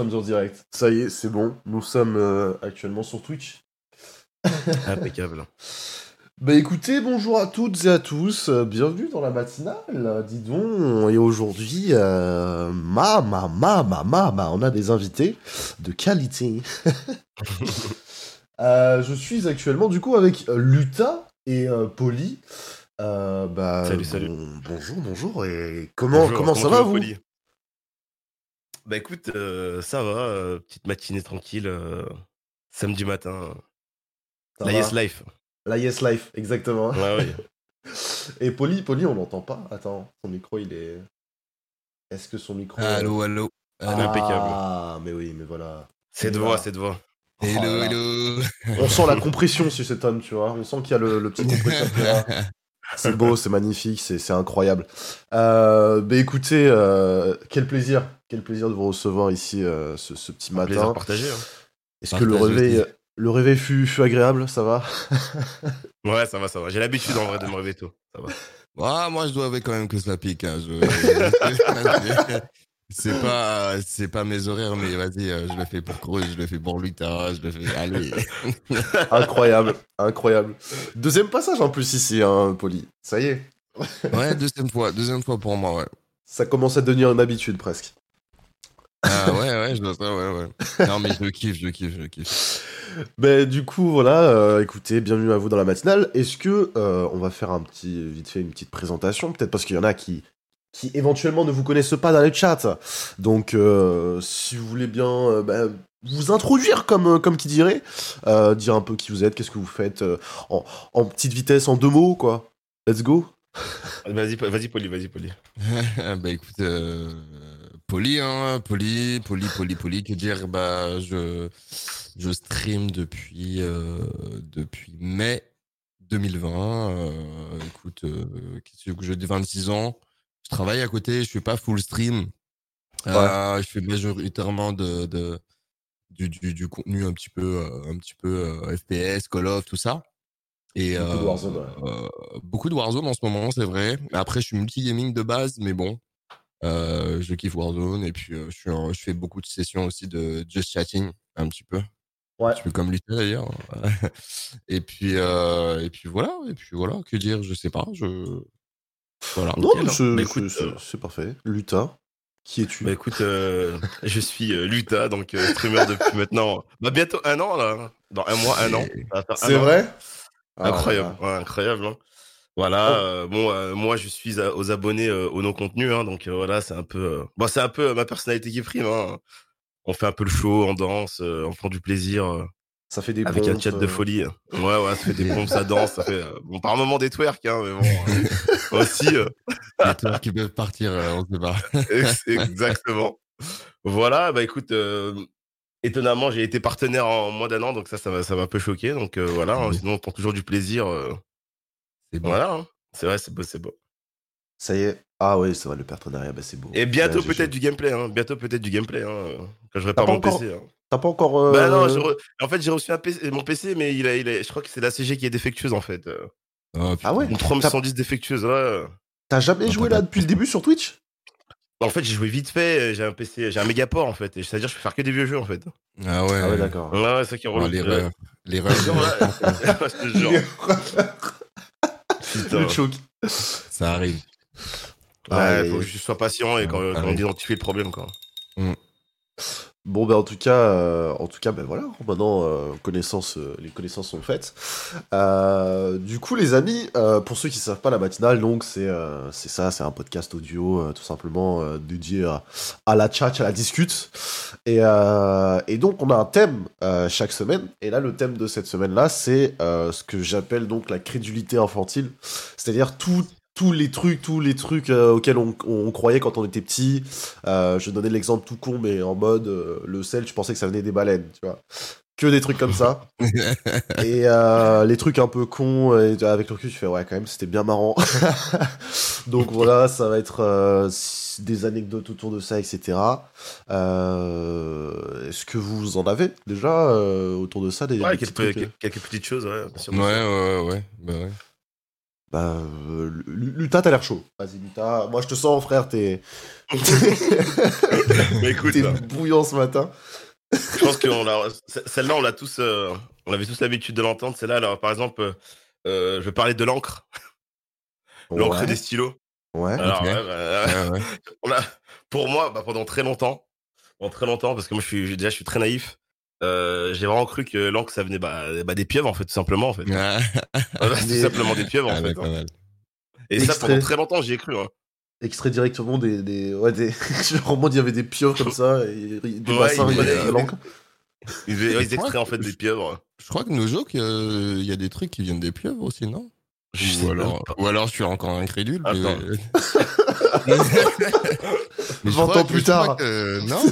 sommes en direct. Ça y est, c'est bon. Nous sommes euh, actuellement sur Twitch. Impeccable. Bah écoutez, bonjour à toutes et à tous, euh, bienvenue dans la matinale, dis donc, et aujourd'hui, euh, ma, ma, ma, ma, ma, ma, on a des invités de qualité. Euh, je suis actuellement du coup avec Luta et euh, Polly. Euh, bah, Salut, bon- salut. bonjour, bonjour, et comment, Bonjour, comment ça va vous? Bah écoute, euh, ça va, euh, petite matinée tranquille, euh, samedi matin. Ça la va Yes Life. La Yes Life, exactement. Ouais. Et Polly, Polly, on l'entend pas. Attends, son micro, il est. Est-ce que son micro. Allô, allô. Ah, allô. impeccable. mais oui, mais voilà. Cette voix, cette voix. Hello, Oh hello. On sent la compression sur cet homme, tu vois. On sent qu'il y a le, le petit. C'est beau, c'est magnifique, c'est c'est incroyable. Euh, bah écoutez, euh, quel plaisir, quel plaisir de vous recevoir ici euh, ce, ce petit Un plaisir matin. partagé. hein. Est-ce que le Partage réveil, aussi. le réveil fut, fut agréable, ça va? Ouais, ça va, ça va. J'ai l'habitude en vrai de me réveiller tôt. Ça va. Ah, moi, je dois avouer quand même que cela pique. hein. Je- C'est pas, c'est pas mes horaires, mais vas-y, euh, je le fais pour Cruz, je le fais pour Luta, je le fais. Allez. Incroyable, incroyable. Deuxième passage en plus ici, hein, Polly. Ça y est, Ouais, deuxième fois, deuxième fois pour moi, ouais. ça commence à devenir une habitude presque. Ah ouais, ouais, je dois ça, ouais, ouais. Non, mais je le kiffe, je le kiffe, je le kiffe. Ben, du coup, voilà, euh, écoutez, bienvenue à vous dans la matinale. Est-ce que euh, on va faire un petit, vite fait, une petite présentation, peut-être parce qu'il y en a qui, qui éventuellement ne vous connaissent pas dans le chat. Donc, euh, si vous voulez bien euh, ben, vous introduire, comme, comme qui dirait, euh, dire un peu qui vous êtes, qu'est-ce que vous faites, euh, en, en petite vitesse, en deux mots, quoi. Let's go. Vas-y, vas-y, Poli, vas-y, Poli. bah écoute, euh, poli, hein, poli, poli, poli, poli. Que dire Bah, je, je stream depuis, euh, depuis mai 2020. euh, écoute, euh, qu'est-ce que je dis 26 ans. Je travaille à côté, je fais pas full stream. Euh, je fais majoritairement de, de, du, du, du contenu un petit peu, un petit peu FPS, Call of, tout ça. Et, Beaucoup de Warzone, ouais. euh, beaucoup de Warzone en ce moment, c'est vrai. Après, je suis multi-gaming de base, mais bon, je kiffe Warzone. Et puis, euh, je, suis en- je fais beaucoup de sessions aussi de just chatting, un petit peu. Ouais. Un petit peu comme Lucas d'ailleurs. et puis, euh, et puis voilà. Et puis voilà. Que dire Je sais pas. Je voilà. Non, hein. c'est- Bah, écoute, c'est euh, parfait. Luta, qui es-tu? Bah écoute, euh, je suis euh, Luta, donc euh, streamer depuis maintenant bah, bientôt un an là. Dans un mois, un an. C'est vrai? Ah, Incroyable, là. ouais, incroyable. hein. Voilà, Oh. euh, bon, euh, moi je suis à- aux abonnés euh, au non contenu, hein, donc euh, voilà, c'est un peu, euh, bon, c'est un peu euh, ma personnalité qui prime. hein. On fait un peu le show, on danse, euh, on prend du plaisir euh, Ça fait des avec un chat de folie. Ouais, ouais, ça fait des pompes, ça danse, ça fait, euh, bon, par moment des twerks, hein, mais bon, aussi, euh, Les tours qui peuvent partir, euh, on sait pas. ex- exactement. Voilà, bah écoute, euh, étonnamment, j'ai été partenaire en moins d'un an, donc ça, ça m'a, ça m'a un peu choqué. Donc euh, voilà, sinon on prend toujours du plaisir. Euh, C'est bon. voilà, hein. c'est vrai, c'est beau, c'est beau. Ça y est. Ah oui, c'est vrai, le partenariat, bah, c'est beau. Et bientôt Ouais, peut-être du gameplay, hein. bientôt peut-être du gameplay, hein. quand je répare pas mon encore- PC. hein. T'as pas encore. euh, Bah non, re- en fait j'ai reçu un PC, mon PC, mais il a, il a- je crois que c'est la CG qui est défectueuse en fait. euh. Oh, putain. Ah ouais? Une 3110 défectueuse, ouais. T'as jamais joué là depuis le début sur Twitch? En fait j'ai joué vite fait, j'ai un PC, j'ai un mégaport en fait, c'est-à-dire je peux faire que des vieux jeux en fait. Ah ouais. Ah ouais, d'accord. Ouais, ouais, c'est ça qui est Oh, relou. L'erreur. L'erreur. Ouais, je te jure. Putain. Le. Ça arrive. Ouais, Ah, faut et- que je sois patient et quand, on identifie le problème quoi. Bon, ben en tout cas, euh, en tout cas, ben voilà, maintenant, euh, euh, les connaissances sont faites. Euh, du coup, les amis, euh, pour ceux qui ne savent pas, la matinale, donc, c'est euh, c'est ça, c'est un podcast audio, tout simplement, dédié à, à la chat, à la discute. Et, et donc, on a un thème chaque semaine. Et là, le thème de cette semaine-là, c'est euh, ce que j'appelle donc la crédulité infantile. C'est-à-dire tout tous les trucs, tous les trucs euh, auxquels on, on croyait quand on était petit. Euh, je donnais l'exemple tout con, mais en mode euh, le sel, je pensais que ça venait des baleines, tu vois. Que des trucs comme ça. et euh, les trucs un peu cons, et avec le recul, tu fais ouais, quand même, c'était bien marrant. Donc voilà, ça va être euh, des anecdotes autour de ça, etc. Euh, Est-ce que vous en avez déjà euh, autour de ça des, Ouais, des quelques, petits trucs, quelques- quelques petites choses, ouais. Ouais, ouais, ouais. Bah ouais. Bah, euh, Lu- Luta, t'as l'air chaud. Vas-y, Luta. Moi, je te sens, frère, t'es. Mais écoute, t'es bouillant ce matin. je pense que celle-là, on l'a tous, euh, on avait tous l'habitude de l'entendre. Celle-là, alors, par exemple, euh, je vais parler de l'encre, l'encre Ouais. des stylos. Ouais. Alors, Ok. ouais, bah, Ouais, ouais. on a, pour moi, bah, pendant très longtemps, pendant très longtemps, parce que moi, je suis déjà, je suis très naïf. Euh, j'ai vraiment cru que l'encre, ça venait bah, bah, des pieuvres, en fait, tout simplement, en fait. Ah, Voilà, Mais- tout simplement des pieuvres, en ah, fait. hein. Et ça, pendant très longtemps, j'y ai cru. Hein. Extrait directement des. des... Ouais, des. Genre, en il y avait des pieuvres comme ça, et des Ouais, bassins, il y avait de l'encre. Ils, ils extraient en fait des pieuvres. Je crois que nos jokes, euh, il y a des trucs qui viennent des pieuvres aussi, non? Je ou, alors, pas. ou alors je suis encore incrédule. mais-. Mais je 20 crois ans plus tard. que- non?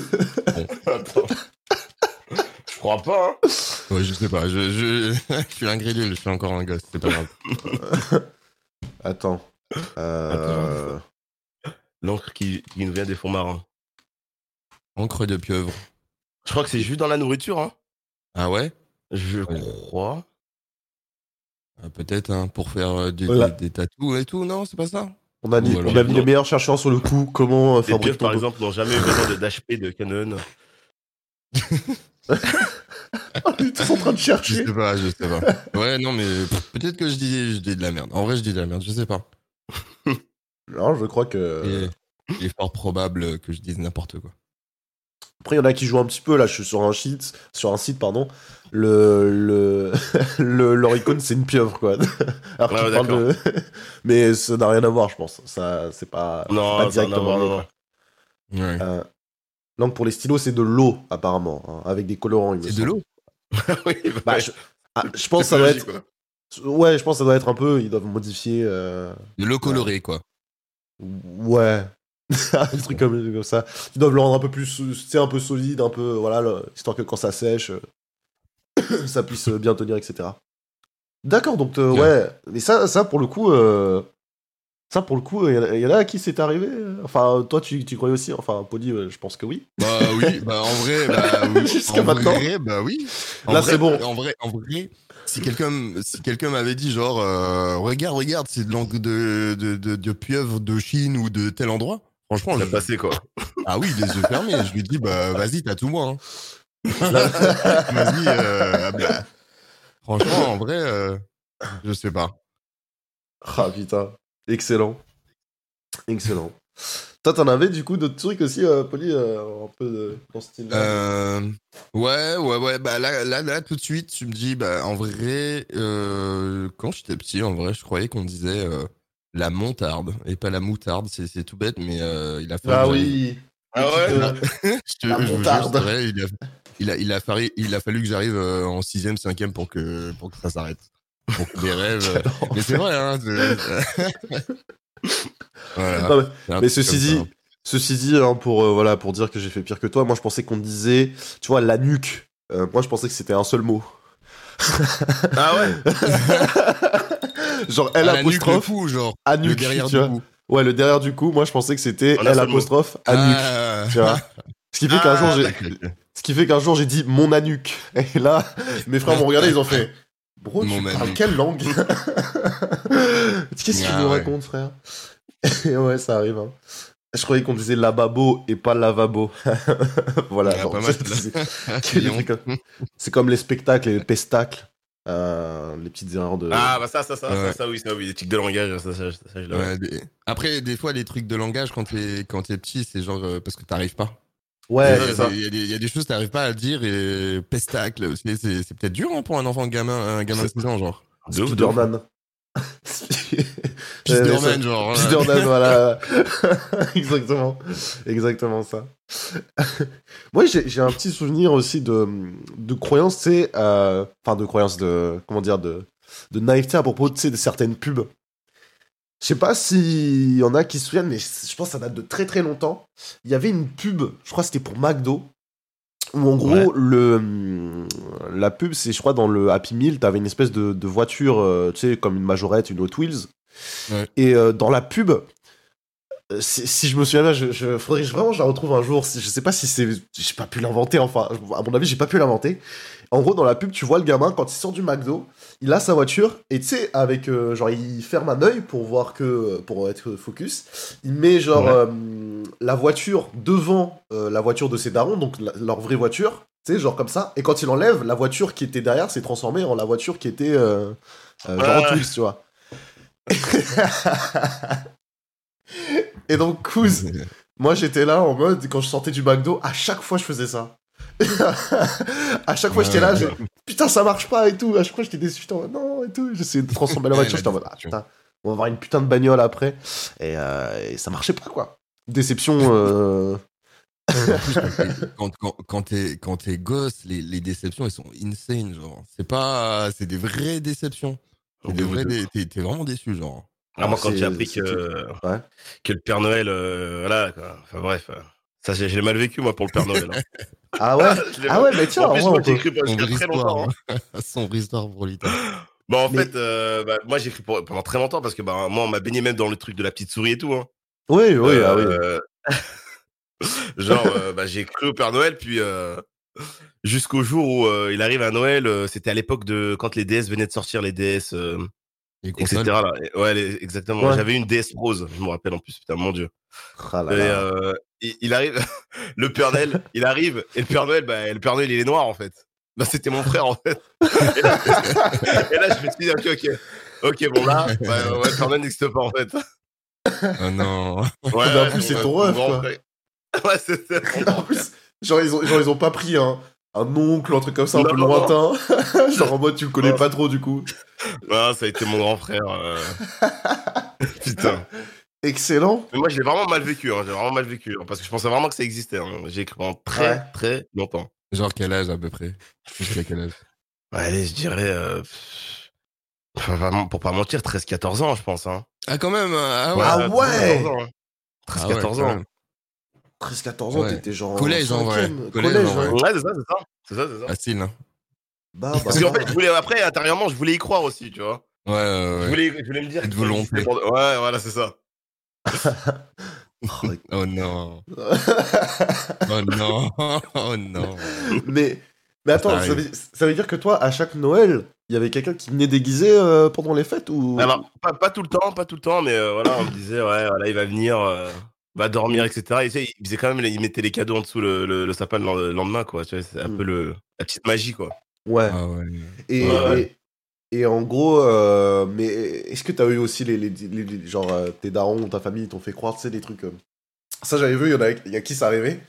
Attends. Je crois pas. Hein. Ouais, je sais pas. Je, je, je suis incrédule, je suis encore un gosse, c'est pas grave. Attends. Euh... L'encre qui, qui nous vient des fonds marins. Encre de pieuvre. Je crois que c'est juste dans la nourriture. Hein. Ah ouais? Je Ouais. crois. Ah, Peut-être hein, pour faire euh, des, Voilà. des, des tatous et tout, non C'est pas ça? On a, on a mis les meilleurs chercheurs sur le coup. Comment euh, Les fabrique pieuvres, par exemple, n'ont jamais eu besoin de d'HP de Canon. Oh, ils sont en train de Je chercher. sais pas, je sais pas. Ouais, non, mais peut-être que je dis, je dis de la merde. En vrai, je dis de la merde, je sais pas. Non, je crois que. Et il est fort probable que je dise n'importe quoi. Après, il y en a qui jouent un petit peu. Là, je suis sur un site, sur un site, pardon. Le, le, le leur icône, c'est une pieuvre, quoi. Alors Ouais, parlent de... Mais ça n'a rien à voir, je pense. Ça, c'est pas, Non, pas directement. voir, quoi. Ouais. Euh, donc pour les stylos, c'est de l'eau, apparemment, hein, avec des colorants. C'est de l'eau oui, bah, Bah, je, ah, je pense que C'est ça doit être. quoi. Ouais, je pense que ça doit être un peu. Ils doivent modifier. euh, De l'eau colorée, quoi. Ouais. un truc comme, comme ça. Ils doivent le rendre un peu plus, sais, un peu solide, un peu, voilà, le- histoire que quand ça sèche, euh, ça puisse bien tenir, etc. D'accord, donc, euh, Ouais. Mais ça, ça, pour le coup, euh, ça, pour le coup, il y en a- il y, en a à qui c'est arrivé euh Enfin, toi, tu, tu croyais aussi Enfin, Poli, euh, je pense que oui. Bah oui, bah en vrai, bah oui. Jusqu'à en maintenant. vrai, bah oui. En Là, vrai, c'est bon. En vrai, en vrai, si quelqu'un, si quelqu'un m'avait dit genre, euh, regarde, regarde, c'est de l'encre de, de, de, de pieuvre de Chine ou de tel endroit. Franchement, Ça je- passé quoi. ah oui, les yeux fermés. Je lui dis, bah vas-y, t'as tout moi. Hein. vas-y. euh, bah, franchement, en vrai, euh, je sais pas. Ah, putain. Excellent. Excellent. Toi, t'en avais, du coup, d'autres trucs aussi, euh, Poli, euh, un peu de, dans ce style-là? Euh, ouais, ouais, ouais. Bah là, là, là, tout de suite, tu me dis, bah en vrai, euh, quand j'étais petit, en vrai, je croyais qu'on disait euh, la montarde et pas la moutarde. C'est, c'est tout bête, mais il a fallu. Ah que oui. Ah ouais? Je te- La je vous jure, montarde. vrai, il a, il a, il a fallu, il a fallu que j'arrive en sixième, cinquième pour que, pour que ça s'arrête. Des rêves. Mais c'est vrai, hein. voilà. Non, mais- ceci ça. dit, Ceci dit, hein, pour, euh, voilà, pour dire que j'ai fait pire que toi, moi je pensais qu'on disait, tu vois, la nuque. Euh, moi je pensais que c'était un seul mot. Ah ouais Genre L Ah, la nuque, le apostrophe, cou, genre. à Le nuque, derrière tu du vois. Ouais, le derrière du coup, moi je pensais que c'était L seul mot. apostrophe à nuque. Ah. Tu vois. Ce qui fait qu'un Ah, jour j'ai, ce qui fait qu'un jour j'ai dit mon anuque. Et là, mes frères m'ont regardé, ils ont fait. Bro, tu parles quelle langue Qu'est-ce que tu Ah nous ouais. racontes, frère Et ouais, ça arrive. hein. Je croyais qu'on disait lavabo et pas lavabo. voilà. Genre, mal, c'est- trucs comme- les spectacles et les pestacles. euh, les petites erreurs de. Ah bah ça, ça, ça, Ouais. ça, ça, oui, ça, oui, les tics de langage, ça, ça, ça, ça, je l'avais. Ouais, des- Après, des fois, les trucs de langage, quand t'es quand t'es petit, c'est genre euh, parce que t'arrives pas. Ouais, Il y a- c'est y, des- choses que t'arrives pas à dire et pestacle, c'est c'est- c'est peut-être dur hein, pour un enfant gamin, un gamin de 6 ans, genre. De ouf, de ouf. Spider-Man. Spider-Man, genre. voilà. Spider-Man, voilà. Exactement. Exactement ça. Moi, j'ai un petit souvenir aussi de, de croyance, tu sais, euh, enfin de croyance de, comment dire, de, de naïveté à propos, de certaines pubs. Je sais pas s'il y en a qui se souviennent, mais je pense que ça date de très très longtemps. Il y avait une pub, je crois que c'était pour McDo, où en gros, Ouais. le, hum, la pub, c'est, je crois, dans le Happy Meal, t'avais une espèce de, de voiture, euh, tu sais, comme une Majorette, une Hot Wheels. Ouais. Et euh, dans la pub, Si, si je me souviens bien, je, je faudrait que je- vraiment je la retrouve un jour. Je sais pas si c'est, j'ai pas pu l'inventer. Enfin, à mon avis, j'ai pas pu l'inventer. En gros, dans la pub, tu vois le gamin quand il sort du McDo, il a sa voiture et tu sais, avec euh, genre, il ferme un œil pour voir que pour être focus. Il met genre Ouais. euh, la voiture devant euh, la voiture de ses darons, donc la- leur vraie voiture. Tu sais, genre comme ça. Et quand il enlève, la voiture qui était derrière s'est transformée en la voiture qui était euh, euh, genre en. Tools, tu vois. et donc, Kouz, moi, j'étais là en mode, quand je sortais du McDo, à chaque fois, je faisais ça. à chaque fois, j'étais là, je- putain, ça marche pas et tout. À chaque fois, j'étais déçu, j'étais en mode, non, et tout. J'essayais de transformer la voiture, j'étais en mode, ah putain, on va avoir une putain de bagnole après. Et, euh, et ça marchait pas, quoi. Déception. euh, quand t'es- quand, quand, quand t'es quand t'es gosse, les, les déceptions elles sont insane genre. C'est pas c'est des vraies déceptions. C'est des vrais dé- t'es t'es vraiment déçu genre. Ah, moi, quand j'ai appris que, Ouais. que le Père Noël, euh, voilà, quoi. Enfin bref, euh, ça j'ai mal vécu moi pour le Père Noël. hein. Ah ouais? Ah mal- ouais, mais tiens, en plus, moi j'ai cru pendant très histoire. longtemps. hein. Sombre histoire pour l'Italie. Bah en Mais- fait, euh, bah, moi j'ai cru pour- pendant très longtemps parce que bah, moi on m'a baigné même dans le truc de la petite souris et tout. Hein. Oui, oui, ah oui. Euh, Genre, euh, bah, j'ai cru au Père Noël, puis euh, jusqu'au jour où euh, il arrive à Noël, euh, c'était à l'époque de quand les DS venaient de sortir, les DS, euh, Les etc. Là. Ouais, les- exactement. Ouais. J'avais une DS rose, je me rappelle en plus, putain, mon dieu. Ah là Et, là. euh, il, il arrive, le Père Noël, il arrive, et le Père Noël, bah, le Père Noël, il est noir en fait. Bah, c'était mon frère en fait. Et là, et là, je me suis dit, ok, ok. Ok, bon là, bah, ouais, le Père Noël n'existe pas en fait. Oh non. Ouais, en plus, c'est ton ref. Ouais, c'était mon En plus, genre ils ont, genre, ils ont pas pris un, un oncle, un truc comme ça, un Non, peu non, non. lointain. genre en mode tu le connais Non. pas trop du coup. Ah, ça a été mon grand frère. euh. Putain. Excellent. Mais moi, je l'ai vraiment mal vécu. Hein. J'ai vraiment mal vécu. hein, parce que je pensais vraiment que ça existait. hein. J'ai écrit pendant très, Ouais. très longtemps. Genre quel âge à peu près? Jusqu'à quel âge? Ouais, allez, je dirais. euh, enfin, vraiment, pour pas mentir, 13-14 ans, je pense. Hein. Ah quand même. Ah ouais. Ah ouais 13-14 ans, hein. Ah ouais, 13-14 quand ans. Même. 13-14 ans, Ouais. t'étais genre. Collège, en vrai. Collège, Collège, hein. Ouais, c'est ça, c'est ça. C'est ça, c'est ça. Facile hein. Bah, bah, Parce qu'en bah. fait, je voulais, après, intérieurement, je voulais y croire aussi, tu vois. Ouais ouais Je, ouais. voulais, je voulais me dire. Ça volonté. pour- Ouais, voilà, c'est ça. Oh, Oh non. Oh non. Oh non. mais, mais attends, Ça veut, ça veut dire que toi, à chaque Noël, il y avait quelqu'un qui venait déguisé euh, pendant les fêtes ou? Alors, pas, pas tout le temps, pas tout le temps, mais euh, voilà, on me disait, ouais, voilà, il va venir, euh, va dormir, etc. Et tu sais, il faisait quand même, il mettait les cadeaux en dessous le, le, le sapin le lend- le lendemain, quoi. Tu vois, c'est un Mm. peu le, la petite magie, quoi. Ouais. Ah ouais. Et, Ouais. et, et en gros, euh, mais est-ce que t'as eu aussi les, les, les- les- genre euh, tes darons, ta famille t'ont fait croire, tu sais, des trucs. euh, Ça, j'avais vu, il y en a, il y a qui ça arrivait.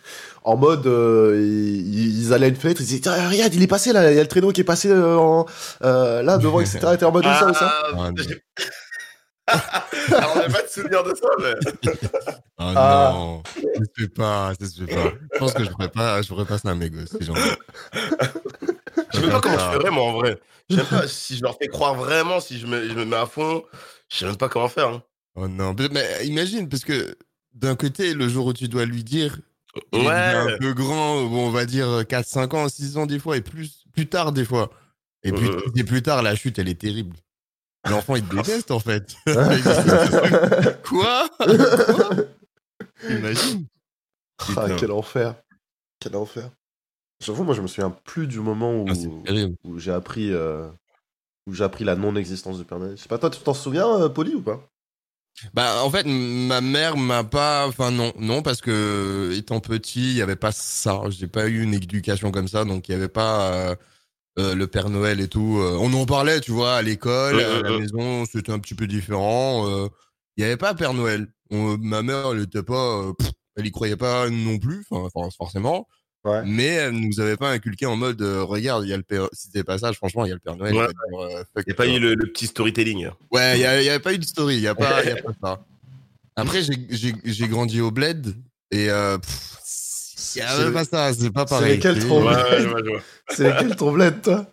En mode, euh, ils, ils allaient à une fenêtre, ils disaient, Tiens, regarde, il est passé là, il y a le traîneau qui est passé euh, en- euh, là devant, etc. Et t'es en mode, où ça, où ça Ah, Ah, Alors, on n'a pas de souvenir de ça, mais. Oh Ah. non. Ça se fait pas. Ça se fait pas. Je pense que je ferais pas. Je ferais pas ça à mes gosses. gens. Je sais même pas comment je ferais, moi, en vrai. Je sais pas si je leur fais croire vraiment, si je me, je me mets à fond. Je sais même pas comment faire. hein. Oh non. Mais, imagine parce que d'un côté, le jour où tu dois lui dire, il est Ouais. un peu grand, bon, on va dire 4, 5 ans, 6 ans des fois, et plus, plus tard des fois. Et puis, Euh. et plus tard, la chute, elle est terrible. L'enfant, il te déteste, en fait. Quoi Quoi? Imagine. Ah, quel enfer. Quel enfer. J'avoue, moi, je me souviens plus du moment où, Ah, où j'ai appris, euh, où j'ai appris la non-existence de Père Noël. Je sais pas, toi, tu t'en souviens, euh, Polly, ou pas? Bah, en fait, ma mère m'a pas. Enfin, non, non, parce que étant petit, il y avait pas ça. J'ai pas eu une éducation comme ça, donc il y avait pas euh, euh, le Père Noël et tout. Euh, on en parlait, tu vois, à l'école, à la maison, c'était un petit peu différent. Euh, Il y avait pas Père Noël. On- ma mère, elle était pas. pff, elle y croyait pas non plus, forcément. Ouais. Mais elle nous avait pas inculqué en mode, euh, regarde, il y a le Père. Si c'était pas ça, franchement, il y a le Père Noël. il Ouais. n'y a pas eu le, le petit storytelling. Ouais, il y, a- il y avait pas eu de story, il y a a pas ça. Après, j'ai- grandi au bled et euh, pff, C'est- pas ça, c'est pas pareil. lesquels C'est je vois. C'est toi?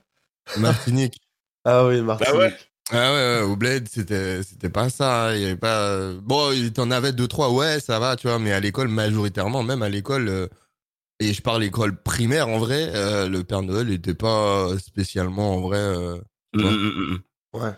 Martinique. Ah oui, Martinique. Bah ouais. Ah ouais, ouais, au bled, c'était c'était pas ça. Il y avait pas. euh, Bon, il t'en avait deux trois, ouais, ça va, tu vois. Mais à l'école, majoritairement, même à l'école, euh, et je parle école primaire en vrai, euh, le Père Noël était pas spécialement en vrai. euh, Mm, mm, mm. Ouais.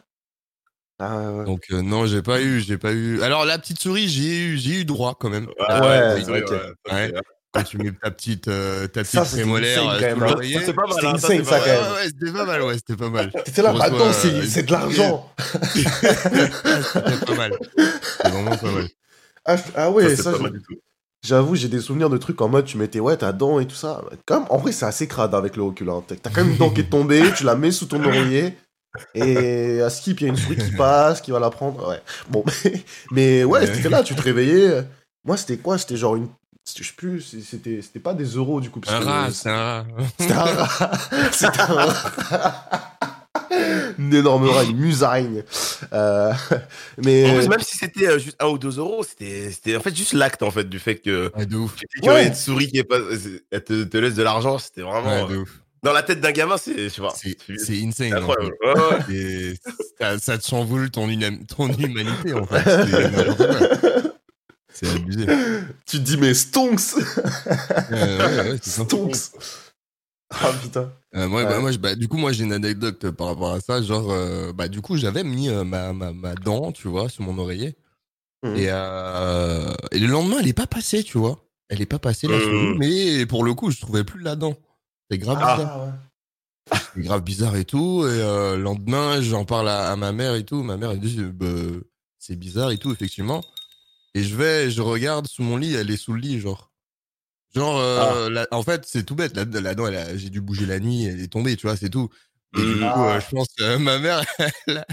Ah ouais, ouais. Donc euh, non, j'ai pas eu, j'ai pas eu. Alors la petite souris, j'ai eu, j'ai eu droit quand même. Ouais, Ouais, Ouais. Quand tu mets ta petite, euh, ta petite c'était prémolaire insane, euh, quand même, sous hein. l'oreiller. C'est pas mal. C'était hein, insane, c'est ça, pas quand mal. Ouais, même. ouais, ouais, c'était pas mal, ouais, c'était pas mal. T'étais là, maintenant, reçoit, c'est euh, c'est de l'argent. c'était pas mal. C'était vraiment pas mal. Ah, ah ouais, Ça, j'avoue, j'ai des souvenirs de trucs en mode tu mettais ouais ta dent et tout ça. Comme, en vrai, c'est assez crade avec le recul. Hein. T'as quand même une dent qui est tombée, tu la mets sous ton oreiller. Et à skip, il y a une souris qui passe, qui va la prendre. Ouais. Bon, mais, Ouais. c'était là, tu te réveillais. Moi, c'était quoi? C'était genre une. Je sais plus, c'était c'était pas des euros du coup. parce Un rat, c'est un rat. C'était un rat. C'était un rat. Une énorme rat, une musaraigne. Euh, mais. En plus, même si c'était euh, juste 1 ou 2 euros, c'était c'était en fait juste l'acte en fait du fait que de ouf. tu Ouais. une souris qui est pas, elle te, te laisse de l'argent, c'était vraiment Ouais, euh, de ouf. dans la tête d'un gamin, c'est je sais pas, C'est c'est c'est insane. en incroyable. fait. Ça, ça te chamboule ton, ton humanité en fait. C'est abusé. Tu te dis, mais Stonks ouais, ouais. Stonks Ah putain. Euh, moi, Ouais. bah, moi, je- bah, du coup, moi, j'ai une anecdote par rapport à ça. Genre, euh, bah, du coup, j'avais mis euh, ma, ma, ma dent, tu vois, sur mon oreiller. Mhm. Et, euh, et le lendemain, elle est pas passée, tu vois. Elle est pas passée, la Mhm. souris, mais pour le coup, je trouvais plus la dent. C'est grave Ah. bizarre. ouais. C'est grave bizarre et tout. Et euh, le lendemain, j'en parle à, à ma mère et tout. Ma mère, elle dit, bah, c'est bizarre et tout, effectivement. Et je vais, je regarde sous mon lit, elle est sous le lit, genre. Genre, euh, la- en fait, c'est tout bête. La, la dent, elle a- j'ai dû bouger la nuit, elle est tombée, tu vois, c'est tout. Et du coup, Ah. euh, je pense que ma mère, elle a,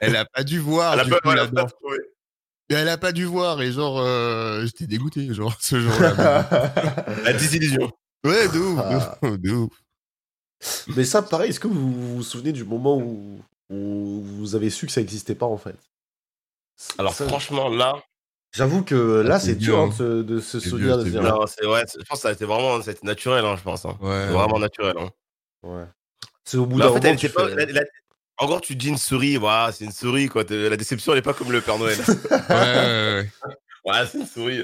elle a pas dû voir. Elle a pas, coup, ouais, elle la a pas dent. trouvé. Et elle a pas dû voir. Et genre, euh, j'étais dégoûté, genre, ce jour-là. La désillusion. ouais, de ouf, Ah. de ouf, de ouf. Mais ça, pareil, est-ce que vous vous souvenez du moment où, où vous avez su que ça n'existait pas en fait? Alors Ça, franchement là, J'avoue que là, Ah, c'est dur dur, hein, de, se- de se C'est souvenir dur, de non, c'est ouais, je pense que ça a été vraiment, ça a été naturel, hein, je pense. hein. Ouais. Vraiment naturel. Hein. Ouais. C'est au bout d'un en fait, moment tu pas. fais- la- la- En gros, tu te dis une souris, voilà, c'est une souris quoi. La déception, elle est pas comme le Père Noël. Ouais, ouais, ouais. ouais, c'est une souris.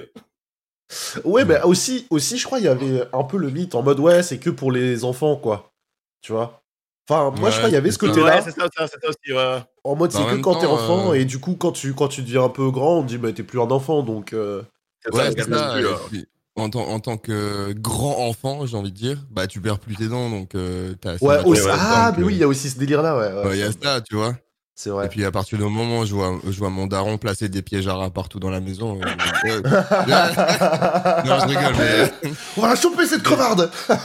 Ouais, mais aussi, aussi, je crois, il y avait un peu le mythe en mode ouais, c'est que pour les enfants, quoi. Tu vois? Enfin, moi, je crois qu'il y avait ce côté-là, Ouais, c'est ça, c'est ça, c'est ça aussi. Ouais. en mode Bah, c'est que quand t'es enfant, euh, et du coup, quand tu, quand tu deviens un peu grand, on te dit, bah, t'es plus un enfant, donc. euh, C'est Ouais, ça, c'est ça. plus, en, tant, en tant que grand enfant, j'ai envie de dire, bah tu perds plus tes dents, donc euh, t'as. ça Ouais, aussi- ah, donc, mais euh, oui, il y a aussi ce délire-là, ouais. ouais, ouais, il y a ça, tu vois. C'est vrai. Et puis à partir du moment où je vois, je vois mon daron placer des pièges à rats partout dans la maison. euh, euh, non, je rigole, mais. On va la choper cette crevarde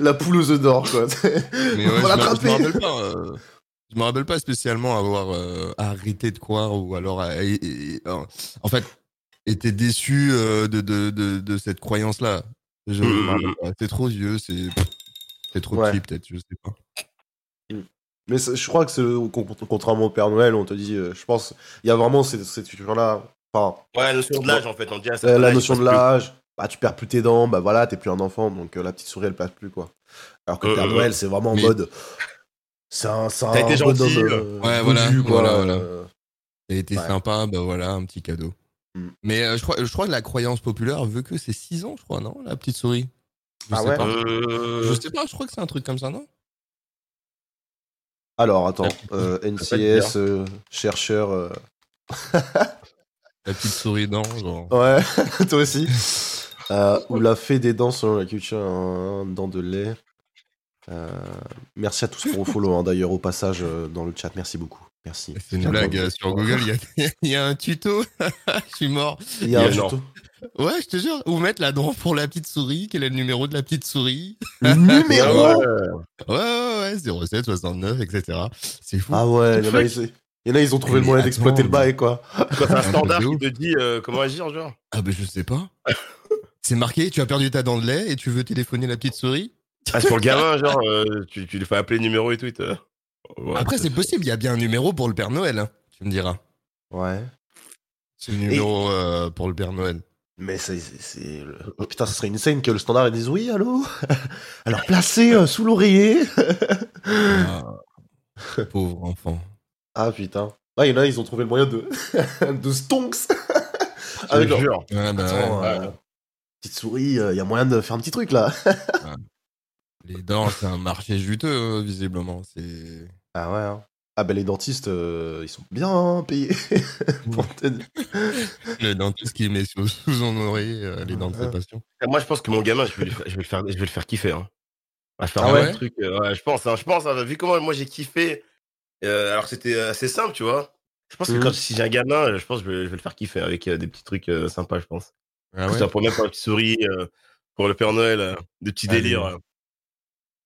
La poule aux œufs d'or, quoi. Mais ouais, On va l'attraper rappelle pas. euh, je me rappelle pas spécialement avoir euh, arrêté de croire ou alors euh, en fait été déçu euh, de, de, de, de cette croyance là. Pas. C'est trop vieux, c'est c'est trop Ouais. petit peut-être, je sais pas. Mais c'est- je crois que c'est con- contrairement au Père Noël, on te dit, euh, je pense, il y a vraiment cette, cette culture-là. Enfin, Ouais, la notion de l'âge en fait. On dit à un euh, la notion de l'âge, bah, tu perds plus tes dents, bah voilà, t'es plus un enfant, donc euh, la petite souris elle passe plus, quoi. Alors que le Euh, Père euh, Noël, c'est vraiment en mais- mode. C'est un, c'est T'as été un gentil, bonhomme, euh. euh, Ouais, voilà, dodu, quoi, voilà, voilà. euh, a été Ouais. sympa, bah voilà, un petit cadeau. Mm. Mais euh, je, crois, je crois que la croyance populaire veut que c'est 6 ans, je crois, non La petite souris? Je Ah sais ouais pas. plus. Euh, Je sais pas, je crois que c'est un truc comme ça, non? Alors, attends, euh, NCS, euh, chercheur. euh, La petite souris dent, genre. Ouais, toi aussi. Euh, ou la fée des dents selon la culture, un dent de lait. Euh, merci à tous pour vos follow, hein, d'ailleurs, au passage euh, dans le chat. Merci beaucoup. Merci. C'est une blague. Sur Google, il y a, il y a un tuto. je suis mort. Il y a un tuto. Ouais, je te jure. Ou mettre la dent pour la petite souris. Quel est le numéro de la petite souris Le numéro ouais. Ouais, ouais, ouais. 07, 69, etc. C'est fou. Ah ouais, il y en a, ils, il y en a, ils ont trouvé Mais le moyen d'exploiter le bail, quoi. Quand t'as un Un standard qui te dit euh, comment agir, genre. Ah, ben je sais pas. C'est marqué, tu as perdu ta dent de lait et tu veux téléphoner la petite souris? Ah, c'est pour le gamin, genre, euh, tu, tu lui fais appeler le numéro et tout. Ouais, Après, c'est possible, il y a bien un numéro pour le Père Noël, hein, tu me diras. Ouais. C'est le numéro euh, pour le Père Noël. Mais c'est. oh, Putain, ça serait une scène que le standard disent oui, allô? Alors placé euh, sous l'oreiller. Ah, pauvre enfant. Ah putain. Ah, il y en a, ils ont trouvé le moyen de. de stonks Avec leur- jure. Ouais, bah Attends, ouais. euh, petite souris, il y a moyen de faire un petit truc là. Les dents, c'est un marché juteux, euh, visiblement. C'est. Ah ouais. hein. Ah bah les dentistes, euh, ils sont bien payés. Pour te dire. Le dentiste qui met sous, sous son oreiller euh, les dents de ses patients. Moi, je pense que mon gamin, je vais, lui faire- je vais le faire, je vais le faire kiffer. Hein. Faire Ah un ouais? truc. euh, ouais, je pense. hein, je pense. hein, vu comment moi j'ai kiffé, euh, alors que c'était assez simple, tu vois. Je pense que Mhm. quand si j'ai un gamin, je pense que je vais, je vais le faire kiffer avec euh, des petits trucs euh, sympas, je pense. Ah ouais ça pour même pour la petite souris, euh, pour le Père Noël, euh, des petits délires. euh.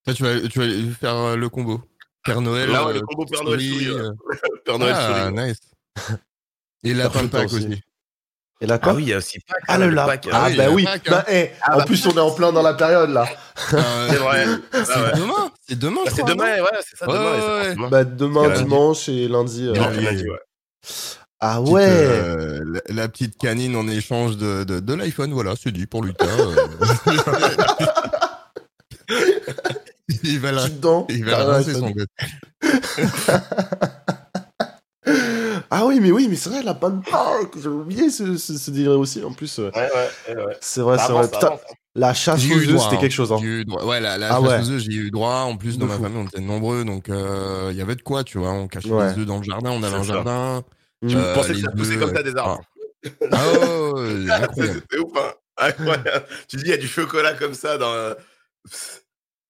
Toi, tu vas, tu vas faire euh, le combo? Père Noël. Là, ouais, le euh, combo Père Noël souris, ouais. euh, Père Noël ah, souris. nice. Et lapin de Pâques aussi. Et là Ah quoi oui, il y a aussi Pâques. Ah hein, le. Pâques, Ah Ah bah oui. Bah, hein. eh, Ah en bah, plus on est en plein dans la période là. Ah, C'est vrai. C'est demain. C'est demain, je Ah, C'est demain, ouais, c'est ça, demain. Bah dimanche et lundi. euh, lundi. ouais. Ah Petite, ouais. euh, la, la petite canine en échange de, de, de l'iPhone, voilà, c'est dit pour Lucas. euh. il va, la, dent. il va lancer raison. son gosse. Ah oui, mais oui, mais c'est vrai, la bonne Park. J'ai oublié ce, ce, ce délire aussi. En plus, euh, Ouais, ouais, ouais, ouais. c'est vrai, c'est vrai. Putain, la chasse J'ai aux eu œufs, droit, c'était hein. quelque chose. Hein. J'ai eu droit. Ouais, la, la Ah chasse ouais. aux œufs, j'ai eu droit. En plus, dans De ma fou. famille, on était nombreux, donc euh, il y avait de quoi, tu vois. On cachait Ouais. les œufs dans le jardin, on un ça. jardin. Je Euh, pensais que ça poussait comme ça des arbres. Ah, oh. C'est ouf, hein. Incroyable. Tu dis, il y a du chocolat comme ça dans. euh,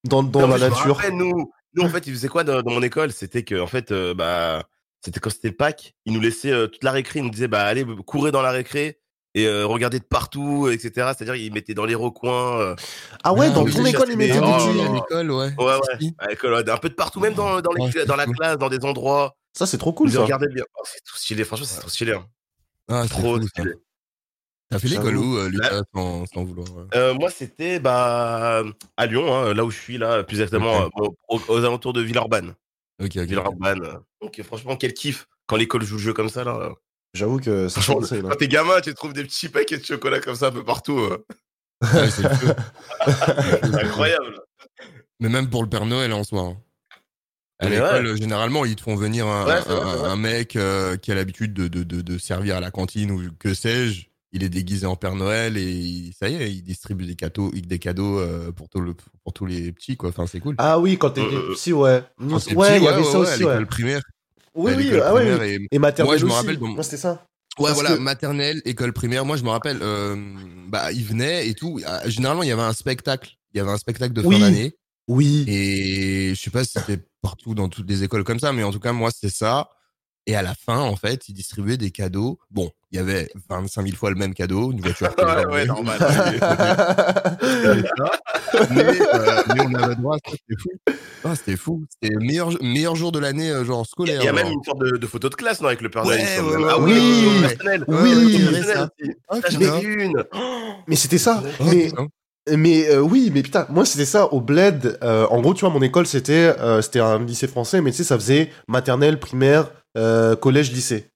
Dans, dans Non, la nature. rappelle, nous, nous, en fait, ils faisaient quoi dans, dans mon école? C'était que, en fait, euh, bah, c'était quand c'était Pâques, ils nous laissaient euh, toute la récré, ils nous disaient, bah, allez, courez dans la récré et euh, regardez de partout, etc. C'est-à-dire, ils mettaient dans les recoins. euh, Ah ouais, dans ton école, ils mettaient à l'école, ouais. Ouais, ouais. À l'école, ouais, un peu de partout, même dans, dans, les, c'est dans la classe, dans des endroits. Ça, c'est trop Ils cool, nous ça. regardaient bien. Oh, c'est trop stylé, franchement, c'est trop stylé. hein. Ah, Trop ça. T'as fait l'école où, euh, Lucas, sans, sans vouloir euh, Euh, moi, c'était bah, à Lyon, hein, là où je suis, là, plus exactement aux, aux alentours de Villeurbanne. Ok, ok. ok. Villeurbanne. Donc, franchement, quel kiff quand l'école joue le jeu comme ça. Là. J'avoue que ça change, quand t'es gamin, tu trouves des petits paquets de chocolat comme ça un peu partout. euh. Ouais, c'est incroyable. Mais même pour le Père Noël en soi. hein. À l'école, ouais. généralement, ils te font venir un, Ouais, c'est vrai, un- c'est vrai. un mec euh, qui a l'habitude de, de, de, de servir à la cantine ou que sais-je. Il est déguisé en Père Noël et il- ça y est, il distribue des cadeaux, des cadeaux euh, pour, tout le, pour tous les petits, quoi. Enfin, c'est cool. Ah oui, quand t'es Euh, petit, ouais. Ouais, petit, il y avait ça aussi, ouais. l'école primaire. Oui, oui, l'école ah oui. et- Et maternelle Moi, je me rappelle Moi, c'était ça. Ouais, Parce voilà, que- maternelle, école primaire. Moi, je me rappelle, euh, bah, ils venaient et tout. Ah, Généralement, il y avait un spectacle. Il y avait un spectacle de Oui. fin d'année. Oui. Et je sais pas si c'était partout dans toutes les écoles comme ça, mais en tout cas, moi, c'était ça. Et à la fin, en fait, ils distribuaient des cadeaux. Bon, il y avait 25 000 fois le même cadeau, une voiture. Ouais, ouais, normal. mais, euh, mais on avait droit, ça, c'était fou. Ah, c'était fou. C'était le meilleur, meilleur jour de l'année, euh, genre Il scolaire. y a même genre. une sorte de, de photo de classe non, avec le Père. Ouais, il ah oui. Oui. Oui. Mais, putain. Mais euh, oui, mais putain, moi c'était ça au bled. euh, en gros, tu vois, mon école c'était euh, c'était un lycée français, mais tu sais, ça faisait maternelle, primaire, euh, collège, lycée.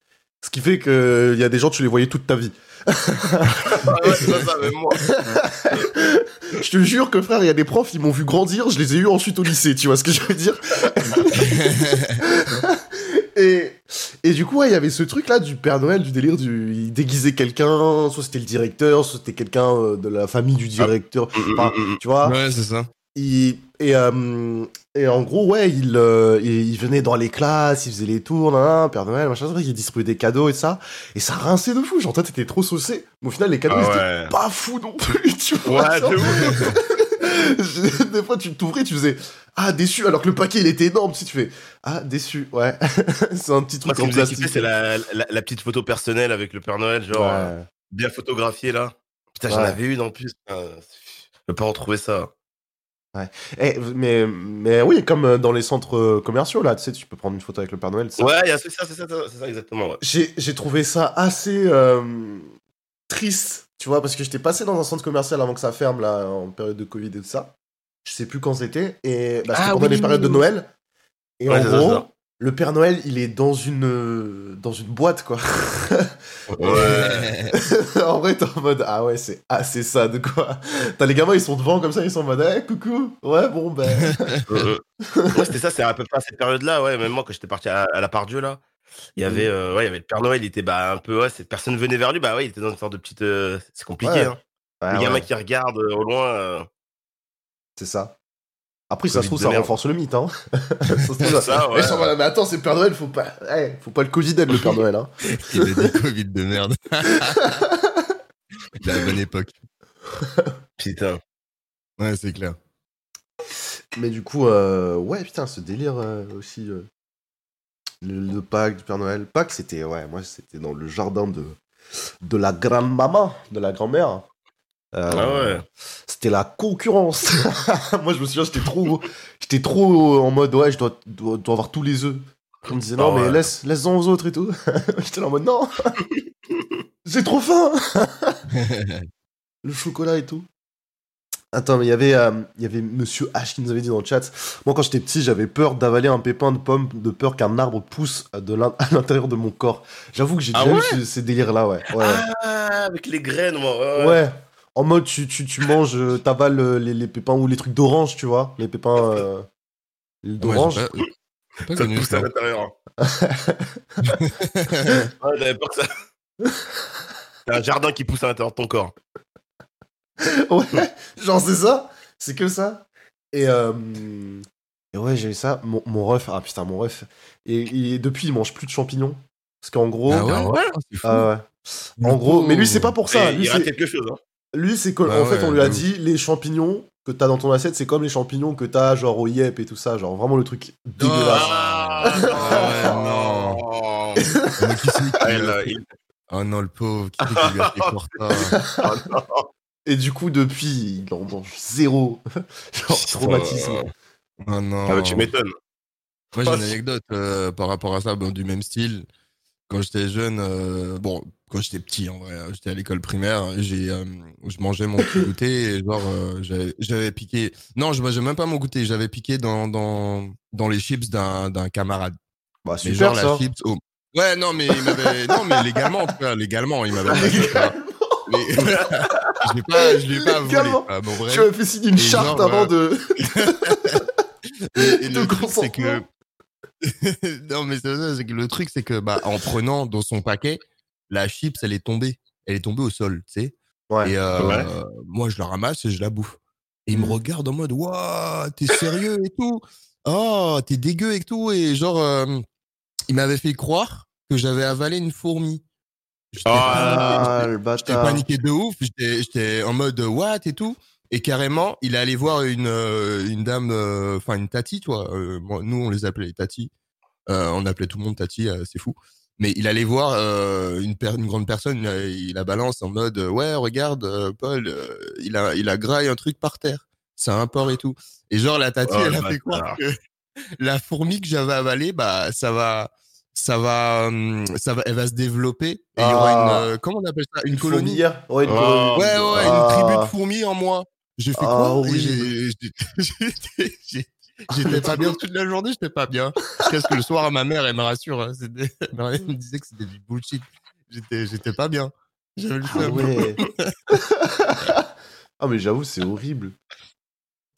Ce qui fait que il y a des gens tu les voyais toute ta vie. Ah ouais, c'est pas ça, même moi. Je te jure que frère, il y a des profs, ils m'ont vu grandir, je les ai eu ensuite au lycée, tu vois ce que je veux dire? et, et du coup, ouais, il y avait ce truc là du Père Noël, du délire du. Il déguisait quelqu'un, soit c'était le directeur, soit c'était quelqu'un euh, de la famille du directeur. Enfin, tu vois Ouais, c'est ça. il, et, euh, et en gros, ouais, il, euh, il, il venait dans les classes, il faisait les tours, nan, nan, Père Noël, machin, il distribuait des cadeaux et ça. Et ça rinçait de fou. Genre, toi, t'étais trop saucé. Mais au final, les cadeaux, Ah ils étaient pas fous non plus, tu vois. Ouais, des fois, tu t'ouvrais, tu faisais Ah, déçu, alors que le paquet, il était énorme. Si tu fais Ah, déçu, ouais. c'est un petit Moi, truc qui en plastique. c'est la, la, la petite photo personnelle avec le Père Noël, genre euh, Ouais. bien photographiée là. Putain, j'en Ouais. avais une en plus. Putain, Je peux pas retrouver ça. Eh, mais, mais oui, comme euh, dans les centres euh, commerciaux, là, tu sais, tu peux prendre une photo avec le Père Noël. ça. Ouais, c'est ça, c'est ça, c'est ça, exactement. Ouais. J'ai j'ai trouvé ça assez euh, triste, tu vois, parce que j'étais passé dans un centre commercial avant que ça ferme, là, en période de Covid et tout ça. Je sais plus quand c'était, et bah, c'était Ah pendant oui, les périodes de oui. Noël. Et Ouais, en gros, ça. le Père Noël, il est dans une, euh, dans une boîte, quoi. Ouais. en vrai, t'es en mode, ah ouais, c'est assez sad, quoi. T'as les gamins, ils sont devant comme ça, ils sont en mode, eh, coucou, ouais, bon, ben. Ouais, c'était ça, c'est à peu près à cette période-là, ouais. Même moi, quand j'étais parti à, à la part Dieu, là, il y avait, Mm. euh, ouais, il y avait le Père Noël, il était bah, un peu, ouais, cette personne venait vers lui, bah ouais, il était dans une sorte de petite. euh, c'est compliqué, Ouais. hein. Ouais, le gamin ouais, qui regarde euh, au loin. euh, c'est ça. Après, ça se trouve, de ça merde. renforce le mythe, hein. ça se trouve, Ça, ouais. ils sont là, mais attends, c'est Père Noël, faut pas, eh, faut pas le Covid le Père Noël, hein. Il a dit Covid de merde. La bonne époque. Putain. Ouais, c'est clair. Mais du coup, euh, ouais, putain, ce délire euh, aussi. euh, le, le Pâques du Père Noël. Pâques, c'était, ouais, moi, c'était dans le jardin de, de la grande-maman, de la grand-mère. Euh, Ah ouais. C'était la concurrence. moi, je me souviens, j'étais trop, j'étais trop en mode, ouais, je dois, dois, dois avoir tous les œufs. On me disait, non, Ah mais laisse, laisse-en aux autres et tout. j'étais là en mode, non, j'ai trop faim. le chocolat et tout. Attends, mais il y avait, euh, il y avait Monsieur H qui nous avait dit dans le chat. Moi, quand j'étais petit, j'avais peur d'avaler un pépin de pomme, de peur qu'un arbre pousse de l'in- à l'intérieur de mon corps. J'avoue que j'ai Ah déjà ouais eu ce- ces délires-là, ouais. Ouais. Ah, avec les graines, moi. Ouais. Ouais. En mode, tu, tu, tu manges, euh, t'avales euh, les, les pépins ou les trucs d'orange, tu vois. Les pépins euh, d'orange. Pas- Ça te pousse à l'intérieur. Ouais, j'avais peur que ça. C'est un jardin qui pousse à l'intérieur de ton corps. ouais, genre c'est ça, c'est que ça. Et, euh, et ouais, j'ai eu ça. Mon, mon ref, ah putain, mon ref. Et, et depuis, il mange plus de champignons. Parce qu'en gros. Ah ouais, Ah ouais c'est fou. Ah ouais. En gros, mais lui, c'est pas pour ça. Et Lui, c'est, quelque chose. Hein. lui, c'est que, Ah en fait, on lui a dit les champignons que t'as dans ton assiette, c'est comme les champignons que t'as, genre au Yep et tout ça. Genre vraiment le truc dégueulasse. Ah, Ah non. Ah, Oh non, le pauvre, qui c'est qui lui a fait Corta ah, non. Et du coup, depuis, il en mange zéro. genre traumatisme. Oh non. Ah, bah, tu m'étonnes. Moi, j'ai Oh, une c'est- anecdote euh, par rapport à ça, bon, du même style. Quand j'étais jeune, euh, bon, quand j'étais petit, en vrai, euh, j'étais à l'école primaire, j'ai, euh, je mangeais mon petit goûter et genre, euh, j'avais, j'avais piqué. Non, je mangeais même pas mon goûter, j'avais piqué dans dans dans les chips d'un d'un camarade. Bah, Mais super genre ça. la chips. Ouais, non, mais il m'avait, non, mais légalement, en tout cas, légalement, il m'avait. je l'ai pas, je l'ai pas volé. Ah, bon, bref. Tu m'avais fait signer une Et charte genre, avant euh, de. Et, et de le truc, c'est que. non, mais c'est ça, c'est que le truc, c'est que, bah, en prenant dans son paquet, la chips, elle est tombée. Elle est tombée au sol, tu sais. Ouais. Et euh, Ouais. moi, je la ramasse et je la bouffe. Et il me Mhm. regarde en mode, waouh, t'es sérieux et tout. Oh, t'es dégueu et tout. Et genre, euh, il m'avait fait croire que j'avais avalé une fourmi. J'étais Ah, le J'étais bâtard. paniqué de ouf, j'étais en mode what et tout. Et carrément, il est allé voir une, euh, une dame, euh, enfin une tati, tu vois. euh, nous, on les appelait les tati. Euh, on appelait tout le monde tati, c'est fou. Mais il allait voir une, grande personne, il la- balance en mode ouais, regarde, Paul, il a il a graillé un truc par terre. C'est un porc et tout. Et genre la tati, Oh, elle a fait croire bâtard. que la fourmi que j'avais avalée, bah ça va, ça va, hum, ça va, elle va se développer. Et il y aura Ah. une, euh, comment on appelle ça, une, Une colonie? Ouais, une Oh. colonie. Ouais, ouais, Ah. une tribu de fourmis en moi. J'ai fait Ah, quoi? Oui. J'étais pas bien toute la journée, j'étais pas bien. Jusqu'à ce que le soir, ma mère, elle me rassure. hein, elle me disait que c'était du bullshit. J'étais, j'étais pas bien. J'avais le Ah ouais. ah mais j'avoue c'est horrible.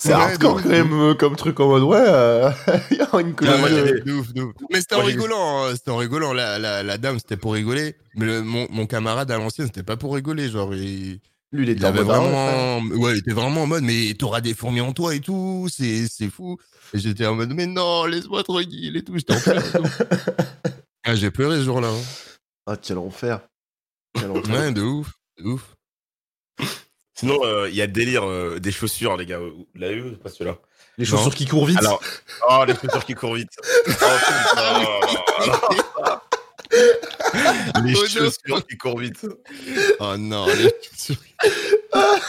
C'est Ouais, hardcore quand même euh, comme truc en mode ouais, euh, il y a une de- ouf, de ouf. Mais c'était en rigolant, hein, c'était en rigolant. La, la, la dame, c'était pour rigoler. Mais le- mon, mon camarade à l'ancienne, c'était pas pour rigoler. Genre, il, Lui il était avait ah ouais, vraiment, ouais, il était vraiment en mode, mais t'auras des fourmis en toi et tout, c'est, c'est fou. Et j'étais en mode, mais non, laisse-moi tranquille et tout. J'étais en pleurs et tout. Ah, j'ai pleuré ce jour-là. hein. Ah quel enfer. Quel enfer. Ouais, de ouf, de ouf. Sinon, euh, il y a le délire euh, des chaussures, les gars. Vous l'avez vu ou pas celui-là? Les chaussures Non. qui courent vite. Alors, oh, les chaussures qui courent vite. Oh, putain. les Oh, non. chaussures qui courent vite. Oh non, les chaussures.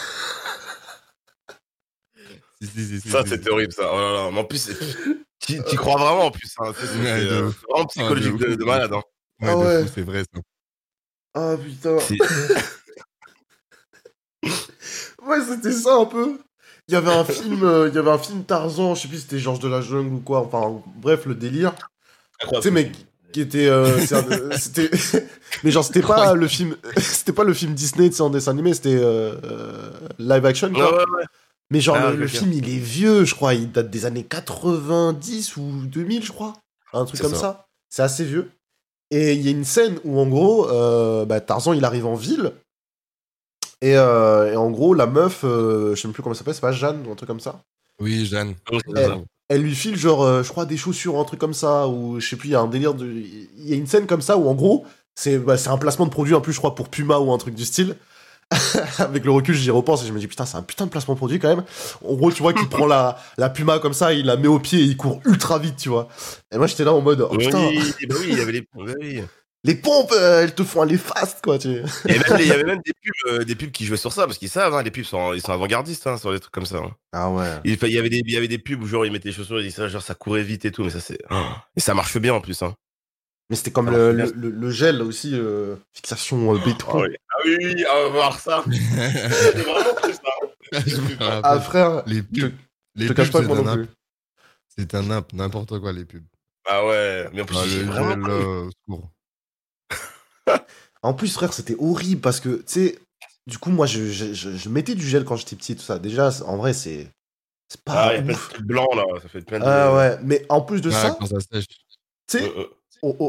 Si, si, si, si, Ça, si. c'était horrible, ça. Oh là là. Mais en plus, tu y crois vraiment, en plus. Hein. C'est c'est- Ouais, c'est, de euh, vraiment psychologique Ah, de de, ouf. de malade. Hein. Ouais, Ah ouais. c'est vrai ça. Ah putain. Ouais c'était ça un peu. Il y avait un film, euh, il y avait un film Tarzan, je sais plus si c'était Georges de la jungle ou quoi. Enfin bref le délire. Tu sais mais qui était, euh, c'est un- c'était, mais genre c'était pas le film, c'était pas le film Disney, c'est en dessin animé, c'était euh, euh, live action Ouais, quoi. ouais, ouais. Mais genre, Ah, le, film, il est vieux, je crois. Il date des années 90 ou 2000, je crois. Un truc C'est comme ça. ça. C'est assez vieux. Et il y a une scène où, en gros, euh, bah, Tarzan, il arrive en ville. Et, euh, et en gros, la meuf, euh, je sais même plus comment elle s'appelle, c'est pas Jeanne ou un truc comme ça. Oui, Jeanne. Elle lui file genre, euh, je crois, des chaussures, un truc comme ça, ou je sais plus, il y a un délire de... Il y a une scène comme ça où en gros, c'est bah, c'est un placement de produit en plus, je crois, pour Puma ou un truc du style. Avec le recul, j'y repense et je me dis, putain, c'est un putain de placement de produit quand même. En gros, tu vois qu'il prend la, la Puma comme ça, il la met au pied et il court ultra vite, tu vois. Et moi, j'étais là en mode, oh Oui, putain, bah oui, il y avait les. bah oui. Les pompes, euh, elles te font aller fast, quoi, tu Et même il y avait même des pubs, euh, des pubs qui jouaient sur ça, parce qu'ils savent, hein, les pubs sont, ils sont avant-gardistes hein, sur des trucs comme ça. hein. Ah ouais. Il, y avait des, il y avait des pubs où genre ils mettaient les chaussures et ils disaient genre ça courait vite et tout, mais ça c'est. Et ça marche bien en plus. Hein. Mais c'était comme le, c'est bien. le, le- le gel aussi, euh, fixation béton. oui, ah oui, oui, on va voir ça. C'est vraiment plus ça. Ah frère, les pubs, les te pubs cache pas c'est un non imp- plus. c'est un imp, n'importe quoi, les pubs. Ah ouais, mais en plus, Ah, le vraiment gel, cru. euh, au secours. En plus, frère, c'était horrible parce que, tu sais, du coup, moi, je, je, je- je mettais du gel quand j'étais petit et tout ça. Déjà, c'est- en vrai, c'est c'est Ah, pas il y a plein de ouf. trucs blancs là, ça fait plein de. Ah ouais, mais en plus de Ouais, ça, tu sais, Euh, euh.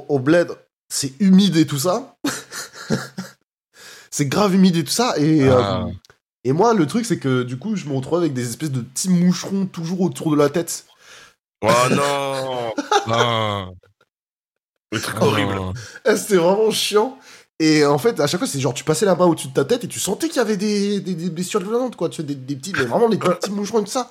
au, bled, c'est humide et tout ça. c'est grave humide et tout ça. Et, Ah. euh, et moi, le truc, c'est que du coup, je me retrouve avec des espèces de petits moucherons toujours autour de la tête. Oh non Ah, Le truc ah, horrible. non. Eh, C'était vraiment chiant. Et en fait, à chaque fois, c'est genre, tu passais la main au-dessus de ta tête et tu sentais qu'il y avait des, des, des blessures violentes, quoi. Tu sais, des, des petits, mais vraiment, les petits moucherons et tout ça.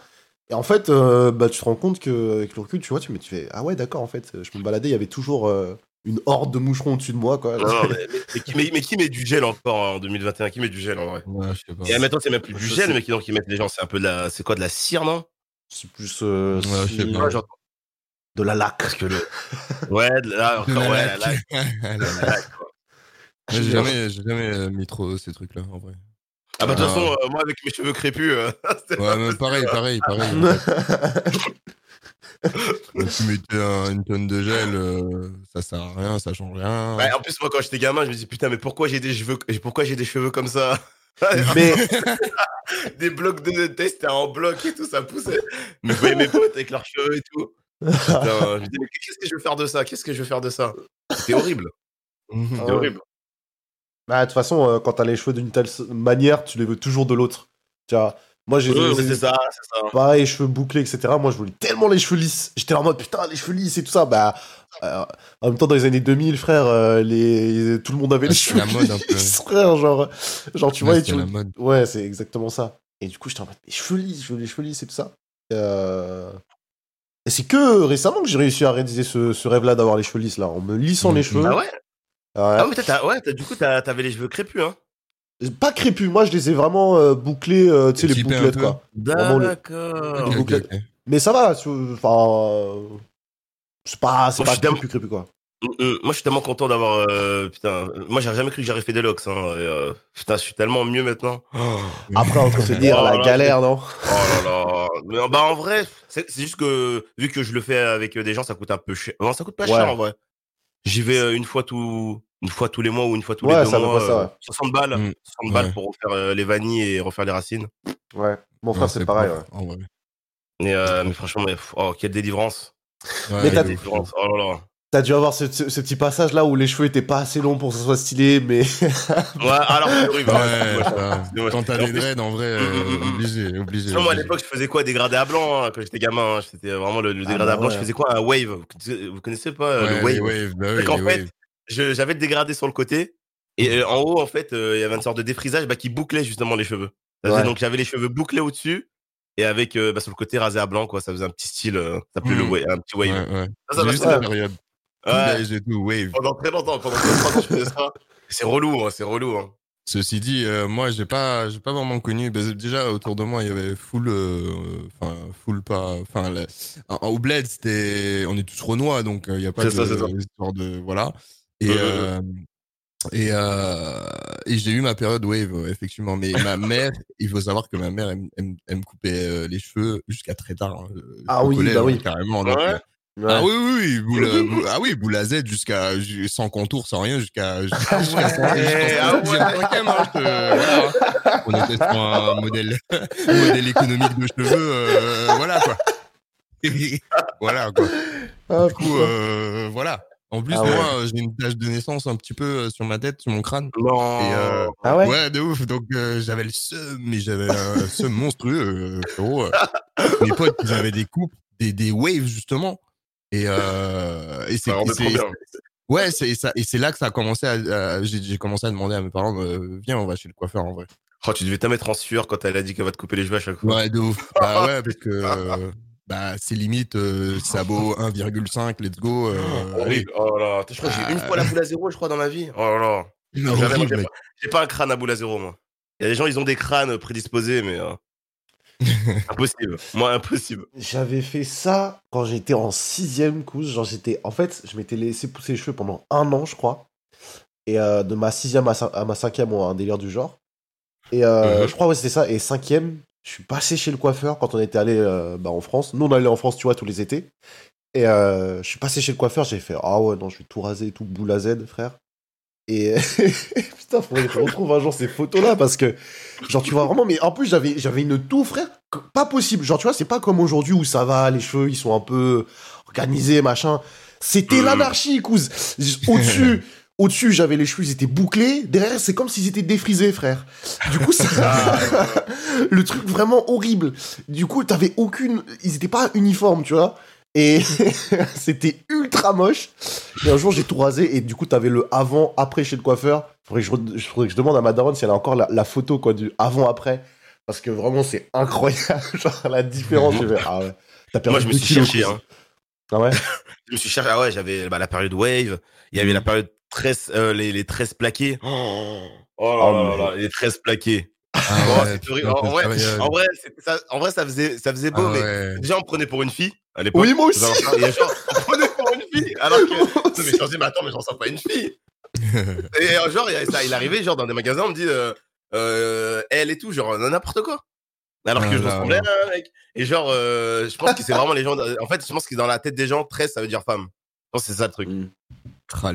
Et en fait, euh, bah, tu te rends compte qu'avec le recul, tu vois, tu, mais tu fais, ah ouais, d'accord, en fait, je me baladais, il y avait toujours euh, une horde de moucherons au-dessus de moi, quoi. Non, mais, mais qui, mais- mais qui met du gel encore hein, en 2021 Qui met du gel en vrai? Ouais, je sais pas. Et maintenant, c'est même plus du gel, mais qui donc ils mettent les gens, c'est un peu de la. C'est quoi de la cire, non? C'est plus euh, Ouais, je sais pas. Ouais, genre- de la laque. Parce que le. Ouais, de la- encore, ouais, la laque, La la laque. J'ai jamais, j'ai jamais euh, mis trop ces trucs-là, en vrai. Ah bah de toute façon, euh, moi avec mes cheveux crépus, euh, Ouais, possible. pareil, pareil, pareil. tu mettais un- une tonne de gel, euh, ça sert à rien, ça change rien. Ouais, en plus, moi quand j'étais gamin, je me dis putain, mais pourquoi j'ai des cheveux, pourquoi j'ai des cheveux comme ça? Mais Des blocs de test, c'était en bloc et tout, ça poussait. Mais mes potes avec leurs cheveux et tout. Putain, je qu'est-ce que je veux faire de ça? Qu'est-ce que je veux faire de ça? C'était horrible. Mhm. C'était Ouais. horrible. bah, de toute façon, euh, quand t'as les cheveux d'une telle manière, tu les veux toujours de l'autre. Tu vois, moi, j'ai mais c'est ça, c'est ça. pareil, cheveux bouclés, etc. Moi, je voulais tellement les cheveux lisses. J'étais en mode, putain, les cheveux lisses et tout ça. Bah, euh, en même temps, dans les années 2000, frère, euh, les... tout le monde avait Ouais, les cheveux la mode un peu. lisses, frère. Genre, genre tu vois, et tu... la mode. Ouais, c'est exactement ça. Et du coup, j'étais en mode, les cheveux lisses, je veux les cheveux lisses et tout ça. Euh, Et c'est que récemment que j'ai réussi à réaliser ce, ce rêve-là d'avoir les cheveux lisses, là, en me lissant les cheveux. Ah ouais? Ouais. Ah ouais, t'as- ouais, t'as- du coup, t'as- t'avais les cheveux crépus, hein Pas crépus, moi, je les ai vraiment euh, bouclés, euh, tu sais, les bouclettes, quoi. D'accord. Les. Mais ça va, enfin. euh, C'est pas, c'est pas crépus, crépus, quoi. Mm, mm. Moi, je suis tellement content d'avoir. euh, putain, moi, j'aurais jamais cru que j'aurais fait des locks. Hein. et, euh, putain, je suis tellement mieux maintenant. Oh, Après, entre se dire Oh la là, galère, non? Là là. Mais, bah, en vrai, c'est juste que vu que je le fais avec des gens, ça coûte un peu cher. Non, ça coûte pas Ouais. cher en vrai. J'y vais euh, une fois tout, une fois tous les mois ou une fois tous Ouais, les deux ça mois. ça, euh, ouais. 60 balles, Mm. 60 balles Ouais. pour refaire euh, les vanilles et refaire les racines. Ouais. Mon frère, c'est pareil, ouais. Mais, euh, mais franchement, mais, oh, quelle délivrance. Ouais, Mais Quelle t'as-. Oh là là. T'as dû avoir ce, ce- ce petit passage là où les cheveux étaient pas assez longs pour que ce soit stylé, mais. Ouais, alors. Ouais. Quand t'as en des dreads, en vrai, euh, Mm, mm, mm. obligé, obligé. Moi, à l'époque, je faisais quoi? Dégradé à blanc, hein, quand j'étais gamin. hein. C'était vraiment le, le Ah dégradé bah à blanc. ouais. Je faisais quoi? Un wave. Vous connaissez, pas euh, Ouais, le wave? les waves, bah oui, les fait, j'avais le dégradé sur le côté. Et euh, en haut, en fait, euh, il y avait une sorte de défrisage bah, qui bouclait justement les cheveux. Donc, j'avais les cheveux bouclés au-dessus. Et avec euh, bah, sur le côté rasé à blanc, quoi. Ça faisait un petit style. euh, ça s'appelait le Mm. un petit wave. Ouais, ouais. Ça, ça ça cette période. Ouais. Tout j'ai tout, wave. Pendant très longtemps, pendant 3 ans, je faisais ça. C'est relou, hein, c'est relou. Hein. Ceci dit, euh, moi, j'ai pas, j'ai pas vraiment connu. bah, déjà autour de moi, il y avait full, euh, enfin full pas, enfin la- en- au bled, c'était, on est tous renois, donc euh, il y a pas de ça, histoire de, voilà. Et euh, et euh, et j'ai eu ma période wave, ouais, effectivement. Mais ma mère, il faut savoir que ma mère, elle, elle- elle me coupait les cheveux jusqu'à très tard. hein, Ah oui, collège, bah oui. hein, carrément. donc, Ouais. Ouais. ah oui, oui, oui, ah oui, boule à Z jusqu'à ju- sans contour, sans rien, jusqu'à ouais, jusqu'à ah cent- cinquième, hein, voilà. On était sur un modèle, modèle économique de cheveux, euh, voilà quoi. voilà quoi. Ah, Du coup, euh, voilà. En plus, Ah moi, j'ai une tache de naissance un petit peu euh, sur ma tête, sur mon crâne. Non. Et, Ah ouais, Ouais, de ouf. Donc, j'avais le seum, mais j'avais un seum monstrueux, frérot. mes potes, ils avaient des coupes, des, des waves, justement. Et, euh, et c'est. Ouais, c'est ça, et c'est là que ça a commencé à. à- j'ai commencé à demander à mes parents, euh, viens, on va chez le coiffeur en vrai. Oh, tu devais t'en mettre en sueur quand elle a dit qu'elle va te couper les cheveux à chaque fois. Ouais, de ouf. bah ouais, parce que bah, c'est limite euh, sabot 1,5, let's go. euh. Horrible. Oh là là. Je crois que j'ai une fois la boule à zéro, je crois, dans ma vie. Oh là là. J'ai pas, j'ai pas un crâne à boule à zéro, moi. Il y a des gens, ils ont des crânes prédisposés, mais. impossible. Moi, impossible. J'avais fait ça quand j'étais en sixième couche. Genre, j'étais. En fait, je m'étais laissé pousser les cheveux pendant un an, je crois. Et euh, de ma sixième à, ma cinquième, on a un délire du genre. Et euh, Mhm. je crois, ouais, c'était ça. Et cinquième, je suis passé chez le coiffeur quand on était allé euh, bah, en France. Nous, on allait en France, tu vois, tous les étés. Et je suis passé chez le coiffeur, j'ai fait Ah ouais, non, je vais tout raser, tout boule à Z, frère. Et putain, faudrait que je retrouve un jour ces photos-là parce que, genre, tu vois vraiment, mais en plus, j'avais, j'avais une toux, frère, pas possible. Genre, tu vois, c'est pas comme aujourd'hui où ça va, les cheveux, ils sont un peu organisés, machin. C'était Mhm. l'anarchie, couz. Au-dessus, au-dessus, j'avais les cheveux, ils étaient bouclés. Derrière, c'est comme s'ils étaient défrisés, frère. Du coup, ça, le truc vraiment horrible. Du coup, t'avais aucune, ils étaient pas uniformes, tu vois. Et c'était ultra moche. Et un jour, j'ai tout rasé. Et du coup, t'avais le avant-après chez le coiffeur. Faudrait que je, faudrait que je demande à ma daronne si elle a encore la, la photo quoi, du avant-après. Parce que vraiment, c'est incroyable. Genre, la différence. J'ai fait, ah ouais. T'as perdu Moi, je me suis cherché. Hein. Ah ouais? Je me suis cherché. Ah ouais, j'avais bah, la période wave. Il y avait la période tresse, euh, les, les tresses plaquées. Oh, oh là Oh, là là, les tresses plaquées. Ah Oh, ouais, en, vrai, en, ça, en vrai, ça faisait, ça faisait beau, Ah mais ouais. déjà, on prenait pour une fille à l'époque. Oui, moi aussi. Genre, et genre, on prenait pour une fille. Alors que. Non, mais je me dis, mais attends, mais j'en sens pas une fille. Et euh, genre, il, il arrivait, genre, dans des magasins, on me dit, euh, euh, elle et tout, genre, n'importe quoi. Alors que Ah je ressemblais à un mec. Et genre, euh, je pense que c'est vraiment les gens. En fait, je pense que dans la tête des gens, 13, ça veut dire femme. Je pense que c'est ça le truc. Les-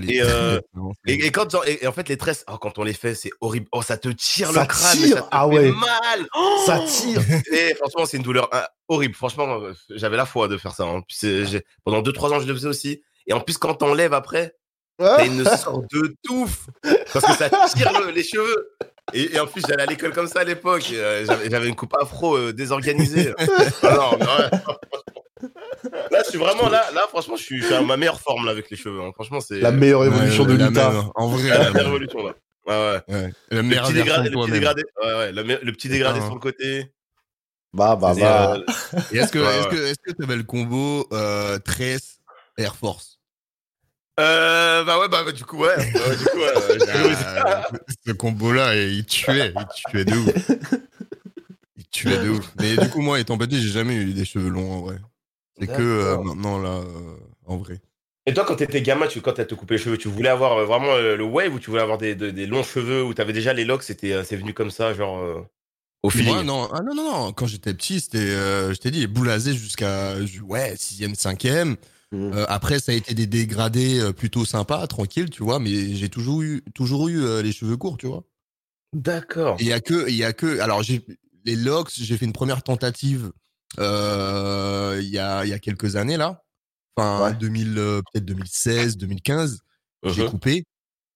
Et, euh, Et, et quand et, en fait, les tresses, oh, quand on les fait, c'est horrible. Oh, ça te tire Ça le crâne, tire, ça te ah fait ouais. mal. Oh Ça tire. et franchement, c'est une douleur ah, horrible. Franchement, euh, j'avais la foi de faire ça. hein. Puis pendant 2-3 ans, je le faisais aussi. Et en plus, quand t'enlèves après, t'as une sorte de touffe. Parce que ça tire le- les cheveux. Et, et en plus, j'allais à l'école comme ça à l'époque. euh, J'avais une coupe afro euh, désorganisée. Ah non, ouais. Là, je suis vraiment là. Là, franchement, je suis, je suis à ma meilleure forme là avec les cheveux. hein. Franchement, c'est La meilleure évolution Ouais, de la Lita. même, En vrai, la la meilleure évolution là. Ouais, ouais. Ouais. La Le meilleure petit version dégradé, de le petit toi-même. dégradé, ouais, ouais, le, me- le petit dégradé Putain. sur le côté. Bah, bah, C'est, bah. euh, Et est-ce que Ouais, est-ce ouais. que est-ce que t'avais le combo euh, Tress Air Force? Euh, bah ouais, bah, bah, du coup, ouais. Ouais, du coup, ouais, ouais, j'ai. Ah, Ce combo-là, il tuait, il tuait de ouf. Il tuait de ouf. Mais du coup, moi, étant petit, j'ai jamais eu des cheveux longs en vrai. C'est que euh, maintenant là, euh, en vrai. Et toi, quand t'étais gamin, tu, quand t'as te coupé les cheveux, tu voulais avoir euh, vraiment euh, le wave ou tu voulais avoir des, de- des longs cheveux ou t'avais déjà les locks, c'était, euh, c'est venu comme ça, genre, euh, au feeling Moi, non, ah, non, non, non. Quand j'étais petit, c'était, euh, je t'ai dit, boulasé jusqu'à ju- ouais sixième, cinquième. Mm. Euh, après, ça a été des dégradés plutôt sympas, tranquilles, tu vois. Mais j'ai toujours eu, toujours eu euh, les cheveux courts, tu vois. D'accord. Il y a que, il y a que, alors j'ai les locks, j'ai fait une première tentative euh, il y a, y a quelques années là, enfin Ouais. 2000, euh, peut-être 2016, 2015, j'ai Mhm. coupé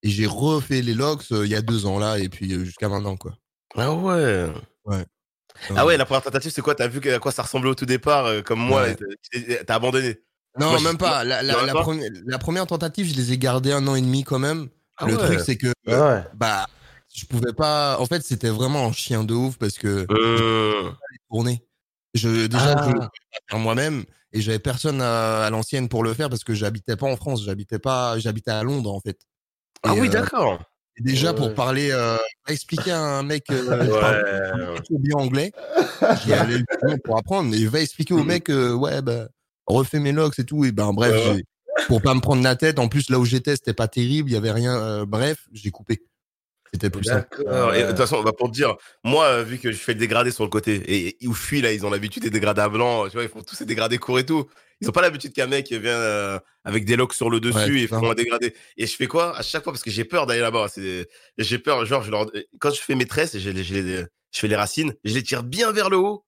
et j'ai refait les locks euh, il y a deux ans là et puis jusqu'à maintenant quoi. Ah ouais. Ah ouais, la première tentative, c'est quoi? T'as vu à quoi ça ressemblait au tout départ, comme moi, Ouais. t'as- abandonné? Non, Moi, je- même pas. La, première, la première tentative, je les ai gardés un an et demi quand même. Ah le ouais. truc, c'est que Ah ouais. bah je pouvais pas. En fait, c'était vraiment un chien de ouf parce que Euh, tourner. Je déjà Ah. je faire moi-même et j'avais personne à, à l'ancienne pour le faire parce que j'habitais pas en France, j'habitais pas, j'habitais à Londres en fait. Ah Et, oui, euh, d'accord. et déjà Ouais. pour parler, euh, expliquer à un mec euh, Ouais. bien anglais, j'y allais le pour apprendre, mais va expliquer au mec, euh, ouais bah refais mes locks et tout et ben bref, Ouais. j'ai- pour pas me prendre la tête. En plus là où j'étais c'était pas terrible, il y avait rien. euh, bref, j'ai coupé. C'était plus. D'accord. Et de toute façon, bah, pour te dire, moi, euh, vu que je fais le dégradé sur le côté, et, et où je suis là, ils ont l'habitude des dégradés à blanc, tu vois, ils font tous ces dégradés courts et tout. Ils ont pas l'habitude qu'un mec vient euh, avec des locks sur le dessus Ouais, et font un dégradé. Et je fais quoi À chaque fois, parce que j'ai peur d'aller là-bas. C'est, j'ai peur, genre, je leur, quand je fais mes tresses, je, les- je, les- je fais les racines, je les tire bien vers le haut.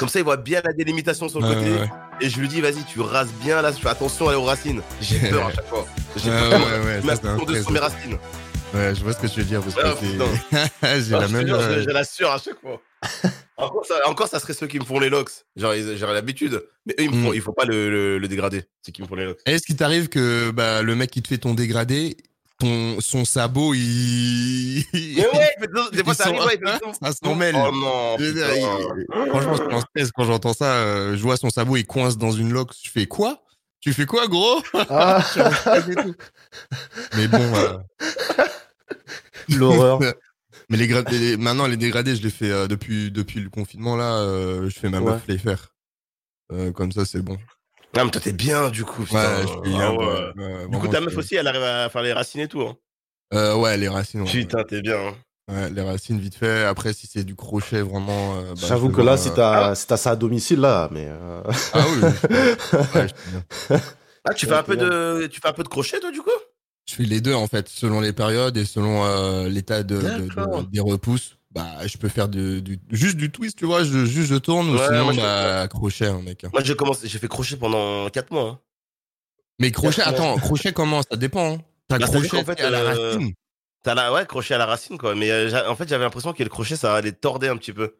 Comme ça, ils voient bien la délimitation sur le Ouais, côté. ouais. Et je lui dis, vas-y, tu rases bien là, fais attention aux racines. J'ai peur à chaque fois. J'ai peur. ouais, ouais, Je ça, de sur mes racines. Ouais, je vois ce que tu veux dire parce que j'ai Ah, la même. jure, euh, je, je l'assure à chaque fois. Encore ça, encore, ça serait ceux qui me font les locks. Genre, j'aurais l'habitude. Mais eux, ils me font, Mm. ils font pas le, le, le dégradé. C'est qui me font les locks. Est-ce qu'il t'arrive que bah, le mec qui te fait ton dégradé, ton, son sabot, il. Mais ouais, mais des- fois, ça arrive, ouais, ça s'en mêle. Oh non. Dire, il- Franchement, je suis en stress quand j'entends ça. euh, je vois son sabot, il coince dans une loque. Je fais quoi? Tu fais quoi, gros? Ah, Pas du tout. Mais bon, euh, l'horreur. mais les les- maintenant, les dégradés, je les fais euh, depuis, depuis le confinement. Là, euh, je fais ma Ouais. meuf les faire. Euh, comme ça, c'est bon. Non, mais toi, t'es bien, du coup. Putain. Ouais, je fais Ah bien, ouais. ouais, ouais, Du coup, ta meuf aussi, elle arrive à faire les racines et tout. Hein. Euh, ouais, les racines. ouais. Putain, t'es bien. hein. Ouais, les racines vite fait. Après, si c'est du crochet, vraiment. euh, bah, J'avoue que là, si t'as si t'as ça à domicile, là, mais. euh, Ah oui. Ouais, je bien. Ah, tu Ouais, fais un peu de, tu fais un peu de crochet, toi, du coup? Fais les deux en fait, selon les périodes et selon euh, l'état de, de- D'accord. de- des repousses. Bah, je peux faire du, du- juste du twist, tu vois, je, juste je tourne ou Ouais, sinon moi, bah, crochet, hein, mec. Moi, j'ai commencé, j'ai fait crochet pendant 4 mois. hein. Mais crochet, attends, crochet comment? Ça dépend. Hein. T'as Bah, crochet qu'en fait, à la euh, racine. T'as la, ouais, crochet à la racine, quoi. Mais euh, en fait, j'avais l'impression que le crochet, ça allait tordre un petit peu.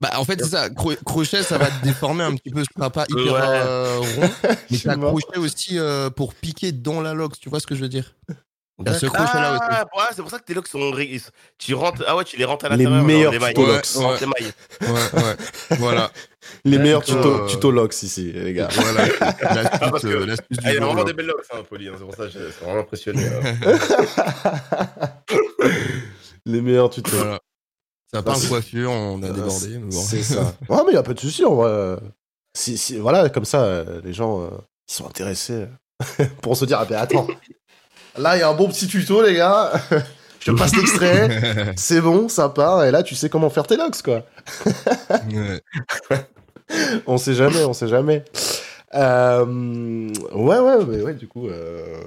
Bah, en fait, c'est ça. cro- crochet, ça va te déformer un petit peu, ce sera pas hyper Ouais. euh, rond. je Mais suis t'as crochet aussi euh, pour piquer dans la lox, tu vois ce que je veux dire? T'as ce crochet-là aussi. Ah, ouais, c'est pour ça que tes locks sont. Tu rentres, ah ouais, tu les rentres à Les l'intérieur. meilleurs les mailles. tutos Ouais, ouais. Ouais, ouais. voilà. Les meilleurs tuto, euh, tuto locks ici, les gars. voilà. Ah, L'astuce que- euh, du Ah, il a jour, vraiment des belles locks, hein, Poli. hein, c'est pour ça que j'ai- c'est vraiment impressionné. hein. les meilleurs tutos. Voilà. Ça c'est- en coiffure, on a Ah, débordé. bon. C'est ça. Ouais, mais y a pas de souci, vrai. Si, si, voilà, comme ça, euh, les gens, euh, ils sont intéressés euh, pour se dire, ah ben attends, là, il y a un bon petit tuto, les gars. Je te passe l'extrait, c'est bon, ça part, et là, tu sais comment faire tes locks, quoi. On sait jamais, on sait jamais. Euh, ouais, ouais, mais ouais, du coup. euh,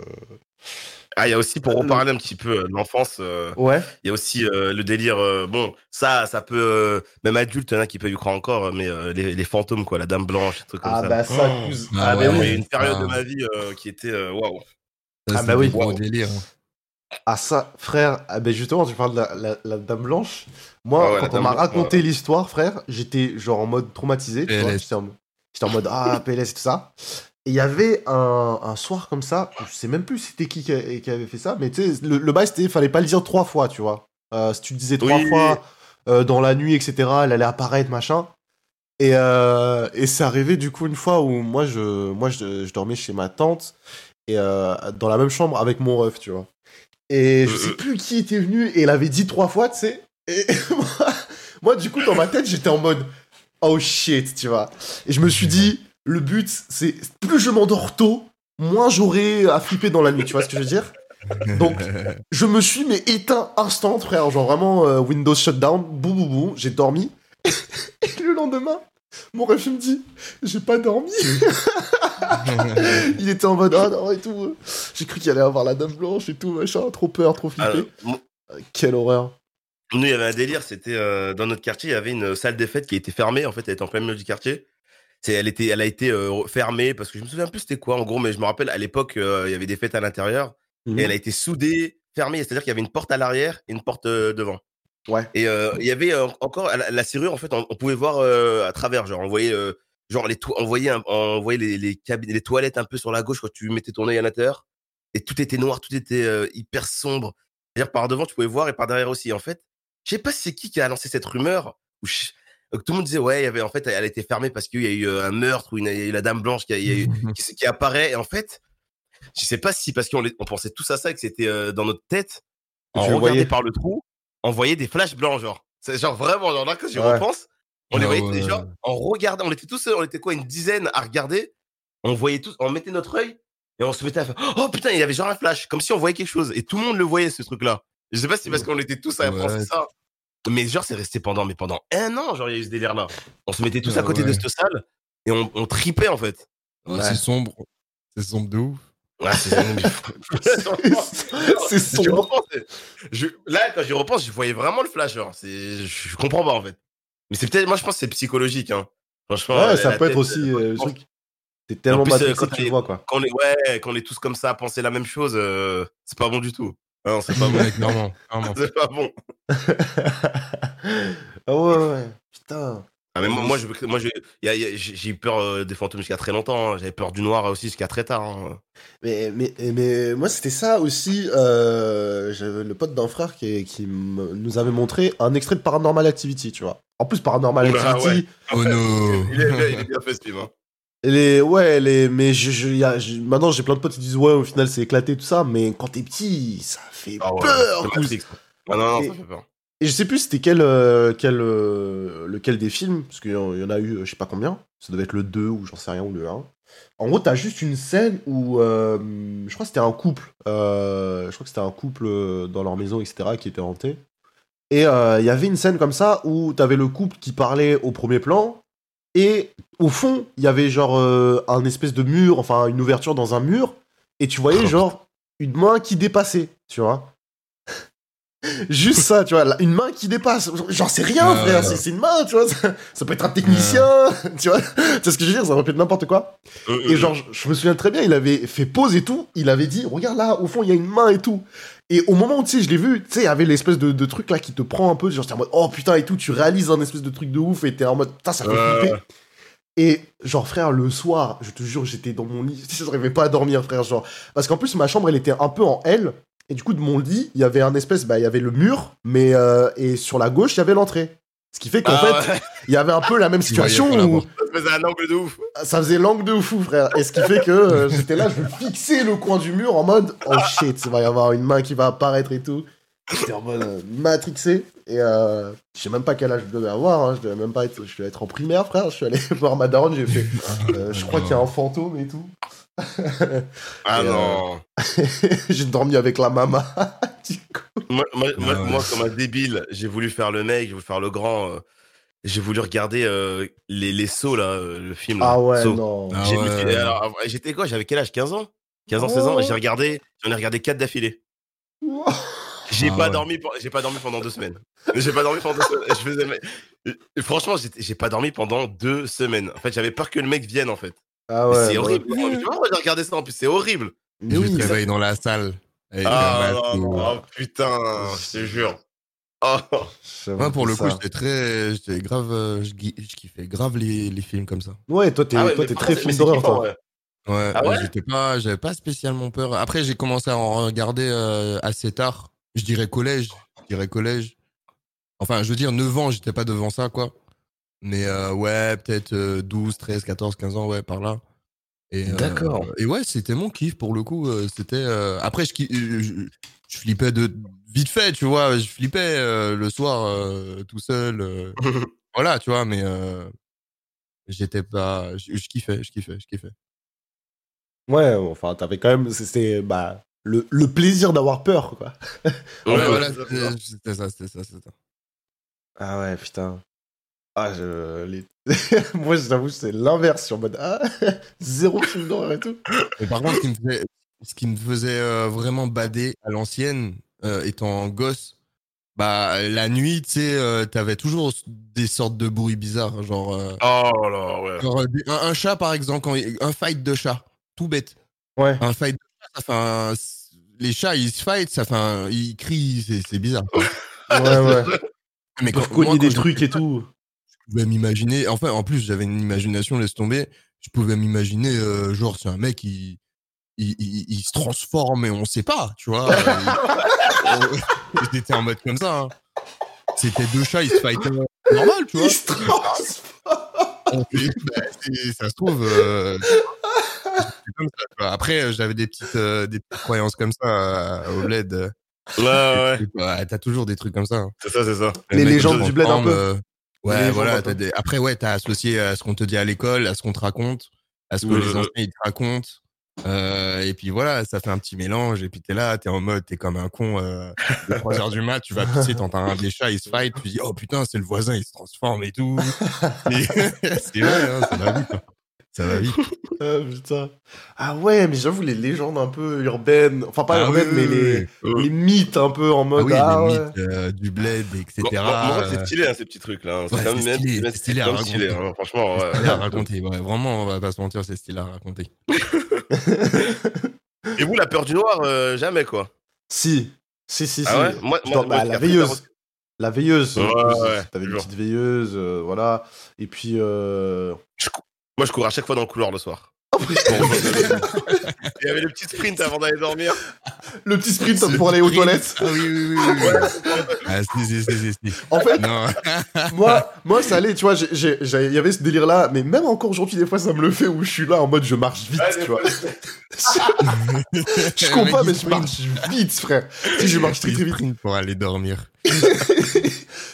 Ah, il y a aussi, pour reparler un petit peu euh, de l'enfance, euh, Ouais. il y a aussi euh, le délire. euh, bon, ça, ça peut. euh, même adulte, il y en a qui peuvent y croire encore, mais euh, les, les fantômes, quoi, la dame blanche, des trucs comme Ah ça. bah ça, Oh. cousin. Ah Ah, ouais, bah Il y a oui. une période Ah. de ma vie euh, qui était. euh, Waouh. Ça, Ah bah oui. gros Wow. délire. hein. Ah ça, frère, ah ben justement, tu parles de la, la- la dame blanche. Moi, Ah ouais, quand on m'a raconté l'histoire, frère, j'étais genre en mode traumatisé. tu vois, PLS. J'étais en, mode ah PLS et tout ça. Et il y avait un, un soir comme ça, je sais même plus c'était qui qui a- qui avait fait ça, mais tu sais, le, le bail c'était, fallait pas le dire trois fois, tu vois. Euh, si tu le disais trois Oui. fois euh, dans la nuit, etc., elle allait apparaître, machin. Et, euh, et c'est arrivé du coup une fois où moi je, moi je, je dormais chez ma tante et euh, dans la même chambre avec mon ref, tu vois. Et je Euh, sais euh. plus qui était venu et elle avait dit trois fois, tu sais. Et moi, moi, du coup, dans ma tête, j'étais en mode oh shit, tu vois. Et je me suis dit, le but, c'est plus je m'endors tôt, moins j'aurai à flipper dans la nuit, tu vois ce que je veux dire? Donc, je me suis mais éteint instant, frère, genre vraiment euh, Windows shutdown, boum boum boum, j'ai dormi. et le lendemain, mon ref il me dit, j'ai pas dormi. il était en mode ah non et tout. J'ai cru qu'il allait avoir la dame blanche et tout, machin, trop peur, trop flippé. Alors, mo- Quelle horreur. nous, il y avait un délire. C'était euh, dans notre quartier, il y avait une salle des fêtes qui était fermée. En fait, elle était en plein milieu du quartier. C'est, elle était, elle a été euh, fermée parce que je me souviens plus c'était quoi en gros, mais je me rappelle à l'époque, euh, il y avait des fêtes à l'intérieur et elle a été soudée, fermée. C'est-à-dire qu'il y avait une porte à l'arrière et une porte euh, devant. Ouais. Et il y avait encore la, la serrure. En fait, on, on pouvait voir à travers. Genre, on voyait, genre les, to- on voyait, un- on voyait les, les, cabines- les toilettes un peu sur la gauche quand tu mettais ton œil à l'intérieur. Et tout était noir, tout était euh, hyper sombre. C'est-à-dire par devant, tu pouvais voir et par derrière aussi. En fait, je sais pas si c'est qui qui a lancé cette rumeur. Je- tout le monde disait ouais, il y avait en fait, elle était fermée parce qu'il y a eu euh, un meurtre ou une, a eu la dame blanche qui, a, il y a eu- qui, qui apparaît. Et en fait, je sais pas si parce qu'on on pensait tous à ça et que c'était euh, dans notre tête. On regardait par le trou, on voyait des flashs blancs, genre. C'est genre vraiment, genre là, quand j'y Ouais. repense, on les Ah voyait, ouais. genre, on regardait, on était tous, on était quoi, une dizaine à regarder. On voyait tous, on mettait notre œil et on se mettait à faire, oh putain, il y avait genre un flash, comme si on voyait quelque chose. Et tout le monde le voyait, ce truc-là. Je sais pas si c'est parce qu'on était tous à Ouais. penser ça. Mais genre, c'est resté pendant, mais pendant un an, genre, il y a eu ce délire-là. On se mettait tous à Ah côté de cette salle et on, on tripait, en fait. Ouais. C'est sombre. C'est sombre de ouf. Ouais, c'est sombre. je- là, quand j'y repense, je voyais vraiment le flash. genre. Je, je comprends pas en fait. Mais c'est peut-être, moi, je pense que c'est psychologique. Hein. Franchement, Ouais, euh, ça peut tête, être aussi euh, euh, le quand- truc. T'es tellement En plus, euh, matrixé quand que tu vois, quoi. Quand on est, ouais, quand on est tous comme ça à penser la même chose, euh, c'est pas bon du tout. Ah non, c'est pas bon. Clairement. C'est pas bon. ah ouais, ouais. Putain. Ah, mais moi, moi, je- moi, je- y a- y a- j'ai eu peur euh, des fantômes jusqu'à très longtemps. hein. J'avais peur du noir aussi jusqu'à très tard. hein. Mais, mais, mais moi, c'était ça aussi. Euh, J'avais le pote d'un frère qui, qui nous avait montré un extrait de Paranormal Activity, tu vois. En plus, Paranormal Bah, Activity, Oh no. Il est, bien- il est bien fait ce film. hein. Est, ouais, est, mais je, je- y a- je- maintenant, j'ai plein de potes qui disent, ouais, au final, c'est éclaté, tout ça, mais quand t'es petit, ça fait Ah ouais, peur. Ah non, non, Et- ça fait peur. Et je sais plus c'était quel, euh, quel, euh, lequel des films, parce qu'il y en il y en a eu, euh, je sais pas combien, ça devait être le 2 ou j'en sais rien, ou le 1. En gros, t'as juste une scène où, euh, je crois que c'était un couple, euh, je crois que c'était un couple dans leur maison, etc., qui était hanté. Et euh, il y avait une scène comme ça où t'avais le couple qui parlait au premier plan, et au fond, il y avait genre euh, un espèce de mur, enfin une ouverture dans un mur, et tu voyais genre une main qui dépassait, tu vois. Juste ça, tu vois, là, une main qui dépasse. J'en sais rien, Ah, frère, ouais. c'est c'est une main, tu vois. Ça, ça peut être un technicien, tu vois. Tu sais ce que je veux dire, ça répète n'importe quoi. Euh, Et genre, je, je me souviens très bien, il avait fait pause et tout. Il avait dit, regarde là, au fond, il y a une main et tout. Et au moment où, tu sais, je l'ai vu, tu sais, il y avait l'espèce de, de truc là qui te prend un peu. Genre, t'es en mode, oh putain et tout, tu réalises un espèce de truc de ouf et t'es en mode, putain, ça fait flipper. Et genre, frère, le soir, je te jure, j'étais dans mon lit. Je n'arrivais pas à dormir, frère. Genre, parce qu'en plus, ma chambre, elle était un peu en L. Et du coup, de mon lit, il y avait un espèce, bah, il y avait le mur, mais euh, et sur la gauche, il y avait l'entrée. Ce qui fait qu'en Ah fait, ouais, il y avait un peu la même situation où ça faisait un angle de ouf. ça faisait langue de fou, frère. Et ce qui fait que euh, j'étais là, je me fixais le coin du mur en mode oh shit, il va y avoir une main qui va apparaître et tout. J'étais en mode euh, matrixé. Et euh, je sais même pas quel âge je devais avoir. hein. Je devais même pas être, je devais être en primaire, frère. Je suis allé voir ma daronne, j'ai fait. euh, je crois qu'il y a un fantôme et tout. Ah euh, non. j'ai dormi avec la maman. Du coup, Moi, moi, moi, Ah ouais. moi, comme un débile, j'ai voulu faire le mec, j'ai voulu faire le grand. euh, j'ai voulu regarder euh, les, les sauts, là, euh, le film. Là, ah ouais, Saw. non. Ah J'ai- ouais. alors, J'étais quoi? J'avais quel âge? 15 ans? 15 ans, 16 ans? Oh. J'ai regardé, j'en ai regardé 4 d'affilée. J'ai Ah pas ouais. dormi, pe- j'ai pas dormi pendant deux semaines. J'ai pas dormi pendant deux semaines. Je faisais, mais- franchement, j'étais- j'ai pas dormi pendant deux semaines. En fait, j'avais peur que le mec vienne, en fait. Ah ouais. c'est bah, horrible. Moi, j'ai regardé ça en plus, c'est horrible. Mais oui, te réveille dans la salle. Avec Ah oh, putain, je te jure. Oh. Moi, pour le coup, j'étais très. J'étais grave. euh, Je, kiffais grave les, les films comme ça. Ouais, toi, t'es Ah ouais, toi, mais t'es par très film d'horreur, toi. ouais. Ouais, Ah ouais? j'étais pas, j'avais pas spécialement peur. Après, j'ai commencé à en regarder euh, assez tard. Je dirais collège. Je dirais collège. Enfin, je veux dire, 9 ans, j'étais pas devant ça, quoi. Mais euh, ouais, peut-être euh, 12, 13, 14, 15 ans, ouais, par là. Euh, D'accord. et ouais, c'était mon kiff pour le coup. euh, C'était. Après, je, je, flippais de vite fait, tu vois. Je flippais le soir tout seul. voilà, tu vois, mais j'étais pas. Je, je kiffais, je kiffais, je kiffais. Ouais, enfin, t'avais quand même. C'était bah, le, le plaisir d'avoir peur, quoi. Ouais, voilà, c'était ça, c'était ça, c'était ça. Ah ouais, putain. Ah, je. Les... Moi, j'avoue, c'est l'inverse sur mode. Ah, zéro film d'horreur et tout. Mais par contre, ce qui me faisait, ce qui me faisait euh, vraiment bader à l'ancienne, euh, étant gosse, bah la nuit, tu sais, euh, t'avais toujours des sortes de bruits bizarres, genre, euh, Oh là, ouais. genre, euh, un, un chat par exemple, quand il- un fight de chat, tout bête. Ouais. Un fight de chat, ça fait un, les chats ils se fight, ça fait un, ils crient, c'est, bizarre. Ouais, ouais. Mais quand- moi, quand des trucs et tout. Je pouvais m'imaginer. Enfin, en plus, j'avais une imagination, laisse tomber. Je pouvais m'imaginer, euh, genre, c'est un mec, il, il, il, il se transforme et on sait pas, tu vois. Euh, J'étais en mode comme ça. hein. C'était deux chats, ils se fightaient normal, tu vois. Il se transforme. On fait- bah, ça se trouve. euh, c'est comme ça, tu vois. Après, j'avais des petites, euh, des petites croyances comme ça euh, au bled. Ouais, ouais, Ouais, T'as toujours des trucs comme ça. hein. c'est ça, c'est ça. Le Les légendes du bled un peu. Euh, Ouais, voilà. t'as des- Après, ouais, t'as associé à ce qu'on te dit à l'école, à ce qu'on te raconte, à ce que les ouais. anciens ils te racontent. Euh, et puis voilà, ça fait un petit mélange. Et puis t'es là, t'es en mode, t'es comme un con. Euh, de 3 heures du mat, tu vas pisser, t'entends un des chats, ils se fight, tu dis, oh putain, c'est le voisin, il se transforme et tout. C'est vrai, hein, ça va vite. hein. Ça va vite. Ah, putain. Ah ouais, mais j'avoue, les légendes un peu urbaines. Enfin, pas Ah urbaines, oui, mais oui, les, oui. les mythes un peu en Ah mode. oui, ah les ouais. mythes euh, du bled, etc. C'est stylé, hein, ces petits trucs-là. C'est ouais, quand c'est même stylé, même- c'est stylé à stylé, hein, franchement. c'est ouais. stylé à raconter. Ouais, vraiment, on va pas se mentir, c'est stylé à raconter. Et vous, la peur du noir, euh, jamais, quoi. Si. Si, si, si. Ah ouais Moi, bah, moi, la veilleuse. La veilleuse. Ouais, ouais, T'avais une petite veilleuse, euh, voilà. Et puis. Euh... je Moi, je cours à chaque fois dans le couloir le soir. Il y avait le petit sprint avant d'aller dormir. Le petit sprint Ce pour aller aux sprint. toilettes. Ah oui, oui, oui. ah, si, si, si, si. En fait, Non. moi, moi, ça allait, tu vois, il y avait ce délire-là, mais même encore aujourd'hui, des fois, ça me le fait où je suis là en mode je marche vite, Ouais, tu vois. je comprends, mec, mais je marche vite, frère. Si je marche très très vite. pour aller dormir.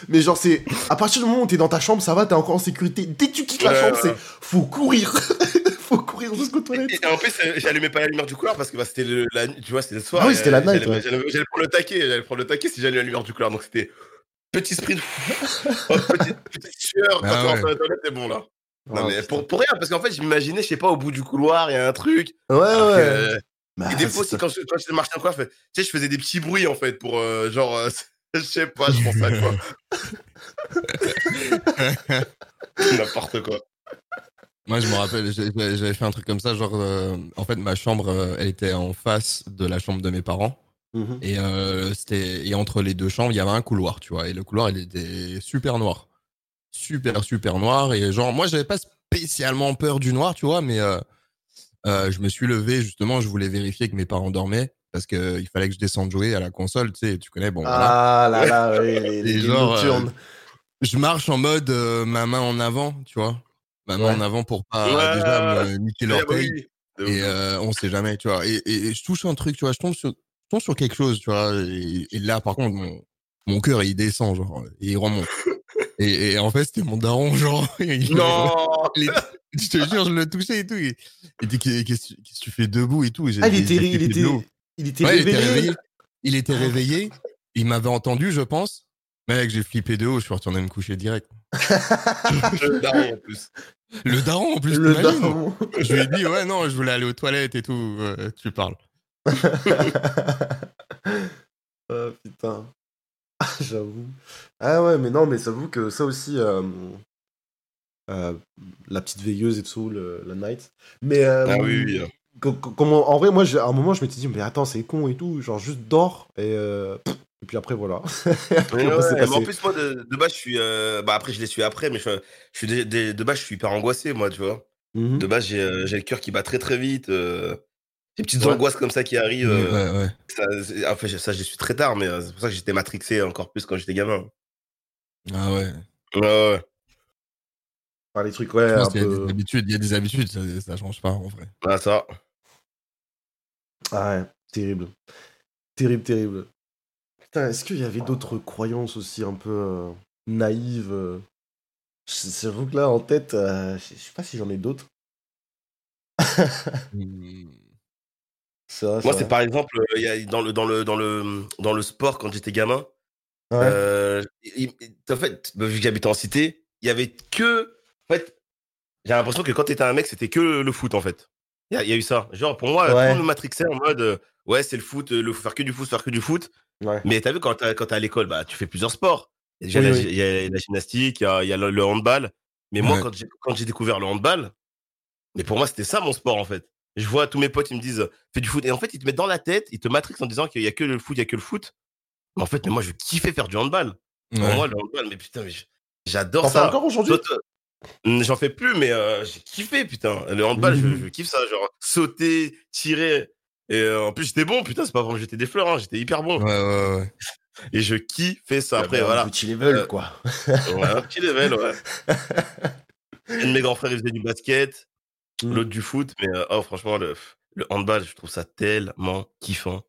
Mais genre, c'est. À partir du moment où t'es dans ta chambre, ça va, t'es encore en sécurité. Dès que tu quittes la chambre, c'est. Faut courir. faut courir jusqu'aux toilettes. Et en plus, euh, j'allumais pas la lumière du couloir parce que bah, c'était le, la, tu vois, c'était le soir. Ah oui, c'était la euh, night, J'allais ouais. j'allais- j'allais prendre le taquet, j'allais prendre le taquet si j'allumais la lumière du couloir. Donc c'était petit sprint, hop, petite, petite sueur, Ah quand tu rentres ouais. dans la toilette, c'est bon là. Non, Ah, mais pour, pour rien, parce qu'en fait, je m'imaginais, je sais pas, au bout du couloir, il y a un truc. Ouais, ouais. que, euh, Bah, et des fois quand je, quand je marchais en couloir, je, fais- tu sais, je faisais des petits bruits en fait pour euh, genre, euh, je sais pas, je pense à quoi. N'importe quoi. Moi, je me rappelle, j'avais fait un truc comme ça, genre, euh, en fait, ma chambre, euh, elle était en face de la chambre de mes parents. Mhm. Et, euh, c'était, et entre les deux chambres, il y avait un couloir, tu vois. Et le couloir, il était super noir. Super, super noir. Et genre, moi, j'avais pas spécialement peur du noir, tu vois, mais euh, euh, je me suis levé, justement, je voulais vérifier que mes parents dormaient. Parce qu'il fallait que je descende jouer à la console, tu sais, tu connais, bon, voilà. Ah là là, oui, les, les, genre, nocturnes. Je marche en mode euh, ma main en avant, tu vois. Ma main Ouais. en avant pour pas Ouais. déjà me niquer bah l'orteil. oui. Et euh, on sait jamais, tu vois. Et, et- et je touche un truc, tu vois, je tombe sur, je tombe sur quelque chose, tu vois. Et, et là, par contre, mon, mon cœur, il descend, genre, et il remonte. Et, et en fait, c'était mon daron, genre. il- Non il- je te jure, je le touchais et tout. Il il dit Qu'est- qu'est-ce que tu fais debout et tout? Ah, il était, il était. Il était Ouais, il était réveillé. Il était réveillé. Il m'avait entendu, je pense. Mec, j'ai flippé de haut, je suis retourné me coucher direct. Le daron, en plus. Le daron, en plus, Le t'imagines daron. Je lui ai dit, ouais, non, je voulais aller aux toilettes et tout. euh, tu parles. oh putain. Ah, J'avoue. Ah ouais, mais non, mais j'avoue que ça aussi. euh, euh, la petite veilleuse et tout, le- la night. Mais. euh, Ah oui, oui. Comment, en vrai, moi, à un moment, je m'étais dit, mais attends, c'est con et tout. Genre, juste dors. Et, euh, et puis après, voilà. Après, Ouais, après, c'est ouais, mais en plus, moi, de, de base, je suis. euh, Bah, après, je l'ai su après, mais je, je suis de, de- de base, je suis hyper angoissé, moi, tu vois. Mhm. De base, j'ai euh, j'ai le cœur qui bat très, très vite. euh, Des petites Ouais. angoisses comme ça qui arrivent. ouais, ouais. ça, enfin, ça, je l'ai su très tard, mais c'est pour ça que j'étais matrixé encore plus quand j'étais gamin. Ah ouais. Ouais, ouais. Enfin, les trucs, ouais, Je un pense qu'il y a peu. des habitudes, il y a des habitudes, ça, ça change pas, en vrai. Ah, ça. Ah ouais, terrible. Terrible, terrible. Putain, est-ce qu'il y avait d'autres croyances aussi un peu euh, naïves euh? C'est J'avoue que là, en tête, euh, je sais pas si j'en ai d'autres. Vrai, Moi, c'est vrai. par exemple, euh, il y a, dans, le, dans, le, dans, le, dans le sport, quand j'étais gamin, Ouais. euh, il- il- en fait, bah, vu que j'habitais en cité, il y avait que. En fait, j'ai l'impression que quand t'étais un mec, c'était que le foot, en fait. Il y, a- il y a eu ça. Genre, pour moi, Ouais. tout le matrixait en mode, euh, ouais, c'est le foot, euh, le faire que du foot, faire que du foot. Ouais. Mais t'as vu, quand t'es à l'école, bah, tu fais plusieurs sports. Il y a, Oui, déjà oui. la, il y a la gymnastique, il y a, il y a le, le handball. Mais moi, quand j'ai quand j'ai découvert le handball, mais pour moi, c'était ça mon sport, en fait. Je vois tous mes potes, ils me disent, fais du foot. Et en fait, ils te mettent dans la tête, ils te matrixent en disant qu'il y a que le foot, il y a que le foot. Mais en fait, mais moi, je kiffais faire du handball. Pour moi, le handball, mais putain, mais j'adore ça. encore aujourd'hui? J'en fais plus, mais euh, j'ai kiffé, putain. Le handball, je, je kiffe ça. Genre, sauter, tirer. Et euh, en plus, j'étais bon, putain, c'est pas comme j'étais des fleurs, hein, j'étais hyper bon. Ouais, ouais, ouais. Et je kiffais ça. Après, Ouais, voilà. Un petit level, Euh, quoi. Ouais, un petit level, ouais. Un de mes grands frères, il faisait du basket, Mm. l'autre du foot. Mais euh, oh, franchement, le, le handball, je trouve ça tellement kiffant.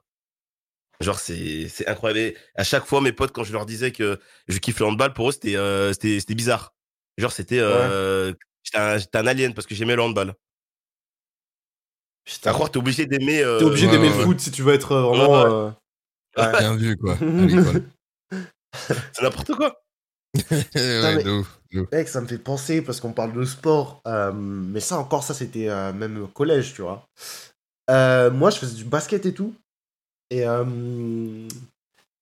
Genre, c'est c'est incroyable. Et à chaque fois, mes potes, quand je leur disais que je kiffe le handball, pour eux, c'était euh, c'était c'était bizarre. Genre, c'était. Euh, J'étais un, alien parce que j'aimais le handball. Putain. À croire, t'es obligé d'aimer. euh, T'es obligé ouais, d'aimer ouais. le foot si tu veux être euh, vraiment. Ouais. euh, Ouais. Bien vu, quoi. C'est n'importe quoi. ouais, mais- de ouf, de ouf. Mec, ça me fait penser parce qu'on parle de sport. euh, mais ça, encore, ça, c'était euh, même au collège, tu vois. Euh, moi, je faisais du basket et tout. Et euh,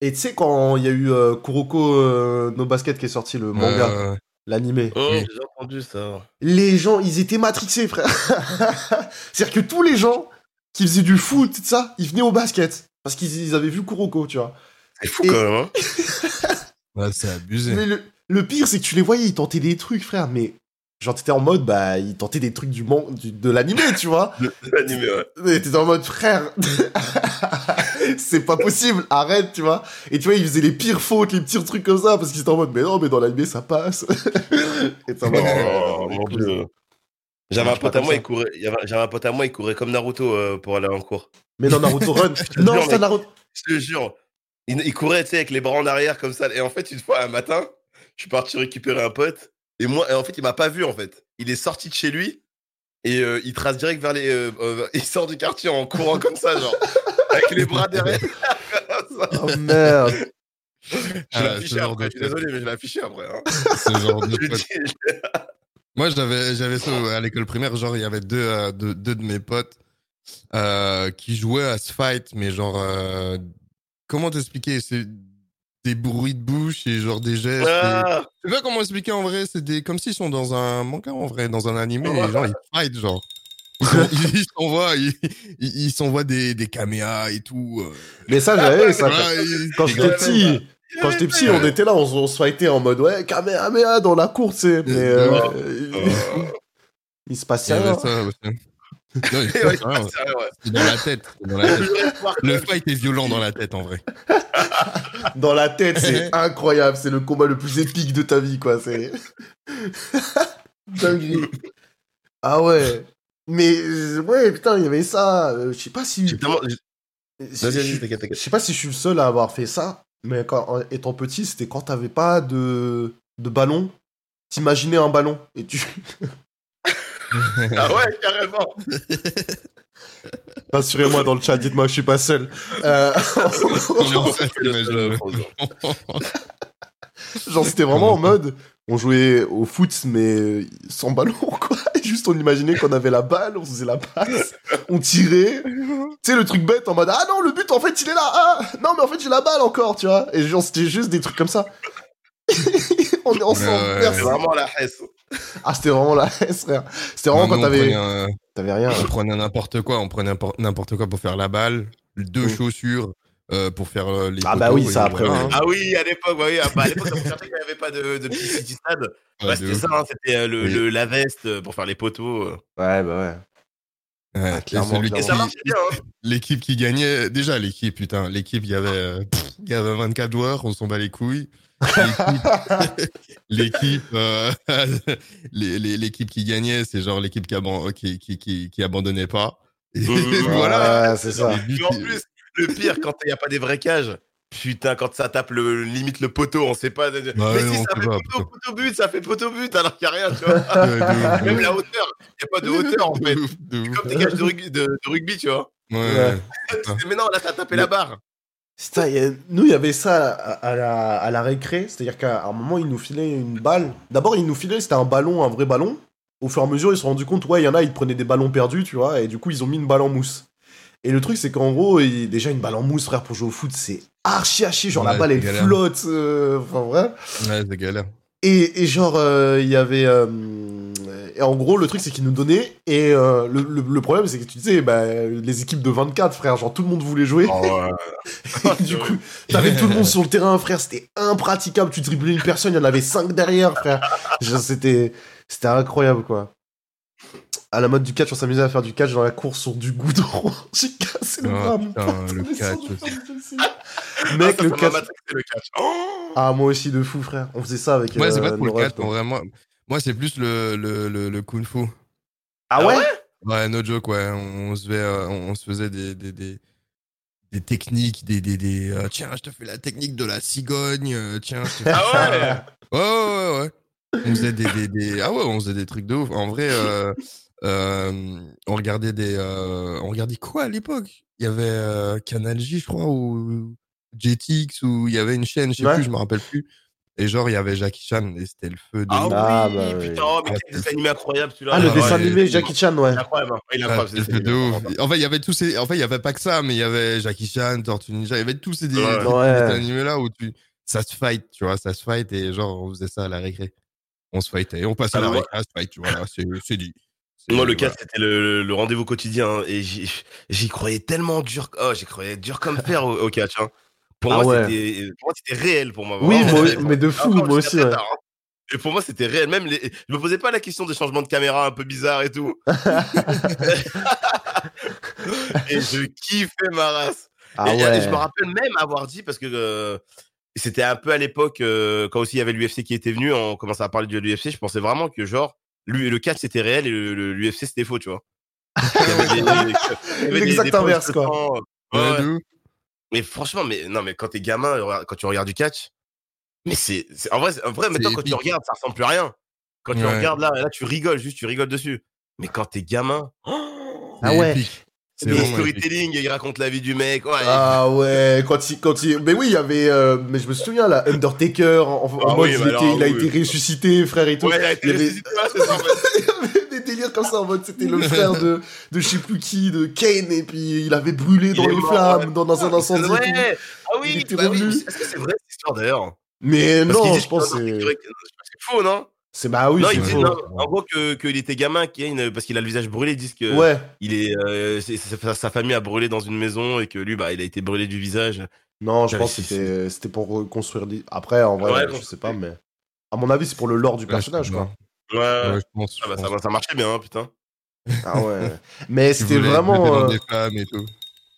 et tu sais, quand il y a eu euh, Kuroko euh, No Basket qui est sorti, le manga, Euh, l'animé, Oh, Oui. j'ai entendu ça. les gens, ils étaient matrixés, frère. C'est-à-dire que tous les gens qui faisaient du foot, tout ça, ils venaient au basket. Parce qu'ils ils avaient vu Kuroko, tu vois. C'est fou Et- quand même, hein. Ouais, c'est abusé. Mais le, le pire, c'est que tu les voyais, ils tentaient des trucs, frère, mais genre t'étais en mode, bah, ils tentaient des trucs du, du- de l'animé, tu vois. L'animé, ouais. Mais t'étais en mode, frère, c'est pas possible, arrête, tu vois. Et tu vois, ils faisaient les pires fautes, les pires trucs comme ça, parce qu'ils étaient en mode, mais non, mais dans l'animé, ça passe. Et t'es en mode, Oh, mon dieu. J'avais un pote à moi, il courait, il j'avais un pote à moi, il courait comme Naruto euh, pour aller en cours. Mais non, Naruto Run. non, c'est. Naruto. Je te jure. Il, il courait, tu sais, avec les bras en arrière comme ça. Et en fait, une fois, un matin, je suis parti récupérer un pote. Et moi, et en fait, il m'a pas vu, en fait. Il est sorti de chez lui. Et euh, il trace direct vers les. euh, euh, il sort du quartier en courant comme ça, genre. Avec les bras derrière. Oh merde. Je l'ai Ah, affiché après. de Je suis désolé, mais je l'ai affiché après. hein. Ce genre de Je lui pote. dis, je- Moi, j'avais, j'avais ça à l'école primaire. Genre, il y avait deux, euh, deux, deux de mes potes euh, qui jouaient à ce fight, mais genre, euh, comment t'expliquer? C'est des bruits de bouche et genre des gestes. et- Ah, Je sais pas comment expliquer en vrai. C'est des, comme s'ils sont dans un manga en vrai, dans un animé. Ouais. Et genre, ils fight, genre. Ils s'envoient, ils, ils, ils s'envoient des, des caméas et tout. euh. Mais ça, j'avais, ça. Quand j'étais Ouais, petit, quand j'étais petit, on était là, on, on se fightait en mode ouais, Kamehameha dans la cour, tu sais. Mais euh, il, il se passait rien. ça ouais, c'est ouais. dans la tête. dans la tête. Le fight est violent dans la tête en vrai. Dans la tête, c'est incroyable. C'est le combat le plus épique de ta vie, quoi. C'est dinguerie. Ah ouais. Mais ouais, putain, il y avait ça. euh, Je sais pas si. Je- sais pas si je suis le seul à avoir fait ça, mais quand en étant petit, c'était quand t'avais pas de de ballon. T'imaginais un ballon et tu. Ah ouais, carrément. Rassurez-moi dans le chat, dites-moi que je suis pas seul. Euh, genre, c'était vraiment en mode. On jouait au foot, mais sans ballon, quoi. Juste, on imaginait qu'on avait la balle, on faisait la passe, on tirait. Tu sais, le truc bête en mode Ah non, le but, en fait, il est là. Ah non, mais en fait, j'ai la balle encore, tu vois. Et genre, c'était juste des trucs comme ça. On est ensemble, Ouais, ouais, merci. vraiment la hesse. Ah, c'était vraiment la S, frère. C'était vraiment Nous, quand t'avais un- t'avais rien. On prenait n'importe quoi, on prenait n'importe- quoi pour faire la balle, deux Mm. chaussures euh, pour faire euh, les Ah bah oui, ça après, voilà, oui. hein. Ah oui, à l'époque, bah oui, ah bah, à l'époque, ça me sentait qu'il n'y avait pas de, de petit city stade. Ouais, Bah, c'était ça, hein, c'était euh, le, Oui. le- la veste euh, pour faire les poteaux. euh. Ouais, bah ouais. Ouais, Ah, et clairement. Et ça marchait bien. Hein. L'équipe qui gagnait, déjà l'équipe, putain, l'équipe, il y avait, euh, pff, il y avait 24 joueurs, on s'en bat les couilles. L'équipe, l'équipe, euh, l'équipe qui gagnait, c'est genre l'équipe qui, aban- qui, qui, qui, qui abandonnait pas. Et voilà. Ouais, c'est ça. Et en plus, le pire, quand il n'y a pas des vrais cages, putain, quand ça tape le, limite le poteau, on sait pas. Bah mais si ça fait pas, poteau, poteau but, ça fait poteau but, alors qu'il n'y a rien, tu vois. De de Même ouf, la hauteur, il n'y a pas de hauteur en fait. de. Comme des cages de rugby, de, de rugby tu vois. Ouais, Ouais. ouais. Mais non, là, t'as tapé la barre. Nous, il y avait ça à, à la, à la récré, c'est-à-dire qu'à un moment, ils nous filaient une balle. D'abord, ils nous filaient, c'était un ballon, un vrai ballon. Au fur et à mesure, ils se sont rendus compte, ouais, il y en a, ils prenaient des ballons perdus, tu vois, et du coup, ils ont mis une balle en mousse. Et le truc, c'est qu'en gros, il- déjà, une balle en mousse, frère, pour jouer au foot, c'est archi archi, genre la balle, elle galère. flotte, euh, enfin, vrai. Ouais, c'est galère. Et, et genre, euh, il y avait. euh, et en gros, le truc, c'est qu'ils nous donnaient. Et euh, le, le- le problème, c'est que tu disais, bah, les équipes de 24, frère, genre tout le monde voulait jouer. Et du coup, t'avais tout le monde sur le terrain, frère. C'était impraticable. Tu driblais une personne, il y en avait 5 derrière, frère. C'était incroyable, quoi. À la mode du catch, on s'amusait à faire du catch dans la course sur du goudron. J'ai cassé le Oh, bras, pote, le catch. Mec, le catch. le catch. Oh Ah, moi aussi, de fou, frère. On faisait ça avec. Moi, c'est euh, pas le catch, quoi. en vrai. Moi, moi c'est plus le, le, le, le kung fu. Ah ouais? Ouais, no joke, ouais. On, on se, fait, euh, on, on se faisait des, des, des, des techniques, des. des, des euh, tiens, je te fais la technique de la cigogne. euh, tiens, je te fais Ah ça. ouais? Ouais, ouais, ouais. On faisait des, des, des- Ah ouais, on faisait des trucs de ouf. En vrai, euh, on regardait des. On regardait quoi à l'époque? Il y avait Canal J, je crois, ou Jetix, ou il y avait une chaîne, je sais Ouais. plus, je me rappelle plus. Et genre, il y avait Jackie Chan, et c'était le feu de. Ah oui, Ah, bah oui. putain, oh, mais quel dessin animé incroyable celui-là. Ah, le Ouais, dessin ouais. animé Jackie Chan, ouais. Il incroyable, hein. il Ah, incroyable. ce c'était le dessin feu de ouf. En fait, il y avait tous ces. En fait, il y avait pas que ça, mais il y avait Jackie Chan, Tortue Ninja, il y avait tous ces des, Ouais. des- Ouais. dessins animés là où tu. Ça se fight, tu vois, ça se fight, et genre, on faisait ça à la récré. On se fightait, on passait à la Ah, moi- récré à se fight, tu vois, c'est c'est dit. Moi, le. 4, c'était le, le rendez-vous quotidien. hein, et j'y j'y croyais tellement dur. Oh, j'y croyais dur comme fer au, au catch. hein. Pour, Ah moi, ouais. c'était, pour moi, c'était réel pour moi. Oui, moi- mais de fou, Encore moi aussi, très ouais. tard, hein. Et pour moi, c'était réel. Même les... je me posais pas la question des changements de caméra un peu bizarres et tout. et je kiffais ma race. Ah et, et ouais. je me rappelle même avoir dit parce que euh, c'était un peu à l'époque euh, quand aussi il y avait l'UFC qui était venu, on commençait à parler de l'UFC. Je pensais vraiment que genre lui, le catch c'était réel et le- le- l'UFC c'était faux, tu vois. L'exact inverse, quoi. Ouais, Ouais, ouf. Mais franchement, mais non, mais quand t'es gamin, quand tu regardes du catch, mais c'est, en vrai, en vrai, maintenant quand tu regardes, ça ressemble plus à rien. Quand tu Ouais. regardes là, là, tu rigoles, juste tu rigoles dessus. Mais quand t'es gamin, Ah C'est ouais. épique. C'est le storytelling, il raconte la vie du mec. Ouais, Ah ouais, quand il, quand il, mais oui, il y avait, euh, mais je me souviens là, Undertaker, en, en Ah mode oui, il, était- alors, il a oui. été ressuscité, frère et tout. ouais, il a été il y avait- ressuscité, ouais, c'est ça, en fait. délires comme ça en mode c'était le frère de, de je sais plus qui, de Kane, et puis il avait brûlé dans les flammes, dans, dans un incendie. Ouais. Ah oui, bah oui. revenu. Est-ce que c'est vrai cette histoire d'ailleurs? Mais Parce non, je pense que c'est faux, non? C'est bah oui, Non, c'est il dit, faux. non, en gros que qu'il était gamin, Kane, parce qu'il a le visage brûlé, ils disent que Ouais, il est, euh, sa, sa famille a brûlé dans une maison et que lui, bah, il a été brûlé du visage. non, je pense que c'était, c'était pour reconstruire. Après, en vrai, Ouais, je bon, sais pas, mais à mon avis, c'est pour le lore du Ouais, personnage, quoi. Ouais. Ouais, je pense. Ah bah, pense. ça, ça marchait bien, hein, putain. Ah ouais. Mais c'était vraiment. euh.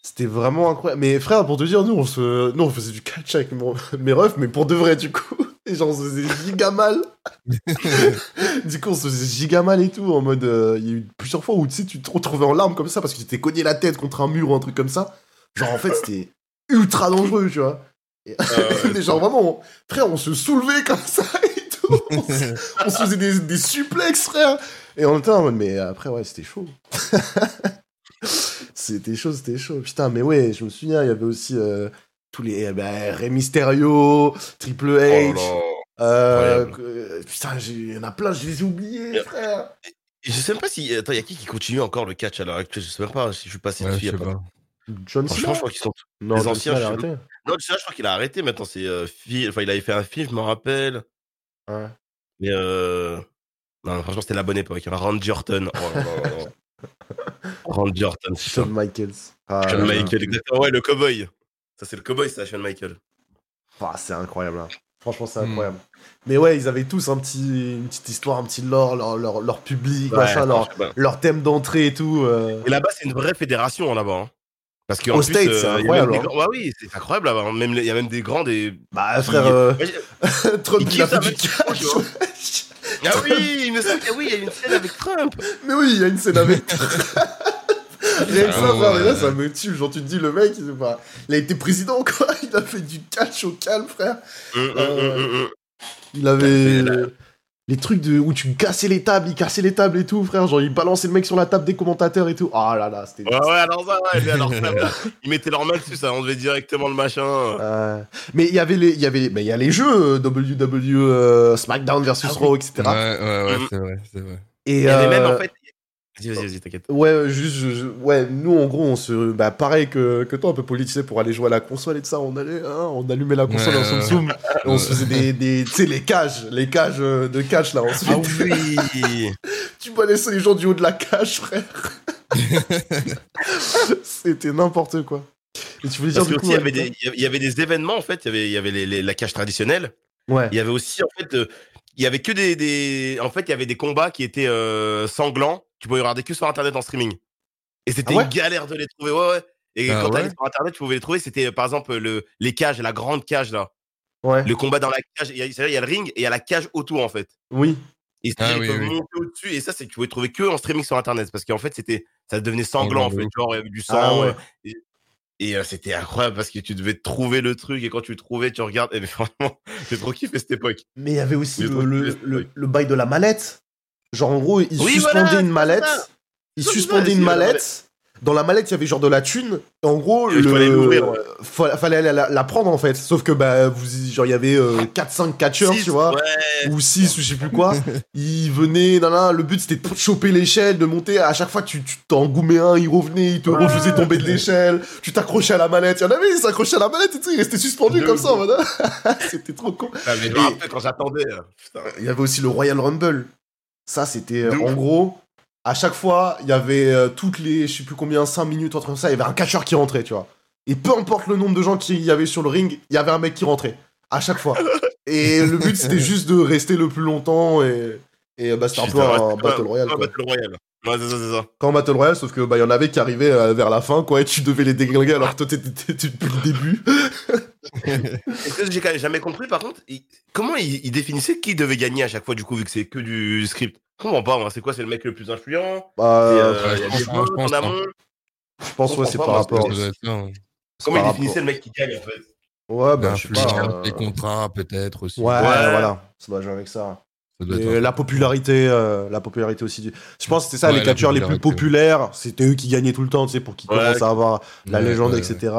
C'était vraiment incroyable. Mais frère, pour te dire, nous on, se... nous, on faisait du catch avec mon- mes refs, mais pour de vrai, du coup. Et genre, on se faisait giga mal. du coup, on se faisait giga mal et tout. En mode, euh, il y a eu plusieurs fois où tu sais, tu te retrouvais en larmes comme ça parce que tu t'es cogné la tête contre un mur ou un truc comme ça. Genre, en fait, c'était ultra dangereux, tu vois. Et- mais genre, vraiment, frère, on se soulevait comme ça. On se, on se faisait des, des suplexes, frère. Et en même temps, en mode, mais après, ouais, c'était chaud. c'était chaud, c'était chaud. Putain, mais ouais, je me souviens, il y avait aussi euh, tous les. eh ben, Rey Mysterio, Triple H. Oh euh, putain, il y en a plein, je les ai oubliés, frère. Je sais même pas si. Attends, il y a qui qui continue encore le catch à l'heure actuelle Je sais même pas si je suis passé Ouais, dessus. je y sais a pas- pas. John Franchement, Cena je crois qu'ils sont. Non, les anciens, je- arrêté. Non, je crois qu'il a arrêté maintenant. C'est. euh, fi- Enfin, il avait fait un film, je me rappelle. Ouais. Mais. Euh... Non, franchement, c'était la bonne époque. Randy Orton. Oh. Randy Orton. putain. Shawn Michaels. Ah, Shawn là là. Michael, exactement. Ouais, le cowboy. Ça, c'est le cowboy, ça, Shawn Michael. Ah, c'est incroyable. hein. Franchement, c'est Hmm. incroyable. Mais ouais, ils avaient tous un petit, une petite histoire, un petit lore, leur, leur, leur public, Ouais, machin, leur, franchement. leur thème d'entrée et tout. euh. Et là-bas, c'est une vraie fédération là-bas. hein. Parce plus, States, euh, c'est incroyable, hein. grands- Ouais, oui, c'est incroyable hein. Même Il y a même des grands, des. Bah, frère, euh, Trump, il il a fait du wesh. Ah oui, il me semble que oui, il y a une scène avec Trump. Mais oui, il y a une scène avec. Rien que ça, frère, mais là, ouais. ça me tue. Genre, tu te dis, le mec, il, bah, il a été président, quoi. Il a fait du catch au calme, frère. Hum, hum, Euh, hum, hum. Il avait. Les trucs de où tu cassais les tables, il cassait les tables et tout, frère. Genre, il balançait le mec sur la table des commentateurs et tout. Ah là là, c'était. Ouais, ouais, alors ça, ouais, mais alors ça, ils mettaient leur main dessus, ça enlevait directement le machin. Euh, mais il y avait les, il y avait, mais il y a les jeux euh, WWE, euh, SmackDown versus Ah. Raw, etc. Ouais, ouais, ouais, Mm. c'est vrai, c'est vrai. Et Il y avait même euh, en fait. Vas-y, vas-y, vas-y, t'inquiète. ouais, juste, je- je- ouais, nous en gros, on se, bah pareil que, que toi, un peu politisé pour aller jouer à la console et tout ça. On allait, hein, on allumait la console Ouais, en. Soum, et on se faisait des, des, tu sais, les cages, les cages euh, de cash là. Ensuite, Ah oui tu balançais les gens du haut de la cage, frère. C'était n'importe quoi. Et tu voulais dire Parce du que coup, aussi, il y avait des, il y avait des événements en fait, il y avait, il y avait les- les- la cage traditionnelle. ouais, Il y avait aussi en fait, euh, il y avait que des, des, en fait, il y avait des combats qui étaient euh, sanglants. Tu pouvais regarder que sur internet en streaming. Et c'était Ah ouais? une galère de les trouver. Ouais, ouais. Et Ah quand t'allais sur internet, tu pouvais les trouver. C'était par exemple le, les cages, la grande cage là. ouais, Le combat dans la cage. Il y a, c'est-à-dire, il y a le ring et il y a la cage autour en fait. oui, Et Ah oui, oui. monter au-dessus. Et ça, c'est que tu pouvais trouver que en streaming sur internet. Parce qu'en fait, c'était, ça devenait sanglant en de fait. Genre, il y avait du sang. Ah ouais. euh, Et, et, euh, c'était incroyable parce que tu devais trouver le truc. Et quand tu le trouvais, tu regardes. Et mais franchement, j'ai trop kiffé cette époque. Mais il y avait aussi le, le, le- le bail de la mallette. Genre, en gros, il Oui, suspendait voilà, une mallette. ça. Il C'est ça, suspendait c'est une mallette. Dans la mallette, il y avait genre de la thune. Et en gros, Il le... fallait l'ouvrir, ouais. fa- fallait aller la, la prendre en fait. Sauf que bah, vous, genre, il y avait 4-5 catcheurs, Six, tu vois. Ouais. Ou 6 ou je sais plus quoi. Ils venaient, nan, nan, le but c'était de choper l'échelle, de monter. À chaque fois que tu tu t'en goumais un, il revenait, il te Ouais. refaisait tomber de l'échelle. Tu t'accrochais à la mallette. Il y en avait, ils s'accrochaient à la mallette et tout. Ils restaient suspendus De comme ouf. ça. C'était trop con. Ah, mais Et- quand j'attendais. euh. Il y avait aussi le Royal Rumble. Ça, c'était euh, en gros, à chaque fois, il y avait euh, toutes les, je sais plus combien, 5 minutes, entre ça, il y avait un catcheur qui rentrait, tu vois. Et peu importe le nombre de gens qu'il y avait sur le ring, il y avait un mec qui rentrait. À chaque fois. Et le but, c'était juste de rester le plus longtemps. Et, et bah, c'était un peu un Battle Royale. Battle Royale. Ouais, c'est ça, c'est ça. Quand Battle Royale, sauf que bah, y en avait qui arrivaient euh, vers la fin, quoi, et tu devais les déglinguer alors que toi, t'étais depuis le début. Ce que j'ai jamais compris, par contre, il- comment il, il définissait qui devait gagner à chaque fois, du coup, vu que c'est que du script? Je comprends pas, moi. C'est quoi C'est le mec le plus influent? Bah, euh, euh, a je pense- je je pense, ouais, c'est par moi, rapport. Hein. Comment il définissait le mec qui gagne, en fait? Ouais, bah, je sais pas. L'influence, euh, les contrats, peut-être aussi. Ouais, Ouais. voilà, ça doit jouer avec ça. Et la popularité, euh, la popularité aussi. Du... Je pense que c'était ça, Ouais, les catcheurs les plus populaires, c'était eux qui gagnaient tout le temps, tu sais, pour qu'ils Ouais. commencent à avoir la Ouais, légende, ouais, etc.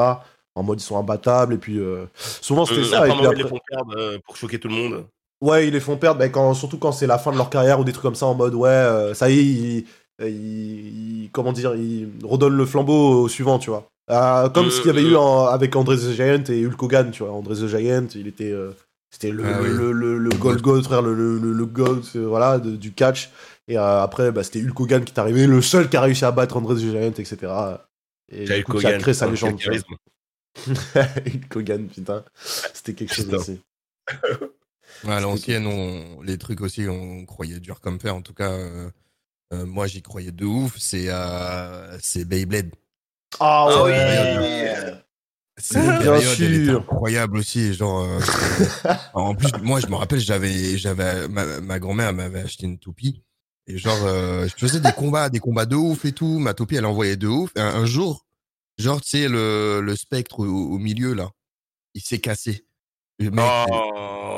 En mode ils sont imbattables, et puis euh, souvent c'était Euh, ça. après, Et puis moment, ils après- les font perdre euh, pour choquer tout le monde. Ouais, ils les font perdre, bah, quand, surtout quand c'est la fin de leur carrière ou des trucs comme ça, en mode ouais, euh, ça y est, ils, ils- ils- comment dire, ils redonnent le flambeau au suivant, tu vois. Euh, comme ce qu'il y avait eu en- avec André the Giant et Hulk Hogan, tu vois. André the Giant, il était. euh, c'était le, Ah le, oui. le, le, le gold gold, frère, le, le, le, le gold, voilà, de- du catch. Et euh, après, bah, c'était Hulk Hogan qui est arrivé, le seul qui a réussi à battre André the Giant, etc. Et J'ai du coup, qui a créé sa légende. Hulk Hogan, putain. C'était quelque chose aussi. Ouais, à l'ancienne, on... les trucs aussi, on croyait dur comme fer. En tout cas, euh, euh, moi, j'y croyais de ouf. C'est euh, c'est Beyblade. Ah Ah ouais! C'est une Bien période, elle était sûr. incroyable aussi. Genre, euh, en plus, moi, je me rappelle, j'avais, j'avais, ma, ma grand-mère m'avait acheté une toupie. Et genre, euh, je faisais des combats, des combats de ouf et tout. Ma toupie, elle envoyait de ouf. Un, un jour, genre, tu sais, le, le spectre au, au milieu, là, il s'est cassé. Mec, Oh.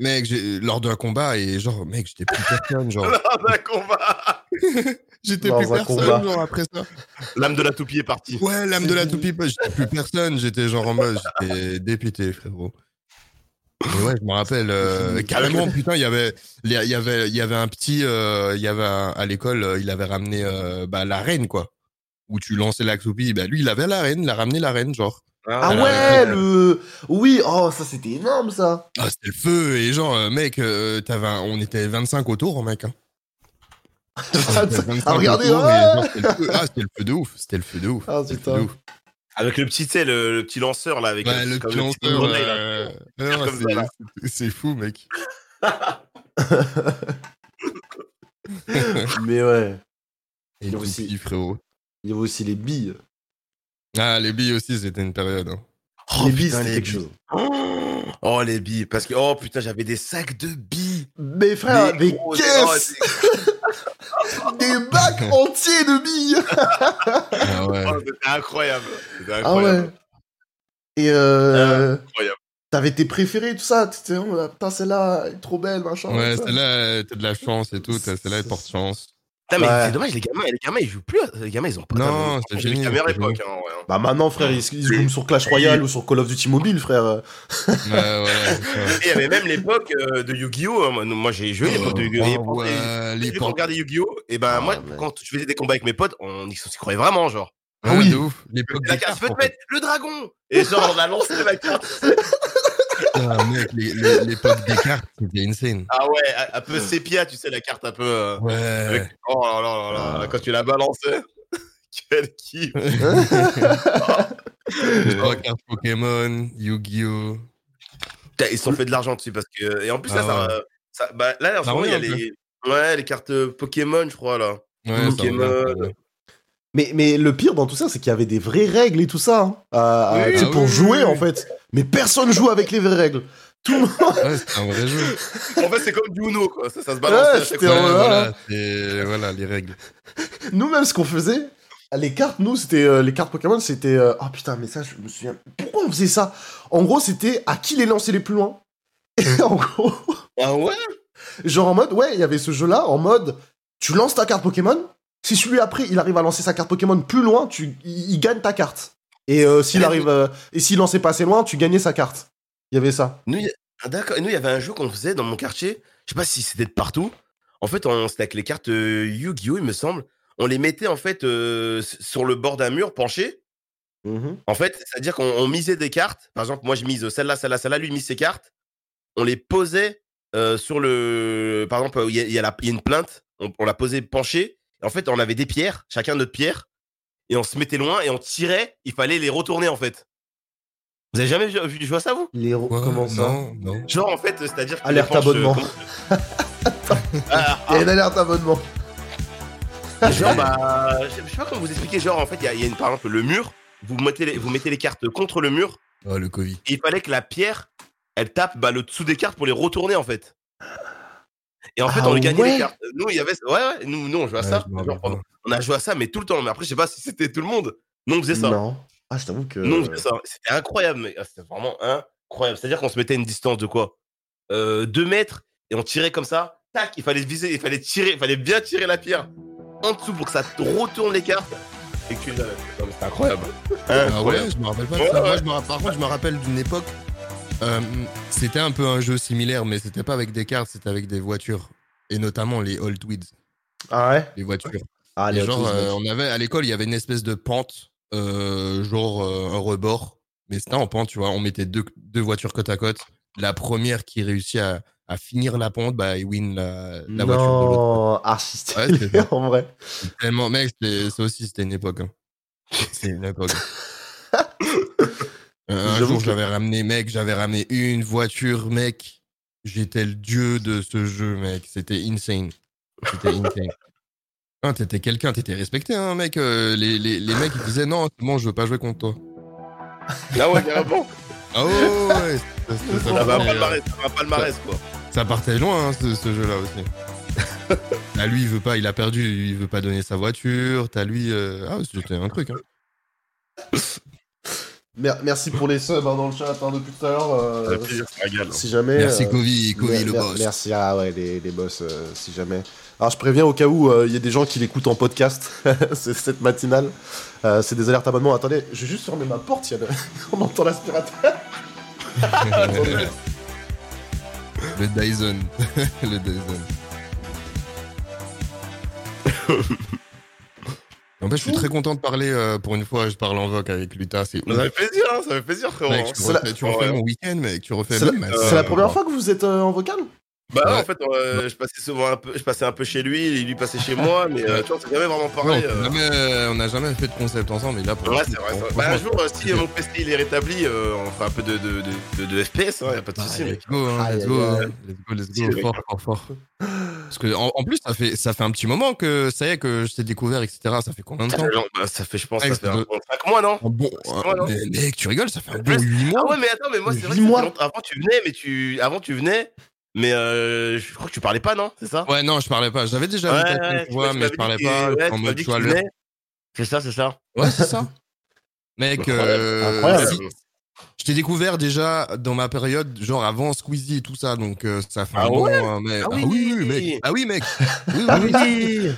mec, lors d'un combat, et genre, mec, j'étais plus personne, genre. Dans un combat J'étais plus personne, combat. genre, après ça. L'âme de la toupie est partie. Ouais, l'âme de la toupie, j'étais plus personne, j'étais genre en mode, j'étais dépité, frérot. Mais ouais, je me rappelle, euh, carrément, putain, il y avait, il y avait, il y avait un petit, euh, il y avait un- à l'école, euh, il avait ramené euh, bah, la reine, quoi. Où tu lançais la toupie, bah lui, il avait la reine, il a ramené la reine, genre. Ah ouais, le. Oui, oh, ça c'était énorme ça! Ah, c'était le feu, et genre, euh, mec, euh, t'avais un- on était 25 autour, mec. Hein. Était 25 ah, regardez, autour, ah genre, c'était le feu. Ah, c'était le feu de ouf, c'était le feu de ouf. Ah, putain. feu de ouf. Avec le petit, le, le petit lanceur, là, avec Ouais, le petit petit lanceur, grenade, là. euh, non, Comme c'est- ça, là. c'est- c'est fou, mec. Mais ouais, Et aussi- frérot. Il y avait aussi les billes. Ah, les billes aussi, c'était une période. hein. les billes, c'était quelque billes. chose. Oh, oh, les billes. Parce que, oh putain, j'avais des sacs de billes. Mais frère, des, gros- caisses! oh, des bacs entiers de billes! Ah ouais. Oh, C'était incroyable. C'était Ah incroyable. ouais. Et euh. Incroyable. T'avais tes préférés, tout ça. T'étais, oh, là, putain, celle-là, elle est trop belle, machin. Ouais, celle-là, euh, t'as de la chance et tout. t'as- Celle-là, elle porte chance. Putain, mais Ouais. c'est dommage, les gamins, les gamins, ils jouent plus. à- Les gamins, ils ont pas. Non, c'est la meilleure époque, hein, ouais. hein. Bah maintenant, frère, ils, ils se jouent sur Clash Royale ou sur Call of Duty Mobile, frère. Ouais, il y avait même l'époque euh, de Yu-Gi-Oh! hein. Moi, Moi, j'ai joué l'époque de Yu-Gi-Oh! Et Oh, J'ai Yu-Gi-Oh! Et ben, Ah, moi, mais- quand je faisais des combats avec mes potes, on y s'y croyait vraiment, genre. Ah oui. de ouf. L'époque La carte, en te fait. mettre le dragon! Et genre, on a lancé la carte. Ah, mec, les- les- l'époque des cartes, c'était insane. Ah ouais, un- peu sépia, tu sais, la carte un peu. euh, Ouais. avec- Oh là là là là, Ah. quand tu la balançais. Quel kiff! Trois cartes Pokémon, Yu-Gi-Oh! Putain, Ils se sont fait de l'argent dessus parce que. Et en plus, là, Ah ça, ouais. ça- Bah, là, en ce moment, il y a les. Ouais, les cartes euh, Pokémon, je crois, là. Ouais, ça Pokémon. Mais, mais le pire dans tout ça, c'est qu'il y avait des vraies règles et tout ça. hein, à- Oui, sais, ah pour oui, jouer, oui, en fait. Mais personne joue avec les vraies règles. Tout le monde. Ouais, c'est un vrai jeu. En fait, c'est comme du Uno, quoi. Ça, ça se balance Ouais, c'était voilà. voilà, c'est voilà les règles. Nous-mêmes, ce qu'on faisait, les cartes, nous, c'était. euh, les cartes Pokémon, c'était. euh, Ah putain, mais ça, je me souviens. Pourquoi on faisait ça? En gros, c'était à qui les lancer les plus loin? Et en gros. Ah ouais? Genre en mode, ouais, il y avait ce jeu-là, en mode, tu lances ta carte Pokémon, si celui après, il arrive à lancer sa carte Pokémon plus loin, tu, il, il gagne ta carte. Et euh, s'il Ouais, arrive, euh, et s'il lançait pas assez loin, tu gagnais sa carte. Il y avait ça. Nous, il y a- ah, d'accord. Et nous, il y avait un jeu qu'on faisait dans mon quartier. Je sais pas si c'était de partout. En fait, on... c'était avec les cartes euh, Yu-Gi-Oh, il me semble. On les mettait, en fait, sur le bord d'un mur penché. Mhm. En fait, c'est-à-dire qu'on on misait des cartes. Par exemple, moi, je mise celle-là, celle-là, celle-là. Lui, il mise ses cartes. On les posait sur le. Par exemple, il y, y y a une plainte. On, on l'a posée penchée. En fait, on avait des pierres, chacun notre pierre. et on se mettait loin et on tirait, il fallait les retourner en fait. Vous avez jamais vu, vu jouer à ça vous? Les Comment ça? Non, non. Genre en fait, c'est-à-dire Alerte planches, abonnement. euh, Ah, Il y a une alerte abonnement. genre bah, je sais pas comment vous expliquer. Genre en fait, il y, a- il y a une par exemple le mur. Vous mettez les, vous mettez les cartes contre le mur. Oh, le Covid. Et il fallait que la pierre, elle tape bah, le dessous des cartes pour les retourner en fait. Et en fait, Ah on gagnait ouais les cartes. Nous, il y avait, ouais, ouais, nous, nous, on jouait à Ouais, ça. Genre, on, a joué à ça, mais tout le temps. Mais après, je sais pas si c'était tout le monde. Nous, on faisait ça. Non. Ah, je t'avoue que. Nous, on faisait ça. C'était incroyable, mais ah, c'était vraiment incroyable. C'est-à-dire qu'on se mettait à une distance de quoi? Euh, 2 mètres et on tirait comme ça. Tac, il fallait viser, il fallait tirer, il fallait bien tirer la pierre en dessous pour que ça te retourne les cartes. Et que tu. Non, mais C'était incroyable. Ah Incroyable. ouais, je me rappelle pas de Ouais, ça. Moi, ouais. je me ra- par contre, je me rappelle d'une époque. Euh, c'était un peu un jeu similaire, mais c'était pas avec des cartes, c'était avec des voitures. Et notamment les Old Weeds, Ah ouais? Les voitures. Ah, les genre, euh, on avait à l'école, il y avait une espèce de pente, euh, genre un rebord, mais c'était en pente, tu vois. On mettait deux, deux voitures côte à côte. La première qui réussit à, à finir la pente, bah, il win la, la voiture de l'autre. non, archi Ouais, stylé, en vrai. Tellement, mec, ça aussi, c'était une époque. hein. C'est une époque. Euh, un jour, que- j'avais ramené, mec, j'avais ramené une voiture, mec. J'étais le dieu de ce jeu, mec. C'était insane. C'était insane. Ah, t'étais quelqu'un, t'étais respecté, hein, mec. Euh, les, les, les mecs, ils disaient non, bon, je veux pas jouer contre toi. Ah ouais, carrément. Ah ouais, ouais, ouais. Ça, ça- ça Ça va partait, pas le euh, marès, ça va pas le marès, quoi. ça partait loin, hein, ce, ce jeu-là aussi. Là, lui, il veut pas, il a perdu, il veut pas donner sa voiture. T'as lui, euh, ah, c'était un truc. Hein. Mer- merci pour les subs hein, dans le chat hein, depuis tout à l'heure. euh, régale. si jamais. Merci, euh, Kovi, Kovi, mer- le boss. Merci, ah ouais, les, les boss, euh, si jamais. Alors je préviens au cas où euh, il y a des gens qui l'écoutent en podcast, c'est cette matinale. Euh, c'est des alertes abonnements. Attendez, je vais juste fermer ma porte, il y a le- on entend l'aspirateur. Le Dyson. le Dyson. En fait, je suis très content de parler euh, pour une fois. Je parle en voc avec Luta. C'est Ça fait plaisir, hein, ça fait plaisir, frérot. Mec, tu C'est la- refais, tu refais Ouais. mon week-end, mec. Tu refais C'est la, même ma- c'est la première fois que vous êtes euh, en vocal? Bah ouais, en fait, euh, je passais souvent un peu, je passais un peu chez lui, et lui passait chez moi, mais euh, tu vois, c'est jamais vraiment pareil. on euh. n'a jamais, on n'a jamais fait de concept ensemble, mais là, pour Ouais, c'est vrai. Bah, un jour, euh, si mon PC il est rétabli, euh, on fera un peu de, de, de, de, de FPS, hein, y a pas de Ah, souci. mec. let's go, hein, let's go, let's go, let's go, fort, fort, fort. Parce que en, en plus, ça fait, ça fait un petit moment que ça y est que je t'ai découvert, etc. Ça fait combien de temps? fait, bah, ça fait, je pense, Ouais, ça fait un de- bon 5 mois, non? Un bon, C'est un- moi, non? mais mec, tu rigoles, ça fait un bon Plus. 8 mois. Ah ouais, mais attends, mais moi, c'est vrai Huit que fait mois. longtemps- avant tu venais, mais tu, avant tu venais, mais euh, je crois que tu parlais pas, non? C'est ça? Ouais, non, je parlais pas. J'avais déjà Ouais, vu ta ouais, vois, mais je parlais pas. ouais, en tu mode, vois, le-. C'est ça, c'est ça. Ouais, c'est ça. Mec, euh, Incroyable. si- je t'ai découvert déjà dans ma période, genre avant Squeezie et tout ça, donc euh, ça fait un Ah bon. ouais? euh, mec. Ah Ah oui. oui, oui, mec. Ah oui, mec. Oui, oui, Ah oui. oui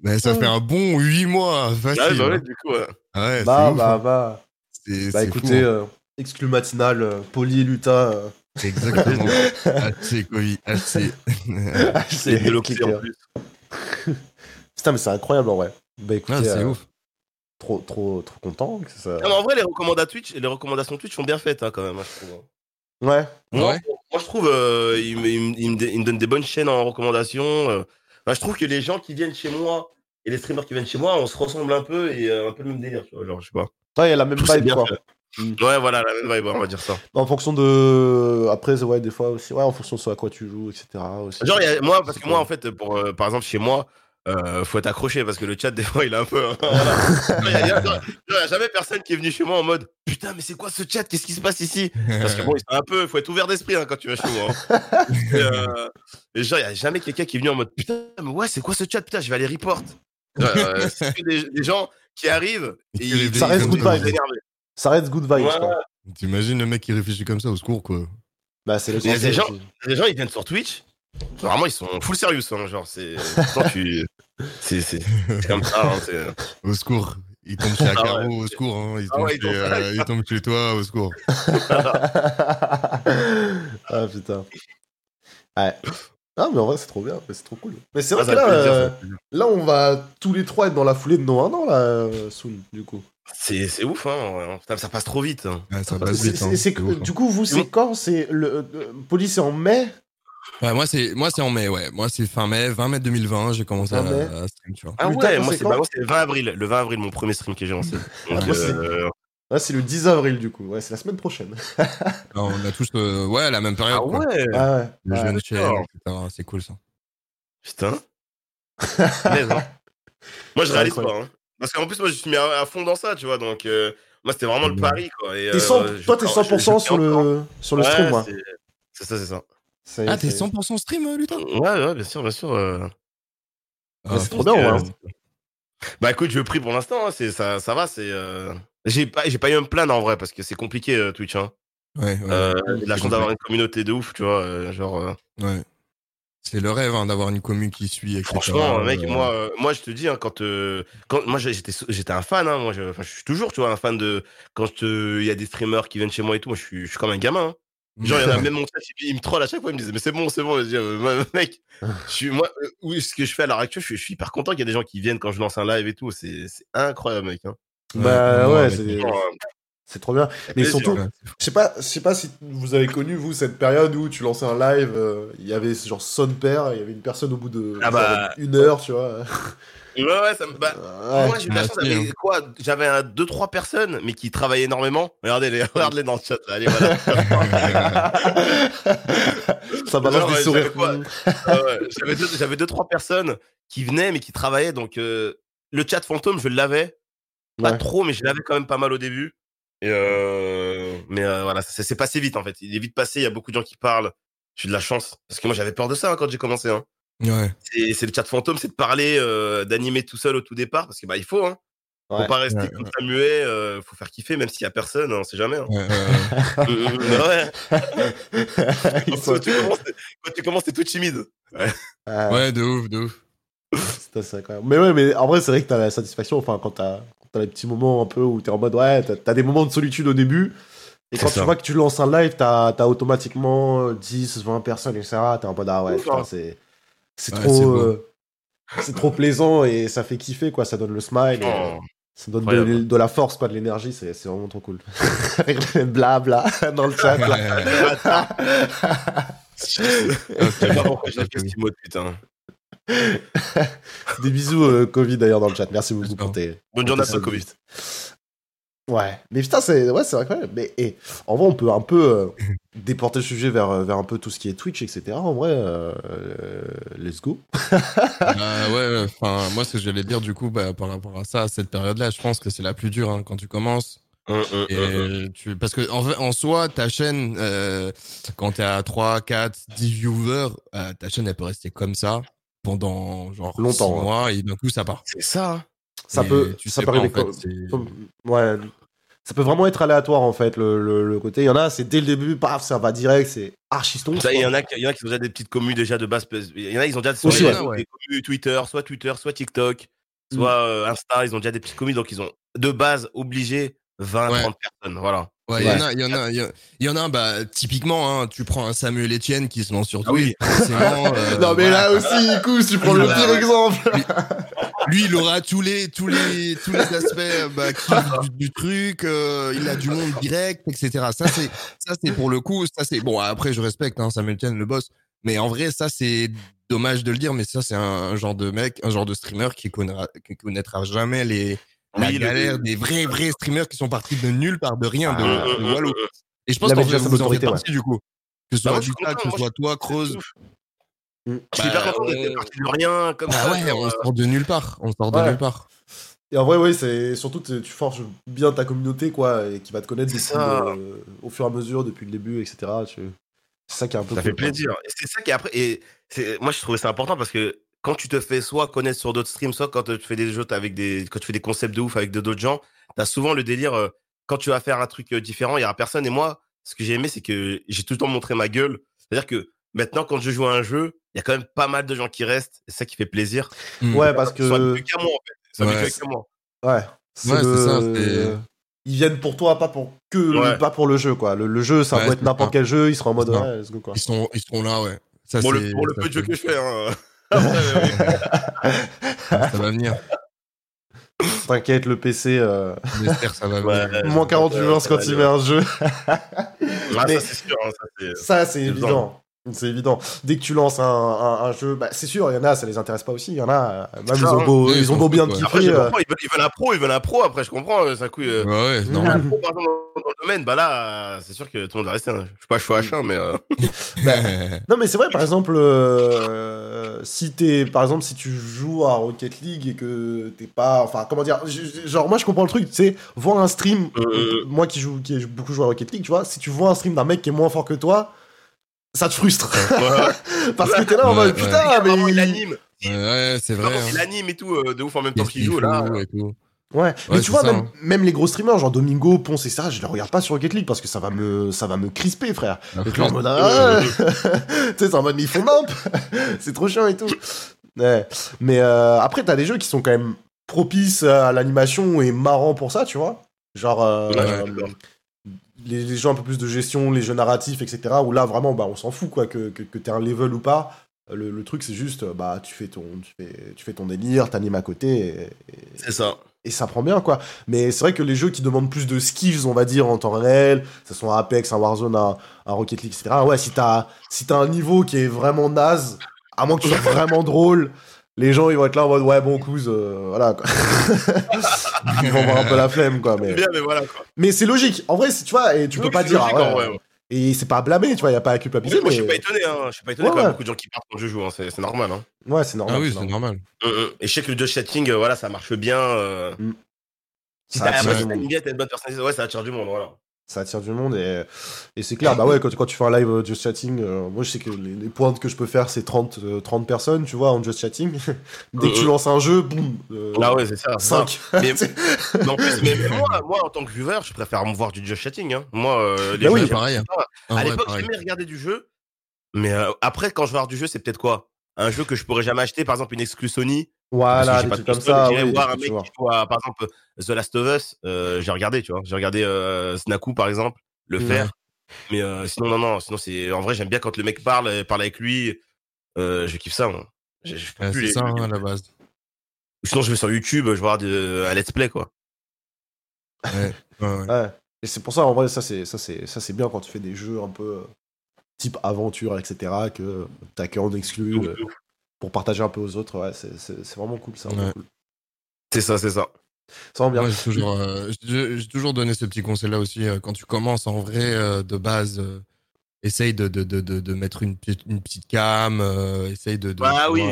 Mais ça fait un bon 8 mois, facile. Ah, bah ouais, hein. du coup, ouais. Ah ouais, Bah, ouf, bah, hein. bah. Bah c'est écoutez, fou, hein. euh, exclu matinale, euh, Poli et Luta. Exactement. HC, Kovi, HC. C'est de l'oxy en plus. Putain, mais c'est incroyable en vrai. Bah écoutez, Ah, c'est euh, ouf. trop, trop, trop content que ça. Non, mais en vrai, les recommandations Twitch, les recommandations Twitch sont bien faites, hein, quand même, hein, je trouve. Ouais. Moi, Ouais. moi, je trouve, euh, il, me, il me- il me dé- il me donne des bonnes chaînes en recommandation. euh. Bah, je trouve que les gens qui viennent chez moi et les streamers qui viennent chez moi, on se ressemble un peu et euh, un peu le même délire, tu vois, genre, je sais pas. Ouais, il y a la même vibe quoi. fait. Mm. Ouais, voilà, la même vibe, on va dire ça. En fonction de. Après, ouais, des fois aussi. Ouais, en fonction de ce à quoi tu joues, etc. Aussi. Genre, il y a- moi, parce que moi, en fait, pour, euh, par exemple, chez moi, euh, faut être accroché parce que le chat, des fois, il est un peu. hein, voilà. Il y a- jamais personne qui est venu chez moi en mode Putain, mais c'est quoi ce chat? Qu'est-ce qui se passe ici? Parce que bon, c'est un peu, faut être ouvert d'esprit hein, quand tu vas chez moi. hein. et, euh, et genre, il y a jamais quelqu'un qui est venu en mode Putain, mais ouais, c'est quoi ce chat? Putain, je vais aller report. Euh, c'est que des, des gens qui arrivent et ils Ça reste ils good énervés. Ça reste good vibes, Ouais, quoi. T'imagines le mec qui réfléchit comme ça au secours, quoi. Bah, c'est des l'essentiel gens-. Les gens, ils viennent sur Twitch. Vraiment, ils sont full serious. Hein, genre, c'est. tu... C'est comme ça. Hein, c'est- Au secour. Il tombe chez Akaro, ouais. au secours. Hein. Il, Ah tombe ouais, il chez, tombe- euh, il tombe chez toi, au secours. ah putain. Ouais. Ah, mais en vrai, c'est trop bien. C'est trop cool. Mais c'est vrai Ah, que là, plaisir, euh, là, on va tous les trois être dans la foulée de nos un an, là, euh, soon, du coup. C'est c'est ouf, hein. ouais. Putain, ça passe trop vite. hein. Ouais, ça passe C'est- vite. c'est- hein. c'est- ouf, hein. du coup, vous, c'est quand? C'est le euh, police, c'est en mai? Ouais, moi, c'est, moi, c'est en mai, ouais. Moi, c'est fin mai, 20 mai 2020, j'ai commencé à, à stream, tu vois. Ah Putain, ouais, moi c'est bah, moi, c'est le 20 avril. Le 20 avril, mon premier stream que j'ai lancé. Donc, moi, c'est- euh, Là, c'est le 10 avril, du coup. Ouais, c'est la semaine prochaine. Non, on a tous, euh, ouais, la même période. Ah quoi. ouais, Ah ouais. Le ouais. jeune etc. C'est cool, ça. putain. Punaise, hein. Moi, je réalise pas. Hein. Parce qu'en plus, moi, je suis mis à, à fond dans ça, tu vois. Donc, euh, moi, c'était vraiment le pari, quoi. Et, euh, 100 je- toi, t'es je- 100% je- sur le, sur le Ouais, stream, moi. c'est- ça, c'est ça. Ah, t'es ça y est. 100% stream, euh, Lutin? Ouais, ouais, bien sûr, bien sûr. euh. Ah, c'est trop putain. bien, ouais. Euh, Bah écoute, je prie pour l'instant, hein, c'est ça, ça va, c'est. euh, J'ai pas, j'ai pas eu me plaindre en vrai parce que c'est compliqué euh, Twitch. Hein. Ouais, ouais, Euh, ouais. la chance d'avoir une communauté de ouf, tu vois, euh, genre. euh, ouais. C'est le rêve hein, d'avoir une commune qui suit, etc. Franchement, mec, Euh, moi, euh, moi, je te dis, hein, quand, euh, quand moi, j'étais, j'étais un fan, hein, moi, je, enfin, je suis toujours, tu vois, un fan de quand euh, il y a des streamers qui viennent chez moi et tout, moi, je suis, je suis comme un gamin. hein. Genre, il y en a même mon chat, il, me troll à chaque fois, il me disait, mais c'est bon, c'est bon. Je dis, euh, mec, je suis, moi, oui, ce que je fais à l'heure actuelle, je suis, je suis hyper content qu'il y a des gens qui viennent quand je lance un live et tout. C'est, c'est incroyable, mec. Hein. Bah Ouais, ouais, c'est c'est trop bien. Mais plaisir. surtout, je sais pas, je sais pas si vous avez connu vous cette période où tu lançais un live, euh, il y avait ce genre son père, il y avait une personne au bout de Ah bah. une heure, tu vois. Ouais, ouais, ça me. Bah, moi, j'ai eu la chance, hein. quoi J'avais un, deux, trois personnes, mais qui travaillaient énormément. Regardez-les, regardez-les dans le chat. Allez, voilà. ça balance des ouais, sourires. j'avais ouais, J'avais deux, j'avais deux, trois personnes qui venaient, mais qui travaillaient. Donc, euh, le chat fantôme, je l'avais. Pas Ouais. trop, mais je l'avais quand même pas mal au début. Et euh, mais euh, voilà, ça s'est passé vite en fait. Il est vite passé. Il y a beaucoup de gens qui parlent. J'ai de la chance parce que moi j'avais peur de ça hein, quand j'ai commencé. Hein. ouais. C'est le chat fantôme, c'est de parler, euh, d'animer tout seul au tout départ parce que bah il faut. Hein. Faut Ouais. pas rester Ouais, comme ça muet. euh, faut faire kiffer même s'il y a personne. on sait jamais. Hein. ouais, ouais, ouais. Ouais. Ils sont- Quand tu commences, quand tu commences, t'es tout timide. Ouais, de ouf, de ouf. c'est assez incroyable. Mais ouais, mais en vrai, c'est vrai que t'as la satisfaction, enfin, quand t'as quand t'as les petits moments un peu où t'es en mode, ouais, t'as t'as des moments de solitude au début. Et C'est quand tu ça. vois que tu lances un live, t'as as automatiquement euh, 10, 20 personnes, etc. T'es en mode, ah ouais, hein. c'est c'est Ouais, trop. euh, c'est trop plaisant et ça fait kiffer, quoi. Ça donne le smile. et, Oh. ça donne de, la force, quoi, de l'énergie. C'est c'est vraiment trop cool. bla bla dans le chat. Là. j'ai putain. Des bisous, euh, Covid d'ailleurs, dans le chat. Merci beaucoup pour tes. Bonne journée à. Covid. Ouais, mais putain, c'est ouais, c'est incroyable. Mais et, en vrai, on peut un peu euh, déporter le sujet vers, euh, vers un peu tout ce qui est Twitch, etc. En vrai, euh, euh, let's go. Bah, ouais, enfin, moi, ce que j'allais dire, du coup, bah, par rapport à ça, à cette période-là, je pense que c'est la plus dure hein, quand tu commences. Hum, hum, Et hum, tu... Parce que, en, en soi, ta chaîne, euh, quand t'es à 3, 4, 10 viewers, euh, ta chaîne, elle peut rester comme ça pendant genre Longtemps, six hein. et d'un coup, ça part. C'est ça. hein. Ça Et peut, tu ça sais peut pas, arriver en comme- fait, ouais, ça peut vraiment être aléatoire en fait le, le, le côté. Il y en a, c'est dès le début, paf, ça va direct, c'est archiston. Ça, Il y en a, qui- il y en a qui ont déjà des petites communes déjà de base. Il y en a, ils ont déjà Aussi, des, ouais. des communes Twitter, soit Twitter, soit TikTok, Mm. soit euh, Insta. Ils ont déjà des petites communes, donc ils ont de base obligé 20, Ouais. 30 personnes. Voilà. Ouais, il y en a, il y en a, il y, en a, bah, typiquement, hein, tu prends un Samuel Etienne qui se lance sur Ah oui. Twitch, euh, non mais voilà. là aussi, écoute, tu prends le pire exemple. lui, il aura tous les, tous les, tous les aspects bah, qui- du, du truc. euh, il a du monde direct, etc. Ça, c'est, ça, c'est pour le coup. Ça, c'est bon. Après, je respecte hein, Samuel Etienne, le boss. Mais en vrai, ça, c'est dommage de le dire, mais ça, c'est un, un genre de mec, un genre de streamer qui connaîtra, qui connaîtra jamais les la Oui, le- galère des vrais, vrais streamers qui sont partis de nulle part, de rien, de, de Wallo. hum. Et je pense déjà sa vous en faites autorité, partie du coup. Que ce Bah, soit Lucas, que ce soit toi, je- Creuse. Mm. Je suis hyper Bah, content d'être euh, parti de rien, comme Bah ça. ouais, on euh, sort de nulle part. On sort de nulle part. Et en vrai, oui, c'est surtout tu forges bien ta communauté, quoi, et qui va te connaître depuis ça. le- au fur et à mesure depuis le début, etc. tu- C'est ça qui est un peu. Ça fait plaisir. Et c'est ça qui est après. Et moi, je trouvais ça important parce que quand tu te fais soit connaître sur d'autres streams, soit quand tu fais des jeux avec des, quand tu fais des concepts de ouf avec de- d'autres gens, t'as souvent le délire. euh, quand tu vas faire un truc euh, différent, il y aura personne. Et moi, ce que j'ai aimé, c'est que j'ai tout le temps montré ma gueule. C'est-à-dire que maintenant, quand je joue à un jeu, il y a quand même pas mal de gens qui restent. C'est ça qui fait plaisir. Mm. Ouais, parce sont que. habitués qu'à moi, en fait. Ils sont Ouais, qu'à moi. Ouais. Ouais, c'est ça, Ils viennent pour toi, pas pour que Ouais. pas pour le jeu, quoi. Le, le jeu, ça Ouais, peut être n'importe quel jeu, ils seront en mode C'est ça. ouais, let's go, quoi. Ils, sont, ils seront là, ouais. Ça, Pour le, pour peu de jeux fait- que je fais. Hein. Ça va venir. T'inquiète, le PC, euh, ça va Ouais. venir. moins 48 ouais, viewers ça quand il met un jeu. Ah, Mais- ça, c'est sûr. hein, ça, C'est évident. C'est évident. Dès que tu lances un, un- un jeu, bah, c'est sûr, il y en a, ça les intéresse pas aussi. Il y en a, euh, même ils ont hein. beau, ils ont beau bien. Après, kiffer. je euh, ils veulent, ils veulent un pro, ils veulent un pro. Après, je comprends, euh, ça couille. euh, Ouais, Mm. pro, par exemple, dans dans le domaine, bah là, c'est sûr que tout le monde va rester. hein. Je suis pas chaud à chien, mais. euh, Non mais c'est vrai par exemple euh, si t'es par exemple si tu joues à Rocket League et que t'es pas enfin comment dire genre moi je comprends le truc tu sais voir un stream Euh. moi qui joue qui ai beaucoup joué à Rocket League tu vois si tu vois un stream d'un mec qui est moins fort que toi ça te frustre ouais. parce que t'es là en Ouais, mode ouais. putain Vraiment, il mais anime. Ouais, c'est vrai. Vraiment, hein. Il anime et tout, euh, de ouf en même temps qu'il joue là. fout et tout. ouais mais tu vois même, hein. même les gros streamers genre Domingo Ponce et ça je les regarde pas sur Rocket League parce que ça va me ça va me crisper frère Et puis en mode, ah, tu sais, c'est en mode, mais ils font c'est trop chiant et tout. Ouais. Mais euh, après, t'as des jeux qui sont quand même propices à l'animation et marrants pour ça, tu vois. Genre, euh, Ouais. Les, les jeux un peu plus de gestion, les jeux narratifs, etc. Où là, vraiment, bah, on s'en fout, quoi, que, que, que t'aies un level ou pas. Le, le truc, c'est juste, bah, tu fais ton, tu fais, tu fais ton délire, t'animes à côté, C'est ça. et ça prend bien quoi. Mais c'est vrai que les jeux qui demandent plus de skills, on va dire en temps réel, que ce soit un Apex, un Warzone, un, un Rocket League, etc. Ouais, si t'as si t'as un niveau qui est vraiment naze, à moins que tu sois vraiment drôle, les gens ils vont être là en mode ouais bon couze, euh, voilà quoi. ils vont avoir un peu la flemme quoi. Mais, Bien, mais voilà quoi. mais c'est logique. En vrai, tu vois, et tu peux pas dire logique, ah ouais, ouais. et c'est pas à blâmer, tu vois, y a pas à culpabiliser. Moi, je suis pas étonné, hein. Je suis pas étonné Ouais, quand il ouais. beaucoup de gens qui partent quand je joue, hein. c'est c'est normal. Hein. Ouais, c'est normal. Ah oui, c'est c'est normal. normal. Mm, mm. Et je sais que le judge chatting, euh, voilà, ça marche bien. euh. Du si t'as une bonne personnalité, ouais, ça attire du monde, voilà. Ça attire du monde et, et c'est clair bah ouais quand, quand tu fais un live euh, just chatting euh, moi je sais que les, les pointes que je peux faire c'est 30 euh, 30 personnes tu vois en just chatting dès que tu lances un jeu boum euh, Ah ouais, c'est ça. c'est ça. 5 Mais, mais en plus, mais moi, moi, en tant que viewer, je préfère me voir du judge chatting. Hein. Moi, euh, les Bah oui, pareil. hein. À l'époque, j'aimais regarder du jeu. Mais euh, après, quand je vais voir du jeu, c'est peut-être quoi? Un jeu que je pourrais jamais acheter, par exemple une exclu Sony. voilà pas trucs de comme ça j'irais oui, voir un mec tu vois. qui joue à, par exemple, The Last of Us. euh, j'ai regardé, tu vois. J'ai regardé euh, Snaku, par exemple, le Ouais. faire. Mais euh, sinon, non, non. Sinon, c'est en vrai, j'aime bien quand le mec parle, euh, parle avec lui. Euh, je kiffe ça. Moi. Je, je peux Ouais, plus c'est les- ça, hein, à la base. Sinon, je vais sur YouTube, je vais voir de, un let's play, quoi. Ouais, ouais, ouais. Ouais. et c'est pour ça en vrai ça c'est ça c'est ça c'est bien quand tu fais des jeux un peu euh, type aventure etc que t'as que en exclu euh, pour partager un peu aux autres ouais c'est vraiment cool ça vraiment Ouais. cool. C'est ça, c'est ça. ça bien j'ai toujours, euh, toujours donné ce petit conseil-là aussi. euh, quand tu commences en vrai, euh, de base, euh, essaye de, de, de, de, de mettre une, petite- une petite cam, euh, essaye de. de Bah oui.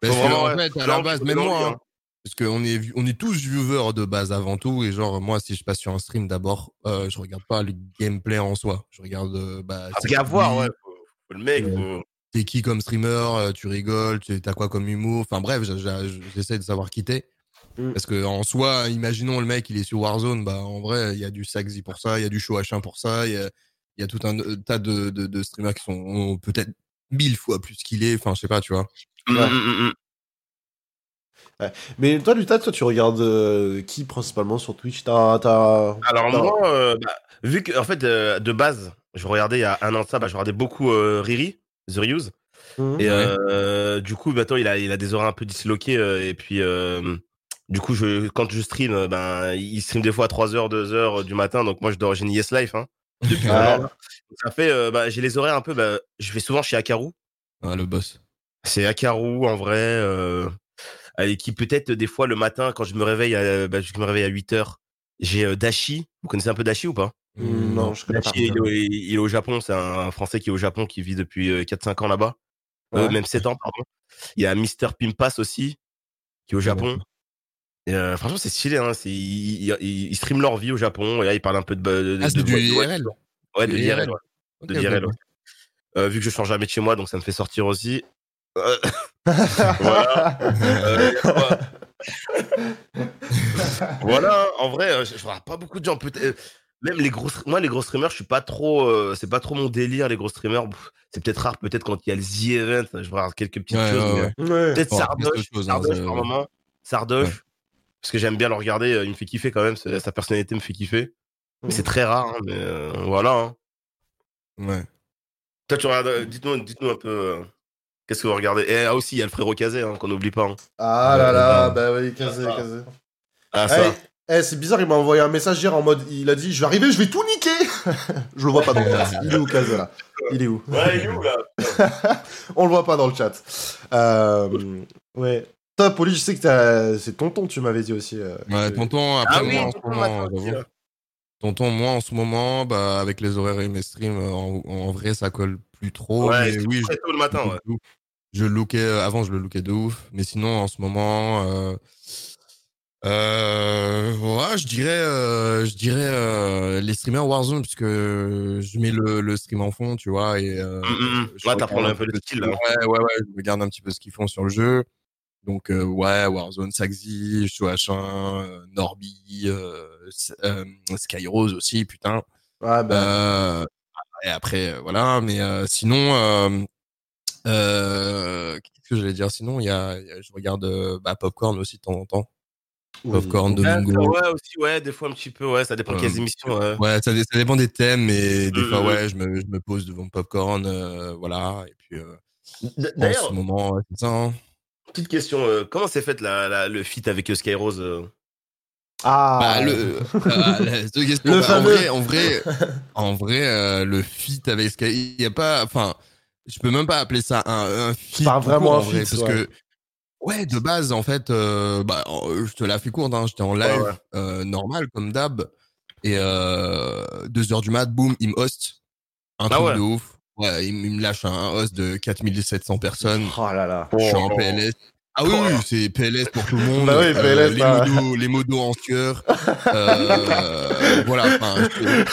Parce Faut que, vraiment, en fait, à la base, même moi, hein. hein, parce qu'on est, on est tous viewers de base avant tout, et genre, moi, si je passe sur un stream, d'abord, euh, je regarde pas le gameplay en soi. Je regarde, euh, bah, Parce c'est qu'à qui, voir, ouais. Faut, faut le mec, faut... t'es qui comme streamer, euh, tu rigoles, tu as quoi comme humour. Enfin bref, j'essaie de savoir qui t'es. Mm. Parce que en soi, imaginons le mec, il est sur Warzone, bah en vrai, il y a du Saxy pour ça, il y a du Show H1 pour ça, il y a, il y a tout un euh, tas de, de, de streamers qui sont peut-être mille fois plus qu'il est. Enfin, je sais pas, tu vois. Mm, Ouais. mm, mais toi Lutat toi tu regardes euh, qui principalement sur Twitch? T'as t'as Alors moi, euh, bah, vu que en fait euh, de base, je regardais il y a un an de ça, bah, je regardais beaucoup euh, Riri, The Reuse. Mhm. Et Ouais. du coup, maintenant il a il a des horaires un peu disloqués euh, et puis euh, du coup, je quand je stream, euh, ben il stream des fois à 3h, 2h du matin, donc moi je dors j'ai une Yes Life hein, depuis un an. Ça fait euh, bah, j'ai les horaires un peu bah, je vais souvent chez Akaru. Ah, le boss. C'est Akaru en vrai euh, avec qui peut-être des fois le matin quand je me réveille à, bah, je me réveille à 8h, j'ai euh, Dashi, vous connaissez un peu Dashi ou pas? Mm, non je connais pas Dashi, il, est au- il est au Japon, c'est un Français qui est au Japon, qui vit depuis euh, 4-5 ans là-bas. Euh, même 7 ans, pardon. Il y a Mister Pimpas aussi, qui est au Japon. Et, euh, franchement, c'est stylé, hein. c'est- Ils, ils, ils- ils streament leur vie au Japon, et là, ils parlent un peu de... de, de Ah, c'est de- du IRL. Ouais, de l'IRL, IRL. ouais. Euh, vu que je change jamais de chez moi, donc ça me fait sortir aussi. Euh, Voilà. euh, voilà, en vrai, euh, je, je vois pas beaucoup de gens. Peut-être, euh, même les gros, moi les gros streamers, je suis pas trop, euh, c'est pas trop mon délire les gros streamers. C'est peut-être rare, peut-être quand il y a le The Event, je regarde quelques petites Ouais, choses. ouais, mais, ouais. Ouais. Peut-être Bon, Sardoche, chose, hein, Sardoche par moment, Sardoche, Ouais. parce que j'aime bien le regarder, il me fait kiffer quand même, sa personnalité me fait kiffer. Mais c'est très rare, hein, mais euh, voilà. hein. Ouais. Toi, tu regardes, dites-nous, dites-nous un peu. euh, Qu'est-ce que vous regardez? Et ah, aussi, il y a le frérot Kazé, hein, qu'on n'oublie pas. hein. ah là là Euh, bah oui casé Ah. casé Ah, ça. Eh, c'est bizarre, il m'a envoyé un message hier en mode, il a dit, je vais arriver, je vais tout niquer. je le vois pas dans le chat. Il est où, Kaze, là? Il est où? Ouais, il est où là? On le voit pas dans le chat. Euh, ouais. Toi, Poli, je sais que t'as- c'est tonton, tu m'avais dit aussi. euh, Ouais, que- tonton, après, Ah oui, moi, en ce moment, j'avoue. Tonton, moi, en ce moment, bah, avec les horaires et mes streams, euh, en, en vrai, ça colle plus trop. Ouais, mais oui, très tôt le matin, ouais. Je, lookais, euh, avant, je le lookais de ouf. Mais sinon, en ce moment, euh, euh, ouais, je dirais, euh, je dirais, euh, les streamers Warzone, puisque je mets le, le stream en fond, tu vois, et, euh, Mm, mm, mm. je Ouais, t'apprends un peu le style, là. Ouais, ouais, ouais, je regarde un petit peu ce qu'ils font sur le jeu. Donc, euh, ouais, Warzone, Saxi, H1, euh, Norby, S- Skyrose aussi, putain. Ouais, bah, Euh, et après, voilà, mais euh, sinon, qu'est-ce que j'allais dire? Sinon, il y a, il y a- je regarde euh, bah, Popcorn aussi de temps en temps. oui. Popcorn, Domingo. D'accord, Ouais, aussi, ouais, des fois un petit peu, ouais, ça dépend de quelles Euh, émissions. Ouais. Ouais, ça, dé- ça dépend des thèmes, mais des fois, mm, ouais, je me, je me pose devant Popcorn, euh, voilà, et puis euh, en ce moment, ouais, c'est ça. hein. petite question, euh, comment s'est fait la, la- le feat avec euh, Skyrose euh? Ah, Bah, le, euh, la- cette question, Le bah, en vrai, en vrai, en vrai, euh, le feat avec Sky, il y a pas, enfin, je peux même pas appeler ça un, un feat. pas vraiment un feat, parce ouais. que, ouais, de base, en fait, euh, bah, euh, je te la fais courte, hein, j'étais en live, Ouais, euh, normal, comme d'hab, et euh, deux heures du mat, boum, il me host, un Ah truc de ouf. Ouais, il, me- il me lâche un host de 4700 personnes. Oh là là. Je suis en Oh. Ah oui, oui, c'est PLS pour tout le monde. Bah oui, Euh, PLS, les, bah. modos, les modos en sueur. Euh, voilà, enfin, je-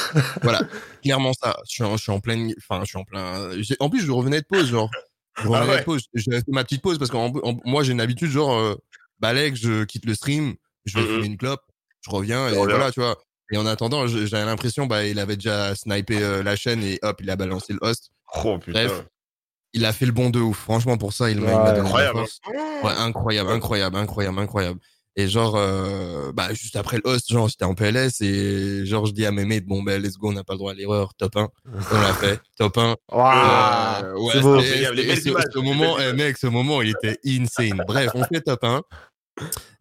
voilà, clairement ça. Je suis en, je suis en pleine, enfin, je suis en plein. j'ai- En plus, je revenais de pause, genre. Je revenais Ah ouais. de pause. J'avais fait ma petite pause parce que moi, j'ai une habitude, genre, euh, balèque, je quitte le stream, je vais fumer une clope, je reviens et voilà, tu vois. Et en attendant, j'avais l'impression, bah, il avait déjà snipé euh, la chaîne et hop, il a balancé le host. Oh putain. Bref, il a fait le bon de ouf. Franchement, pour ça, il m'a Ouais, Incroyable. force. Ouais, incroyable, incroyable, incroyable, incroyable. Et genre, euh, bah, juste après le host, genre, j'étais en PLS et genre, je dis à mes mates, bon, ben, let's go, on n'a pas le droit à l'erreur, top 1. On l'a fait, top 1. Waouh. Euh, ouais, c'est beau. et ce, moment, eh, mec, ce moment, il était insane. Bref, on fait top 1.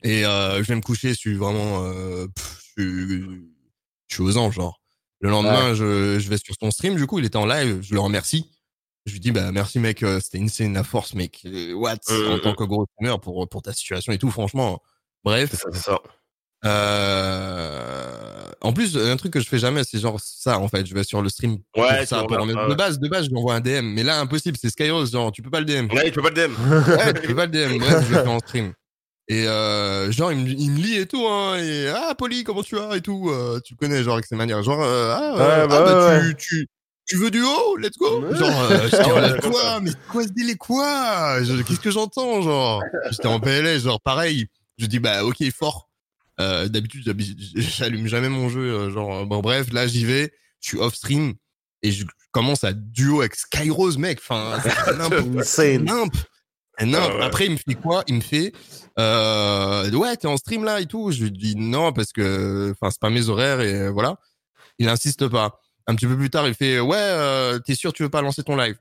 Et euh, je vais me coucher, je suis vraiment, euh, pff, je, suis- je suis aux anges, genre. Le lendemain, je, je vais sur son stream, du coup, il était en live, je le remercie. Je lui dis, bah, merci, mec, euh, c'était insane la force, mec. Euh, What? Euh, en tant que gros streamer pour, pour ta situation et tout, franchement. Bref. C'est ça, c'est ça. Euh... En plus, un truc que je fais jamais, c'est genre ça, en fait. Je vais sur le stream Ouais, tu ça. Pour... De base, de base, je lui envoie un DM. Mais là, impossible, c'est Skyrose, genre, tu peux pas le DM. Ouais, il peut pas le DM. Ouais, tu peux pas le DM. Bref, je le fais en stream. Et euh, genre, il me, il me lit et tout, hein. Et ah, Poli, comment tu vas? et tout. euh, tu le connais, genre, avec ses manières. Genre, ah, bah ah, bah, tu, ouais. tu, tu veux du haut? Let's go Ouais. Genre, euh, Ah comme quoi? Mais quoi ce délai Quoi? Qu'est-ce que j'entends Genre, j'étais en PLS, genre, pareil. Je dis, bah, ok, fort. Euh, D'habitude, j'allume jamais mon jeu. euh, genre, euh, bon, bref, là, j'y vais. Je suis off stream. Et je commence à duo avec Skyrose, mec. Enfin, c'est. Nimp. Nimp. Ah ouais. Après, il me fait quoi? Il me fait euh, Ouais, t'es en stream là et tout. Je lui dis non parce que enfin c'est pas mes horaires et euh, voilà. Il insiste pas. Un petit peu plus tard, il fait Ouais, euh, t'es sûr tu veux pas lancer ton live?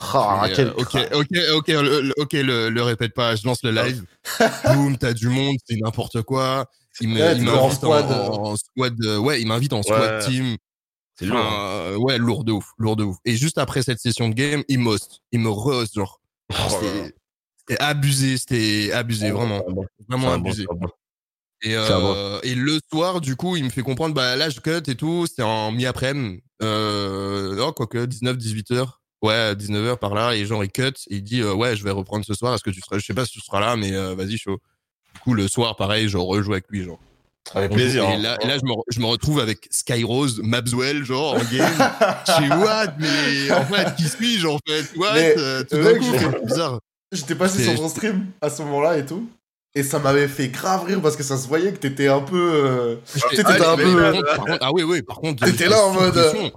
Ah, Et, quel euh, Ok, ok, ok, le, ok, le, le répète pas. Je lance le live. Boum, t'as du monde, c'est n'importe quoi. Il Ouais, en m'invite en, squad. en- en squad. euh, Ouais, il m'invite en squad team. C'est lourd. Enfin, euh, ouais, lourd de ouf, lourd de ouf. Et juste après cette session de game, il m'host. Il me re-host, genre. Oh. C'était abusé, c'était abusé, vraiment. Bon, Vraiment bon, abusé. bon. Et, C'est euh, et le soir, du coup, il me fait comprendre, bah là, je cut et tout, c'était en mi-après-midi. Euh, non, quoique, 19, 18 heures. Ouais, 19 heures par là, et genre, il cut, et il dit, euh, ouais, je vais reprendre ce soir, est-ce que tu seras, je sais pas si tu seras là, mais euh, vas-y, chaud. Du coup, le soir, pareil, je rejoue avec lui, genre. Avec plaisir. joue- hein. Et là, et là, je, me, re- je me retrouve avec Skyrose, Mabswell, genre, en game. Je suis what, mais en fait, qui suis-je, en fait? What? Mais, Euh, tout d'un coup, je- c'est bizarre. J'étais passé C'est- sur ton stream à ce moment-là et tout. Et ça m'avait fait grave rire parce que ça se voyait que t'étais un peu. euh, t'étais ah, un peu- par contre- par contre- ah oui, oui, par contre. T'étais là en mode-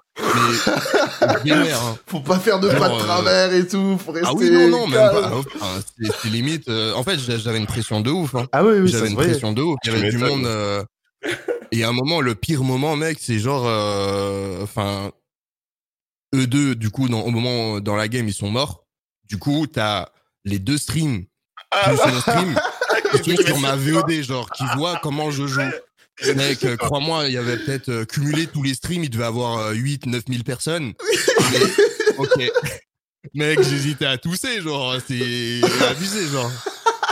Mais, hein. Faut pas faire de pas de euh, travers et tout. Faut rester. Ah oui, non, non, même pas. Enfin, c'est limite. euh, en fait, j'a- j'avais une pression de ouf. Hein. Ah oui, oui, j'avais une voyait. pression de ouf. Il y avait du monde. euh, Et à un moment, le pire moment, mec, c'est genre. euh, Enfin. eux deux, du coup, dans, au moment dans la game, ils sont morts. Du coup, t'as les deux streams Ah, plus mon stream qui sur ma VOD, genre, qui voient comment je joue. Mec, euh, crois-moi, il y avait peut-être euh, cumulé tous les streams, il devait avoir 8, 9 000 personnes. Mais, ok. Mec, j'hésitais à tousser, genre, c'est abusé, genre.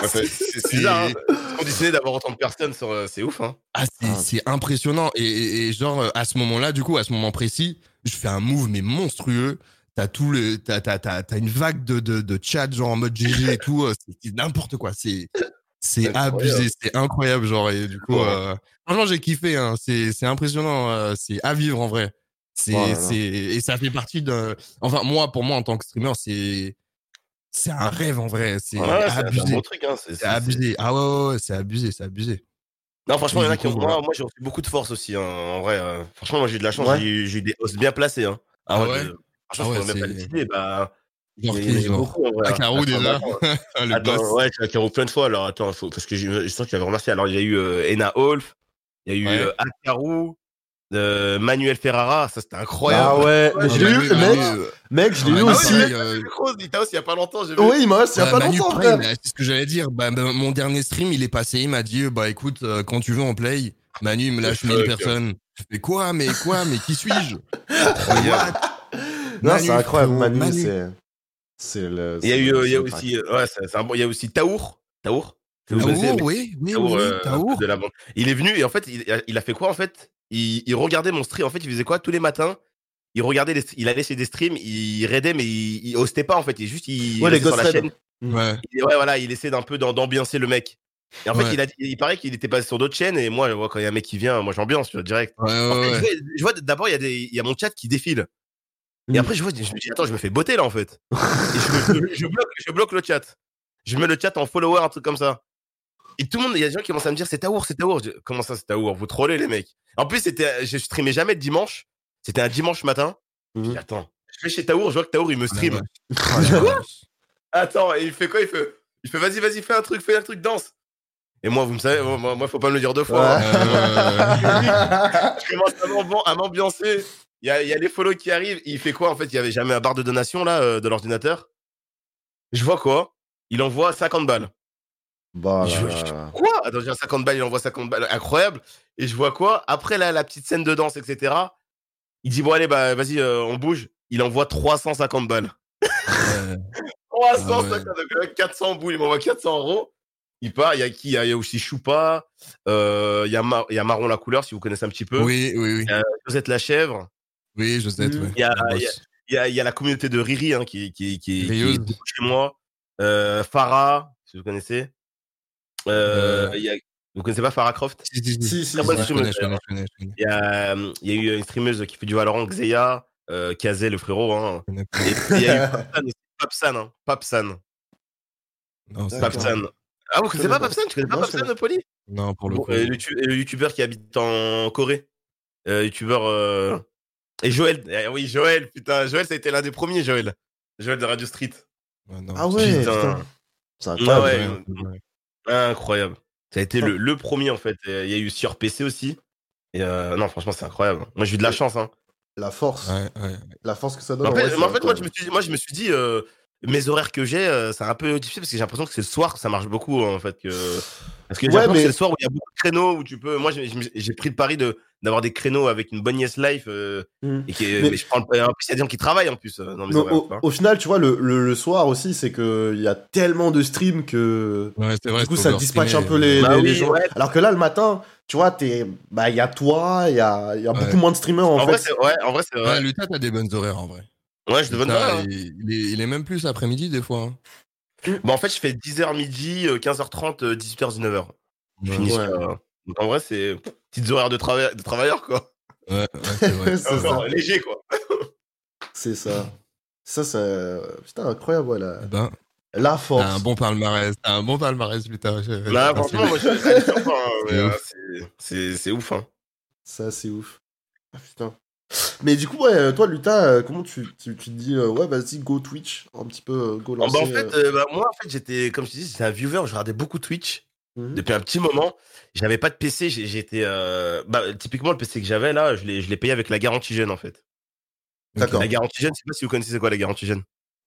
Ouais, c'est- bizarre, hein. Conditionné d'avoir autant de personnes, euh, c'est ouf, hein. Ah, c'est, Ah. impressionnant. Et, et- et genre, euh, à ce moment-là, du coup, à ce moment précis, je fais un move, mais monstrueux. T'as tout le, t'as, t'as, t'as, t'as une vague de, de, de chat, genre en mode GG et tout. euh, C'est, c'est n'importe quoi. C'est, c'est abusé. C'est incroyable, genre. Et du coup, Ouais. euh, franchement, j'ai kiffé, hein. C'est, impressionnant. euh, c'est à vivre, en vrai. C'est, Oh là là. c'est, et ça fait partie d'un, enfin, moi, pour moi, en tant que streamer, c'est, c'est un rêve, en vrai. C'est abusé. hein. c'est- c'est- abusé. Ah ouais, ouais, ouais, c'est abusé, c'est abusé. Non, franchement, il y en a qui ont. Moi, voilà. moi j'ai reçu beaucoup de force aussi, hein, en vrai. euh. Franchement, moi, j'ai eu de la chance. J'ai eu- des hosts bien placés. Hein. Ah Ouais, ouais? de- Ah Franchement, je pourrais même pas citer. Bah, Caro, Attends, déjà. attends, le Attends, boss. ouais, j'ai Akaro plein de fois. Alors, attends, faut- parce que je sens qu'il avait remercié. Alors, il y a eu euh, Ena Wolf, il y a eu Ouais. euh, Akaru, euh, Manuel Ferrara. Ça, c'était incroyable. Ah ouais, mais je l'ai eu, Manu, mec, euh, mec, je l'ai eu Ah aussi. mais il t'a aussi il y a pas longtemps. Oui, il m'a il y a pas Manu, longtemps, mais c'est ce que j'allais dire. Bah, bah, mon dernier stream, il est passé, il m'a dit, bah écoute, euh, quand tu veux on play, Manu, il me lâche 1000 Ok. personnes. Je fais quoi, mais quoi, mais qui suis-je? Non, c'est incroyable, Manu, Manu. C'est. C'est le. Il y a eu, il y a aussi, euh, ouais, c'est c'est un bon. Il y a aussi Taour. Taour. Taour, oui, oui, Taour, oui, euh, Taour. de la bande. Il est venu et en fait, il, il a fait quoi en fait? Il, il regardait mon stream. En fait, il faisait quoi? Tous les matins Il regardait, les, il allait chez des streams, il raidait, mais il, il hostait pas en fait. Il juste, il Ouais, les sur la chaîne. Ouais. Il- ouais, voilà, il essaie d'un peu d'am- d'ambiancer le mec. Et en fait, Ouais. il, a, il paraît qu'il était passé sur d'autres chaînes et moi, quand il y a un mec qui vient, moi j'ambiance, direct. Ouais, En fait, ouais. je vois- d'abord, il y, a des- il y a mon chat qui défile. Mm. Et après, je vois, je me dis, attends, je me fais botter là en fait. Et je, je- je bloque, je bloque le chat. Je mets le chat en follower, un truc comme ça. Et tout le monde, il y a des gens qui commencent à me dire, c'est Taour, c'est Taour. Comment ça, c'est Taour? Vous trollez les mecs. En plus, c'était, je streamais jamais le dimanche. C'était un dimanche matin. Je dis, Mhm. attends, je vais chez Taour, je vois que Taour, il me stream. Ouais, ouais. Ah, la vache. Attends, et il fait quoi? Il fait, il fait vas-y, vas-y, fais un truc, fais un truc, danse. Et moi, vous me savez, moi, moi faut pas me le dire deux fois. Ouais. hein. Euh, je commence à m'ambiancer. Il y a, il y a les follow qui arrivent. Il fait quoi En fait, il y avait jamais un barre de donation là euh, de l'ordinateur? Je vois quoi? Il envoie 50 balles. Bah, Je- là, je- là, là. Quoi? Attends, j'ai un 50 balles, il envoie 50 balles. Incroyable. Et je vois quoi? Après la, la petite scène de danse, etc. Il dit bon allez, bah vas-y, euh, on bouge. Il envoie 350 balles. ouais. 350, donc, euh, 400 boules, il m'envoie 400 euros. Il part, il y a qui? Il y a- il y a aussi Choupa, euh, il y, a Mar- il y a Marron la couleur, si vous connaissez un petit peu. Oui, oui, oui. Josette la chèvre. Oui, je sais, Mm. ouais. Il y a, La il y a- bosse. il y a, il y a la communauté de Riri hein, qui, qui, qui, qui Rieuse. est chez moi. Euh, Farah, si vous connaissez. Euh, Euh. il y a- vous connaissez pas Farah Croft? Si, si, si. Ouais, connais, connais, il y, a, il y a eu une streameuse qui fait du Valorant, Xeya, euh, Kazé, le frérot. Hein. Et puis, il y a eu Papsan aussi. Papsan, hein. Papsan. Non, Papsan. Ah, vous connaissez connais pas. Papsan? Tu connais pas Non, Papsan, Poli? Non, pour le coup. euh, le, euh, le youtubeur qui habite en Corée. Euh, youtubeur. Euh, Et Joël. Eh oui, Joël, putain. Joël, ça a été l'un des premiers, Joël. Joël de Radio Street. Non, Ah ouais, Putain. putain. C'est Ah incroyable. ouais. ouais, ouais. Incroyable. Ça a été le, le premier, en fait. Il y a eu sur PC aussi. Et euh, non, franchement, c'est incroyable. Moi, j'ai eu de la chance. Hein. La force. Ouais, ouais. La force que ça donne. en fait, en fait, moi, je me suis, moi, je me suis dit, euh, mes horaires que j'ai, euh, c'est un peu difficile parce que j'ai l'impression que c'est le soir que ça marche beaucoup, en fait. Que... Parce que j'ai que c'est le soir où il y a beaucoup de créneaux où tu peux. Moi, j'ai pris le pari de d'avoir des créneaux avec une bonne yes life. euh, Mm. et qui, Mais- mais je prends le- En plus, il y a des gens qui travaillent en plus euh, dans mes Non, horaires. au, au final, tu vois, le, le, le soir aussi, c'est qu'il y a tellement de streams que. Ouais, c'est vrai. du coup, ça dispatche un peu les, Bah les- oui, les gens. ouais. Alors que là, le matin, tu vois, t'es- bah, il y a toi, il y a, il y a Ouais. beaucoup moins de streamers en, En, vrai, fait. ouais, en vrai, c'est Ouais, vrai. Luta, t'as des bonnes horaires en vrai. Ouais, je pas. hein. il, il est, il est même plus après-midi des fois. hein. Bon, en fait, je fais 10h midi, euh, 15h30, euh, 18h, 19h. Je Ouais, finis Ouais. sur, euh, Donc en vrai, c'est petites horaires de, trava- de travailleurs, quoi. ouais, ouais, c'est vrai. ça. léger, quoi. C'est ça. Ça, c'est. Putain, incroyable, voilà. Eh Ben, La force. t'as un bon palmarès. T'as un bon palmarès, Luta. Je- Là, je- franchement, moi, je hein, C'est euh, ouf. Hein. Ça, c'est ouf. Ah, putain. Mais du coup, ouais, toi, Luta, euh, comment tu, tu, tu te dis, euh, ouais, vas-y, go Twitch, un petit peu, euh, go lancer. bah, en fait, euh, euh, bah, moi, en fait, j'étais, comme je te dis, j'étais un viewer, je regardais beaucoup Twitch mhm. depuis un petit moment. J'avais pas de PC, j'étais. euh, Bah, typiquement, le PC que j'avais là, je l'ai payé avec la garantie jeune, en fait. D'accord. La garantie jeune, je sais pas si vous connaissez c'est quoi la garantie jeune?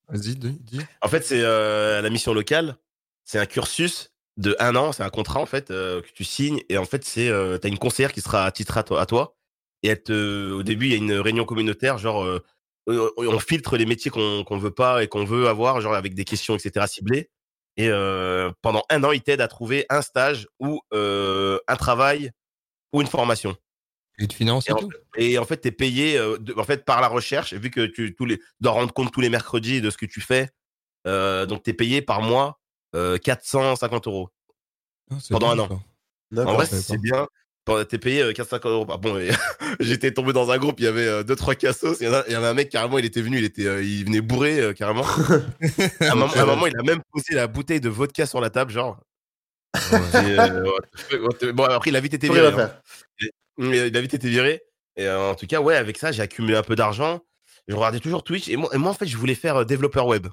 Vas-y, dis. En fait, c'est euh, la mission locale. C'est un cursus de un an. C'est un contrat en fait euh, que tu signes et en fait c'est euh, t'as une conseillère qui sera titrée à toi, à toi et elle te, au début il y a une réunion communautaire genre euh, on filtre les métiers qu'on qu'on veut pas et qu'on veut avoir genre avec des questions etc ciblées et euh, pendant un an ils t'aident à trouver un stage ou euh, un travail ou une formation. Et de finance Et et en, tout? et en fait, tu es payé euh, de- en fait, par la recherche, vu que tu tous les, dois rendre compte tous les mercredis de ce que tu fais. euh, donc, tu es payé par mois euh, 450 euros. Ah, pendant bien, un an. En vrai, c'est bien. Pendant- T'es payé euh, 450 euros. par- Bon, j'étais tombé dans un groupe, il y avait euh, deux trois cassos. Il y, en a- il y avait un mec carrément, il était venu, il était, euh, il venait bourré euh, carrément. à, un moment, à un moment, il a même posé la bouteille de vodka sur la table, genre. Et, euh, bon, après, il a vite été viré. hein. il a vite été viré. Et euh, en tout cas, ouais, avec ça, j'ai accumulé un peu d'argent. Je regardais toujours Twitch. Et moi, et moi, en fait, je voulais faire euh, développeur web.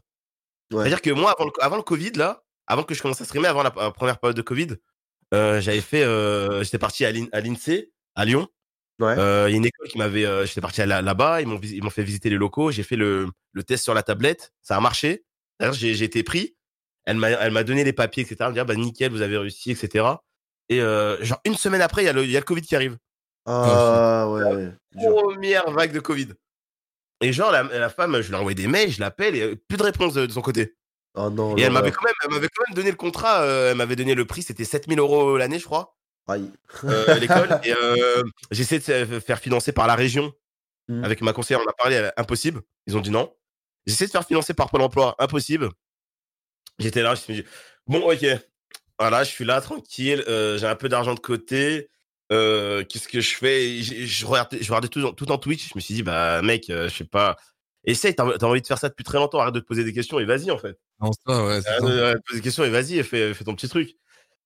Ouais. C'est-à-dire que moi, avant le, avant le Covid, là, avant que je commence à streamer, avant la, la première période de Covid, euh, j'avais fait. euh, j'étais parti à l'IN- à l'INSEE, à Lyon. Ouais. Euh, Il y a une école qui m'avait. euh, j'étais parti là- là-bas. Ils m'ont ils m'ont fait visiter les locaux. J'ai fait le, le test sur la tablette. Ça a marché. D'ailleurs, j'ai été pris. Elle m'a elle m'a donné les papiers, etc. Elle me dit, ah, bah, nickel, vous avez réussi, etc. Et euh, genre, une semaine après, il y, a le- y a le Covid qui arrive Ah ouais, première vague de Covid. Et genre, la, la femme, je lui ai envoyé des mails, je l'appelle, et euh, plus de réponse de, de son côté. Oh non. et elle m'avait quand même, quand donné le contrat, euh, elle m'avait donné le prix, c'était 7000 euros l'année, je crois, Aïe. euh, l'école. et euh, j'ai essayé de faire financer par la région. Mhm. Avec ma conseillère, on a parlé, elle impossible. Ils ont dit non. J'ai essayé de faire financer par Pôle emploi, impossible. J'étais là, je me suis dit, bon, ok, voilà, je suis là, tranquille, euh, j'ai un peu d'argent de côté. euh, Qu'est-ce que je fais? J'ai- je regardais, je regardais tout, en- tout en Twitch. Je me suis dit, bah, mec, euh, je sais pas. Essaye, t'as envie de faire ça depuis très longtemps, arrête de te poser des questions et vas-y, en fait. Non, ça, ouais, Arrête de de te poser des questions et vas-y, et fais, fais ton petit truc.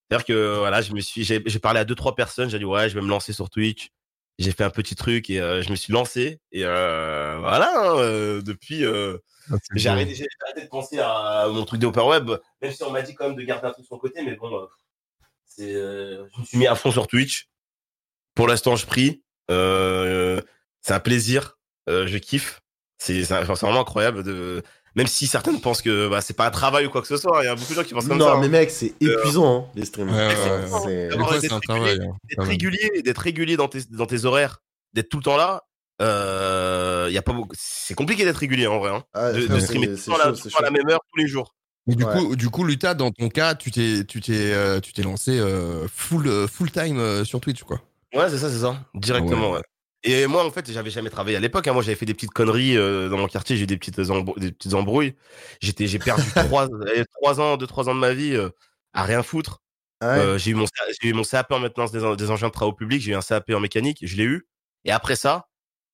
C'est-à-dire que, voilà, je me suis, j'ai parlé à deux, trois personnes, j'ai dit, ouais, je vais me lancer sur Twitch. J'ai fait un petit truc et euh, je me suis lancé. Et euh, voilà, hein, euh, depuis, Ah, j'ai arrêté, de penser à mon truc d'Open Web, même si on m'a dit quand même de garder un truc sur le côté, mais bon, c'est, je me suis mis à fond sur Twitch. Pour l'instant, je prie. C'est un plaisir. Je kiffe. C'est, vraiment incroyable de, même si certaines pensent que bah, c'est pas un travail ou quoi que ce soit. Il y a beaucoup de gens qui pensent comme Non, ça. mais hein. mec, c'est épuisant, hein, les streams. Ouais, ouais, C'est- ouais. c'est- Des fois, d'être un régulier, travail. hein, d'être régulier, d'être régulier dans tes, dans tes horaires, d'être tout le temps là. Euh, y a pas beaucoup... C'est compliqué d'être régulier en vrai. Hein. Ah, De, streamer tout temps à la même heure tous les jours. Mais du Ouais. coup, du coup, Luta, dans ton cas, tu t'es, tu t'es, euh, tu t'es lancé euh, full, euh, full time euh, sur Twitch, quoi. Ouais, c'est ça, c'est ça. Directement, ouais. Et moi, en fait, j'avais jamais travaillé à l'époque. hein. Moi, j'avais fait des petites conneries euh, dans mon quartier. J'ai eu des petites, des petites embrouilles. J'étais, j'ai perdu trois, eh, trois ans, deux, trois ans de ma vie euh, à rien foutre. Ah ouais. Euh, j'ai eu mon, j'ai eu mon CAP en maintenance des, en- des engins de travaux publics. J'ai eu un CAP en mécanique. Je l'ai eu. Et après ça,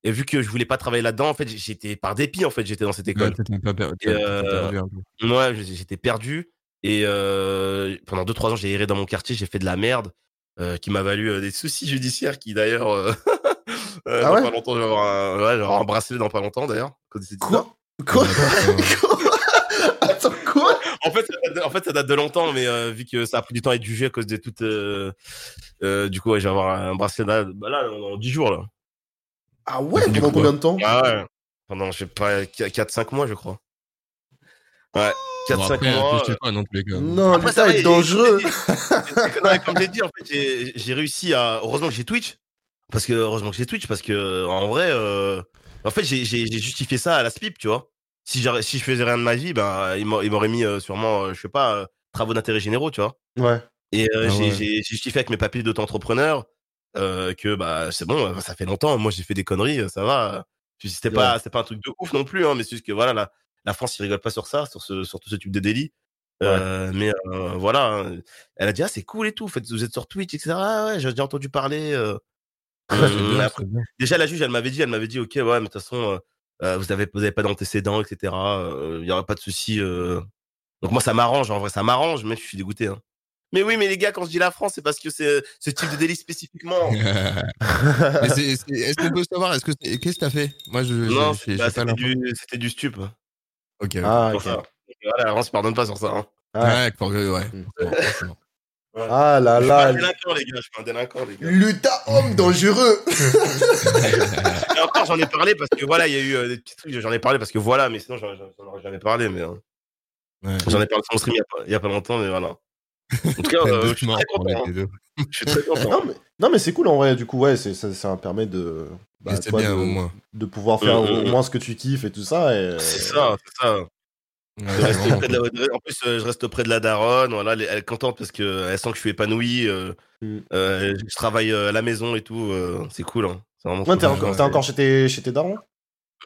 et vu que je voulais pas travailler là-dedans, en fait, j'étais par dépit. En fait, j'étais dans cette école. Ouais, pas euh, perdu un peu. Moi, j'étais perdu. Et euh, pendant 2-3 ans, j'ai erré dans mon quartier, j'ai fait de la merde, euh, qui m'a valu des soucis judiciaires qui d'ailleurs... Euh, euh, Ah dans ouais pas longtemps, je vais avoir un, ouais, vais avoir un bracelet dans pas longtemps d'ailleurs. quand c'est dit Quoi Quoi Attends, quoi ça. en, fait, ça date de, en fait, ça date de longtemps, mais euh, vu que ça a pris du temps à être jugé à cause de tout... Euh, euh, du coup, ouais, je vais avoir un bracelet là, bah là dans 10 jours. Là. Ah ouais, pendant coup, combien de temps Ah ouais. Pendant, je sais pas, 4-5 mois, je crois. Ouais, 4-5 Bon, après, mois. réfléchis pas, non, cas. Non, Après, ça Luta va, est dangereux. Non, mais comme j'ai dit, en fait, j'ai- j'ai réussi à. Heureusement que j'ai Twitch. Parce que, heureusement que j'ai Twitch, parce que, en vrai, euh, en fait, j'ai justifié ça à la SPIP, tu vois. Si, si je faisais rien de ma vie, ben, il m'a- il m'aurait mis euh, sûrement, euh, je sais pas, euh, travaux d'intérêt généraux, tu vois. Ouais. Et euh, Ah j'ai ouais. justifié avec mes papiers d'auto-entrepreneur euh, que, bah, c'est bon, euh, ça fait longtemps. Moi, j'ai fait des conneries, euh, ça va. C'était pas, c'était pas un truc de ouf non plus, hein, mais c'est juste que, voilà, la, la France, ils rigole pas sur ça, sur, ce, sur tout ce type de délit. Euh, mais euh, voilà, hein. elle a dit ah c'est cool et tout, vous êtes sur Twitch etc. Ah ouais, j'ai déjà entendu parler. euh. C'est bien, après, c'est bien. déjà la juge elle m'avait dit, elle m'avait dit ok ouais mais de toute façon euh, euh, vous avez vous avez pas d'antécédents etc. euh, Il y aurait pas de souci. euh. Donc moi ça m'arrange en vrai ça m'arrange mais je suis dégoûté. Hein. Mais oui mais les gars quand je dis la France c'est parce que c'est ce type de délit spécifiquement. Mais c'est- c'est- Est-ce qu'on peut savoir est-ce que qu'est-ce que t'as fait? Moi, je non bah, c'était du c'était du stup. Ok. ok. Ah, Pour ok. ça. Donc, Voilà, la France pardonne pas sur ça. Hein. Ah, Ouais, pour- ouais. Ah là Je suis un là. délinquant les gars, je suis un délinquant les gars. Luta, homme dangereux. Et encore, j'en ai parlé parce que voilà, il y a eu euh, des petits trucs, j'en ai parlé parce que voilà, mais sinon, j'en aurais jamais parlé, mais euh, Ouais. j'en ai parlé sur mon stream il y a pas, a longtemps, mais voilà. En tout cas, euh, je suis très content. hein. Je suis très content. Non, mais, non, mais c'est cool en vrai, du coup, ouais, c'est, ça, ça permet de. bah, toi, bien de, au moins. de pouvoir faire Mm, au mm, moins ce que tu kiffes et tout ça. Et... C'est ça, c'est ça. Ouais, près de la- de- En plus, euh, je reste près de la daronne. Voilà, elle, elle est contente parce qu'elle sent que je suis épanoui. euh, Mm. euh, je travaille euh, à la maison et tout. euh, c'est cool. Hein. C'est vraiment Ouais, t'es encore, ouais. t'es encore chez tes, chez tes darons?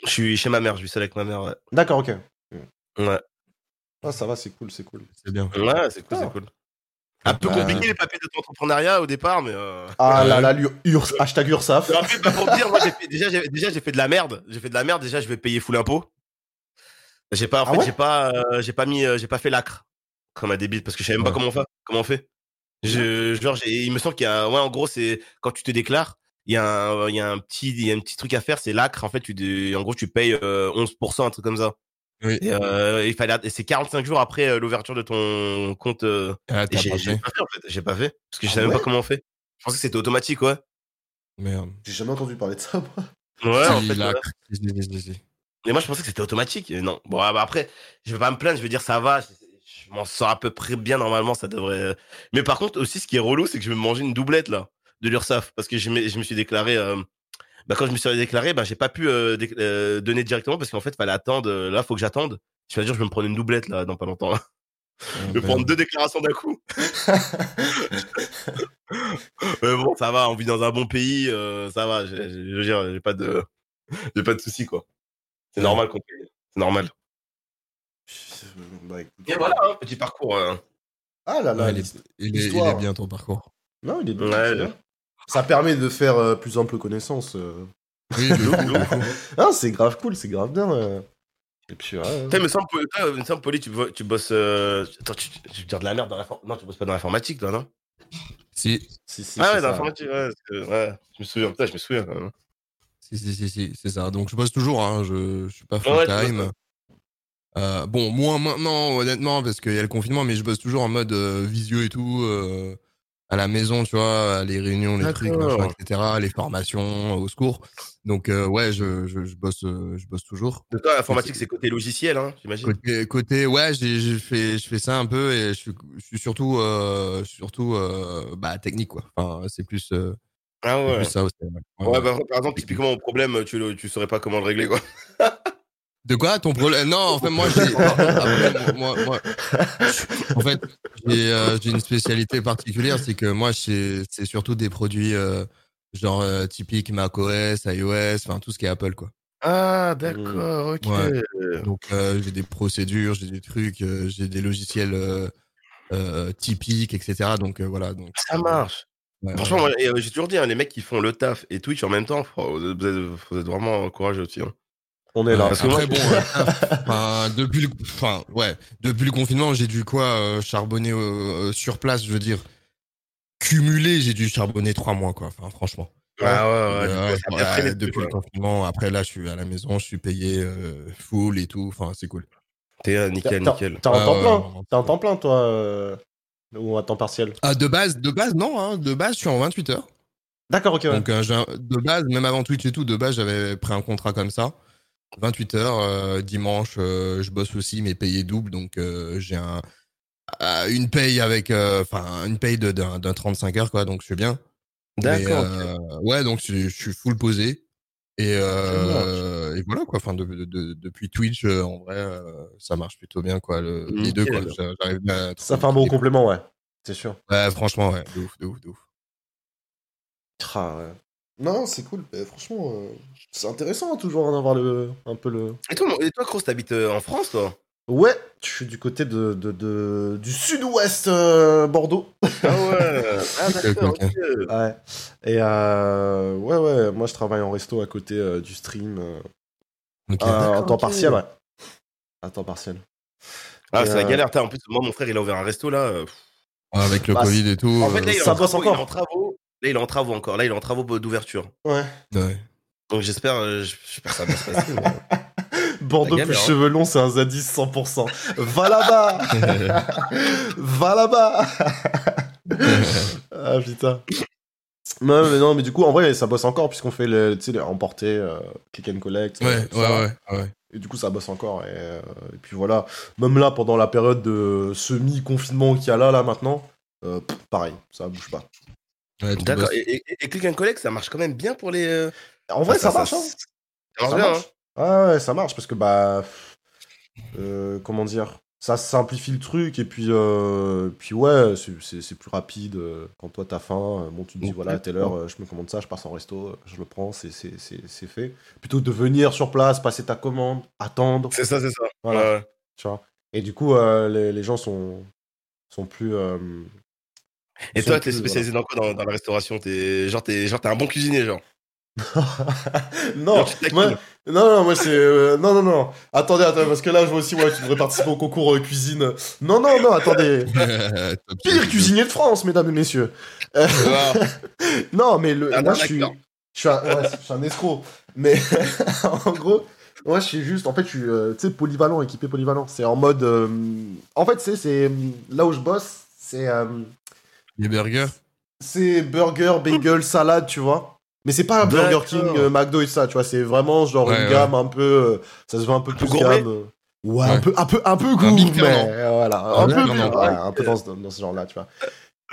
Je suis chez ma mère. Je vis seul avec ma mère. Ouais. D'accord, ok. Ouais, Ah, ça va, c'est cool, c'est cool. C'est bien. ouais c'est cool, Ah. c'est cool. Un peu Bah, compliqué les papiers de ton entrepreneuriat au départ, mais. Euh... Ah là là, hashtag Ursaf. En fait, bah, pour dire, moi, j'ai fait- déjà, j'ai, déjà, j'ai fait de la merde. J'ai fait de la merde. Déjà, je vais payer full impôt. J'ai pas, en Ah fait, ouais? j'ai pas, euh, j'ai pas mis, euh, j'ai pas fait l'acre comme un débile parce que je savais même pas comment on fait. Comment on fait. Je, genre, j'ai- il me semble qu'il y a, ouais, en gros, c'est quand tu te déclares, il y a un, il y a un petit, il y a un petit truc à faire, c'est l'acre. En fait, tu, en gros, tu payes euh, 11%, un truc comme ça. Oui. Et, euh, il fallait, et c'est 45 jours après euh, l'ouverture de ton compte. euh, Ah, j'ai, pas j'ai fait. pas fait en fait. J'ai pas fait parce que je Ah savais même ouais? pas comment on fait. Je pensais que c'était automatique, ouais. Merde. J'ai jamais entendu parler de ça, moi. Ouais, en fait. Mais moi, je pensais que c'était automatique. Et non. Bon, ah, bah, après, je vais pas me plaindre, je vais dire ça va. Je, je m'en sors à peu près bien normalement, ça devrait. Mais par contre, aussi, ce qui est relou, c'est que je vais me manger une doublette là de l'URSSAF parce que je, me- je me suis déclaré. euh, Bah, quand je me suis déclaré, bah, j'ai pas pu euh, euh, donner directement parce qu'en fait, fallait attendre. euh, Là, faut que j'attende. Je vais dire, je vais me prendre une doublette là dans pas longtemps. là. Je vais prendre deux déclarations d'un coup. Mais bon, ça va. On vit dans un bon pays, euh, ça va. Je veux dire, j'ai pas de, j'ai pas de soucis quoi. C'est normal qu'on paye. C'est normal. Bah, écoute. Et voilà, hein, petit parcours. euh. Ah là là, Ouais, il, est, il, est, il l'histoire. est bien ton parcours. Non, il est bien. Ouais. c'est bien. Ça permet de faire euh, plus ample connaissance. euh. Oui, de de. Ah, c'est grave cool, c'est grave bien. euh. Et puis, ouais. Putain, il me semble, toi, il me semble, Poli, tu, bo- tu bosses. euh, Attends, tu, tu, tu veux dire de la merde dans l'informatique Non, tu bosses pas dans l'informatique, toi, non? Si, Si, si, Ah c'est ouais, dans ça. l'informatique, ouais, parce que- ouais. Je me souviens, putain, je me souviens quand même. Si, si, si, si, c'est ça. Donc je bosse toujours, hein, je, je suis pas Ouais, full ouais, tu bosses time. Euh, bon, moins maintenant, honnêtement, parce qu'il y a le confinement, mais je bosse toujours en mode euh, visio et tout, euh, à la maison, tu vois, les réunions, les trucs, machin, etc., les formations, au secours. Donc euh, ouais, je, je, je bosse, je bosse toujours. De toi, l'informatique, c'est côté logiciel, hein, j'imagine. Côté, côté ouais, j'ai fait, je fais ça un peu et je suis, je suis surtout, surtout, bah technique quoi. Enfin, c'est plus, Ah ouais. plus ça aussi. ouais. Ouais, Ouais, ouais. bah, par exemple, typiquement, mon problème, tu, le- tu saurais pas comment le régler, quoi. De quoi ton problème Non, en fait, moi, j'ai. après, moi, moi, en fait, j'ai euh, j'ai une spécialité particulière, c'est que moi, c'est c'est surtout des produits euh, genre euh, typiques macOS, iOS, enfin tout ce qui est Apple, quoi. Ah, d'accord, ok. Ouais. Donc, euh, j'ai des procédures, j'ai des trucs, euh, j'ai des logiciels euh, euh, typiques, etc. Donc euh, voilà. Donc, Ça marche. Ouais, Franchement, ouais. moi, et, euh, j'ai toujours dit, hein, les mecs qui font le taf et Twitch en même temps, faut- vous êtes, vous êtes vraiment courageux aussi. Hein. On est là. Parce que moi, Après, bon, euh, enfin, depuis le, enfin, ouais, depuis le confinement, j'ai dû quoi euh, charbonner euh, sur place, je veux dire, cumulé, j'ai dû charbonner trois mois, quoi. Enfin, franchement. Ah ouais, ouais, Euh, ouais, ça a bien ouais, freiné le depuis le confinement, après là, je suis à la maison, je suis payé euh, full et tout. Enfin, c'est cool. T'es euh, nickel, nickel. t'es en temps plein. T'es en temps plein, toi euh, Ou à temps partiel? Ah, de base, de base, non, hein, de base, je suis en 28 heures. D'accord, ok, ouais. Donc, euh, de base, même avant Twitch et tout, de base, j'avais pris un contrat comme ça. 28 heures, euh, dimanche, euh, je bosse aussi, mais payé double. Donc, euh, j'ai un, une paye avec, enfin, une paye de- d'un d'un 35 heures, quoi. Donc, je suis bien. D'accord. ouais, donc, je, je suis full posé. Et, euh, et voilà, quoi. Enfin, de- de- de- depuis Twitch, euh, en vrai, euh, ça marche plutôt bien, quoi. Le, les deux, quoi. À Ça fait un bon complément, ouais. C'est sûr. Ouais, franchement, ouais. De ouf, de ouf, de ouf. Ah, ouais. Non, c'est cool. Mais franchement, euh, c'est intéressant hein, toujours d'avoir le, un peu le. Et toi, et toi Kroos, t'habites en France, toi? Ouais, je suis du côté de, de, de- du sud-ouest euh, Bordeaux. Ah ouais. Ah d'accord. Ouais. Et euh, ouais, ouais, moi je travaille en resto à côté euh, du stream. euh, Ok. à- en temps partiel, ouais. À temps partiel. Ah, c'est la galère. T'as, En plus, moi, mon frère, il a ouvert un resto là. Avec le Bah, Covid et tout. En fait, là, il est, Ça en bosse il est encore. en travaux. Là, il est en travaux encore. Là, il est en travaux d'ouverture. Ouais. ouais. Donc, j'espère, j'espère que ça va se passer. Bordeaux plus hein. cheveux longs, c'est un zadis 100%. Va là-bas Va là-bas Ah putain. Non mais, non, mais du coup, en vrai, ça bosse encore, puisqu'on fait le, tu sais, les emporter, euh, click and collect. euh, Ouais, ouais, ça. ouais, ouais. Et du coup, ça bosse encore. Et, euh, et puis voilà. Même là, pendant la période de semi-confinement qu'il y a là, là, maintenant, euh, pff, pareil, ça bouge pas. Ouais, D'accord. Et, et, et Click and Collect, ça marche quand même bien pour les. En vrai, ça, ça- marche, hein. Ça marche Ça bien, marche. Ah ouais, ça marche parce que bah, euh, comment dire, ça simplifie le truc et puis, euh, puis ouais, c'est- plus rapide euh, quand toi t'as faim. euh, Bon, tu te dis voilà, à telle heure, euh, je me commande ça, je passe en resto, je le prends, c'est c'est- c'est- c'est fait. Plutôt que de venir sur place, passer ta commande, attendre, C'est ça, c'est ça. Voilà. Tu vois. Et du coup, les, les gens sont, sont plus. Et toi, t'es spécialisé dans quoi dans, dans la restauration? T'es genre, t'es genre, t'es un bon cuisinier, genre. non, moi, non, non, moi c'est. euh, non, non, non. Attendez, attendez, parce que là, je vois aussi, ouais, tu devrais participer au concours euh, cuisine. Non, non, non, attendez. Pire cuisinier de France, mesdames et messieurs. Euh, non, mais le, moi, je suis, je suis, un, ouais, je suis un escroc. Mais en gros, moi, je suis juste, en fait, je suis, euh, tu sais, polyvalent, équipé polyvalent. C'est en mode. euh, en fait, c'est. Là où je bosse, c'est. Les burgers. c'est burger, bagel, salade, tu vois. Mais c'est pas un Burger. King, euh, McDo et ça, tu vois. C'est vraiment genre Ouais, une ouais. gamme un peu. euh, ça se veut un peu plus gamme. euh. Ouais, un peu, un peu, un peu gourmet. Voilà, Un peu, un dans, ce- dans ce genre-là, tu vois.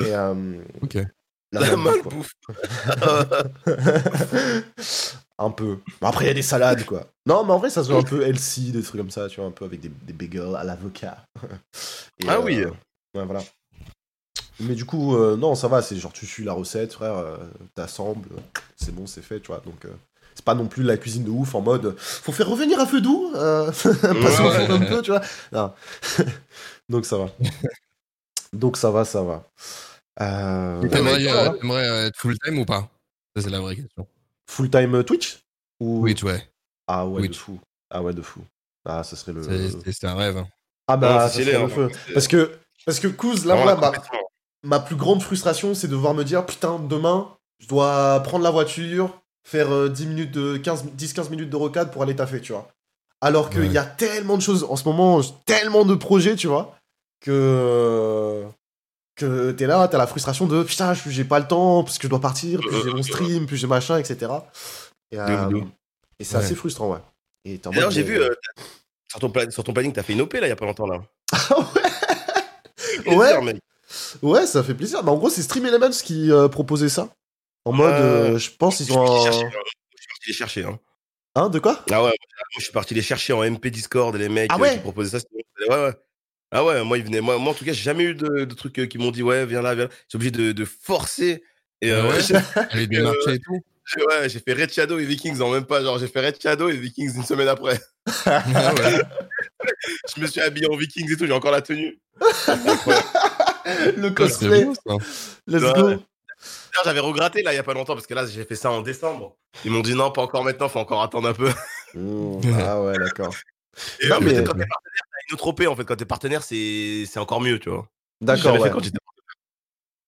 Et euh, Ok. la La un peu. Bon, Après, il y a des salades, quoi. Non, mais en vrai, ça se veut un peu healthy, des trucs comme ça, tu vois, un peu avec des, des bagels à l'avocat. Ah oui. Ouais, voilà. Mais du coup, euh, non, ça va, c'est genre tu suis la recette, frère, euh, t'assembles, c'est bon, c'est fait, tu vois. Donc, euh, c'est pas non plus la cuisine de ouf en mode faut faire revenir à feu doux, euh, passer au Ouais, un peu, tu vois. Non. Donc, ça va. Donc, ça va, ça va. Euh, T'aimerais mais euh, être full time ou pas? Ça, c'est la vraie question. Full time Twitch? Ou... Twitch, ouais. Ah ouais, de fou. Ah ouais, de fou. Ah, ça serait le. C'est- un rêve. hein. Ah bah, ça stylé, serait hein. le feu. Parce que, parce que Kouz, là, moi, la ma, plus grande frustration, c'est de devoir me dire, putain, demain, je dois prendre la voiture, faire euh, 10 minutes de 15 10-15 minutes de rocade pour aller taffer, tu vois. Alors qu'il Ouais. y a tellement de choses, en ce moment, tellement de projets, tu vois, que que t'es là, t'as la frustration de putain, je- j'ai pas le temps, parce que je dois partir, puis j'ai mon stream, puis j'ai machin, etc. Et, euh, et c'est Ouais. assez frustrant, ouais. Et t'es en D'ailleurs, j'ai vu euh, sur, ton plan- sur ton planning, t'as fait une OP là, il y a pas longtemps là. Ah ouais Plaisir, mec? Ouais, ça fait plaisir. Bah, en gros, c'est Stream Elements qui euh, proposait ça. En mode, euh, je pense Je qu'ils suis ont parti un... les chercher, hein. Je suis parti les chercher. Hein. Hein, de quoi? Ah ouais, moi, je suis parti les chercher en MP Discord et les mecs Ah euh, ouais? qui proposaient ça. Ouais, ouais. Ah ouais, moi, ils venaient. Moi, moi en tout cas, j'ai jamais eu de, de trucs euh, qui m'ont dit, ouais, viens là, viens là. J'ai obligé de, de forcer. Et euh, ouais j'ai- Aller démarcher et tout. ouais, j'ai fait Red Shadow et Vikings en même pas. Genre, j'ai fait Red Shadow et Vikings une semaine après. Ah ouais. Je me suis habillé en Vikings et tout, j'ai encore la tenue. Le cosplay. Let's Ouais. go. J'avais regretté là, il y a pas longtemps, parce que là, j'ai fait ça en décembre. Ils m'ont dit non, pas encore maintenant, faut encore attendre un peu. Mmh, ah ouais, d'accord. Et Non, mais- quand t'es partenaire, t'as une autre OP en fait. Quand t'es partenaire, c'est encore mieux, tu vois. D'accord, ouais.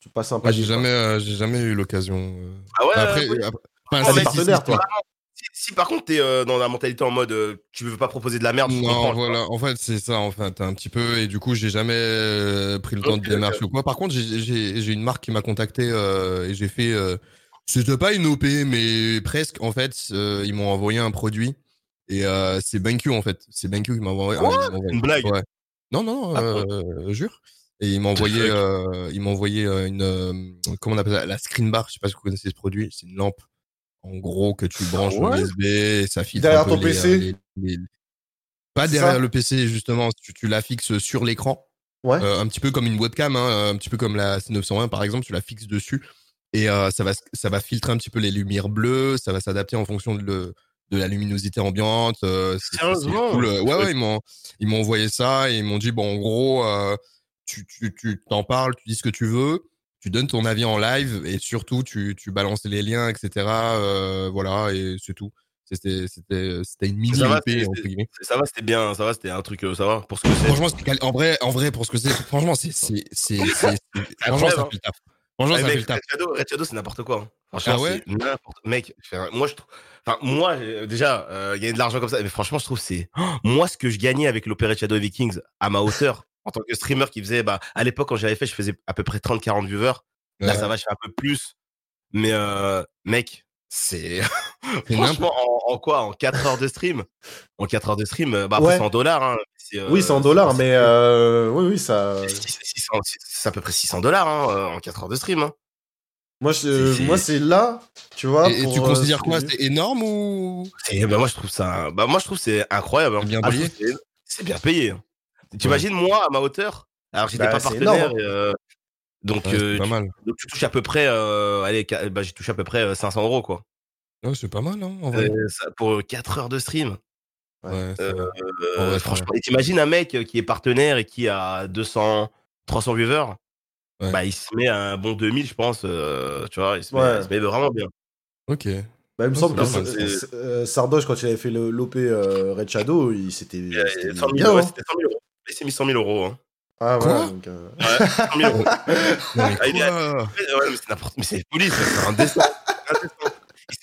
Tu passes un palier. j'ai jamais, euh, j'ai jamais eu l'occasion. euh. Ah ouais, Après, ouais. après- Ah, enfin, si, si, si, toi. Si, par contre t'es euh, dans la mentalité en mode euh, tu veux pas proposer de la merde, Non, voilà. En fait, c'est ça, en fait, un petit peu. Et du coup, j'ai jamais euh, pris le temps de démarcher ou quoi. Par contre, j'ai- une marque qui m'a contacté euh, et j'ai fait. Euh, C'était pas une OP, mais presque. En fait, ils m'ont envoyé un produit et c'est BenQ en fait. C'est BenQ qui m'a envoyé. Quoi? ah, envoyé- Une blague? Ouais. Non, non, non, Ah, jure. Et ils m'ont envoyé, euh, envoyé une, euh, comment on appelle ça, la screen bar. Je sais pas si vous connaissez ce produit. C'est une lampe, en gros, que tu branches ouais USB ça filtre Derrière ton les, PC? euh, les- les- Pas derrière ça le PC justement. Tu, tu la fixes sur l'écran, Ouais. euh, un petit peu comme une webcam, hein, un petit peu comme la C901 par exemple. Tu la fixes dessus et euh, ça va, ça va filtrer un petit peu les lumières bleues. Ça va s'adapter en fonction de le de la luminosité ambiante. euh, Sérieusement? cool. Ouais, ouais, ils m'ont, ils m'ont envoyé ça et ils m'ont dit, bon, en gros, tu, tu, tu t'en parles, tu dis ce que tu veux, tu donnes ton avis en live et surtout, tu, tu balances les liens, etc. euh, voilà, et c'est tout. C'était, c'était, c'était une mini Ça va, EP, c'est- entre guillemets. Ça va, c'était bien, ça va, c'était un truc, euh, ça va, pour ce que c'est. Franchement, en vrai, en vrai, pour ce que c'est, franchement, c'est, franchement, ça hein. fait le taf. Franchement, Eh, mec. Red Shadow, c'est n'importe quoi. hein. Franchement, Ah ouais? Mec, moi, je trouve. Enfin, moi, euh, déjà, euh, gagner de l'argent comme ça, mais franchement, je trouve c'est. Moi, ce que je gagnais avec l'Opéra Shadow Vikings à ma hauteur, en tant que streamer qui faisait. Bah, à l'époque, quand j'avais fait, je faisais à peu près 30-40 viewers. Là, Ouais. ça va, je fais un peu plus. Mais, euh, mec, c'est. Franchement, en, en quoi? En 4 heures de stream? En 4 heures de stream, euh, bah Ouais. c'est en dollars. Hein. C'est, euh, oui, c'est en dollars, c'est- mais euh, oui, oui, ça. c'est 600 600 c'est à peu près 600 dollars hein, en 4 heures de stream. Hein. Moi, je- C'est- moi, c'est là, tu vois. Et, pour, tu euh, considères quoi? C'est énorme ou? Et bah, moi, je trouve ça, bah, moi, je trouve que c'est incroyable. C'est bien Ah, payé C'est bien payé. T'imagines, moi, à ma hauteur, alors j'étais Bah, pas partenaire, euh, donc, Ouais, euh, pas tu, mal. donc tu touches à peu près, euh, allez, bah, j'ai touché à peu près euh, 500 euros, quoi. Ouais, c'est pas mal, hein, en vrai. Euh, ça- pour 4 heures de stream. Ouais, Euh, vrai. euh, franchement, t'imagines un mec qui est partenaire et qui a 200, 300 viewers, Ouais. bah, il se met à un bon 2000, je pense, euh, tu vois, il se, met, Ouais. il se met vraiment bien. Ok. Bah, il me semble que euh, Sardoche, quand il avait fait le- l'OP euh, Red Shadow, il s'était. Et, euh, c'était 100 000, bien, ouais, hein. c'était 100 000 euros. Il s'est mis 100 000 euros. Hein. Ah, Quoi voilà. Donc, euh, Ouais, 100 000 euros. Non, mais Ah, il Ouais, mais c'est n'importe, mais c'est police, c'est un dessin.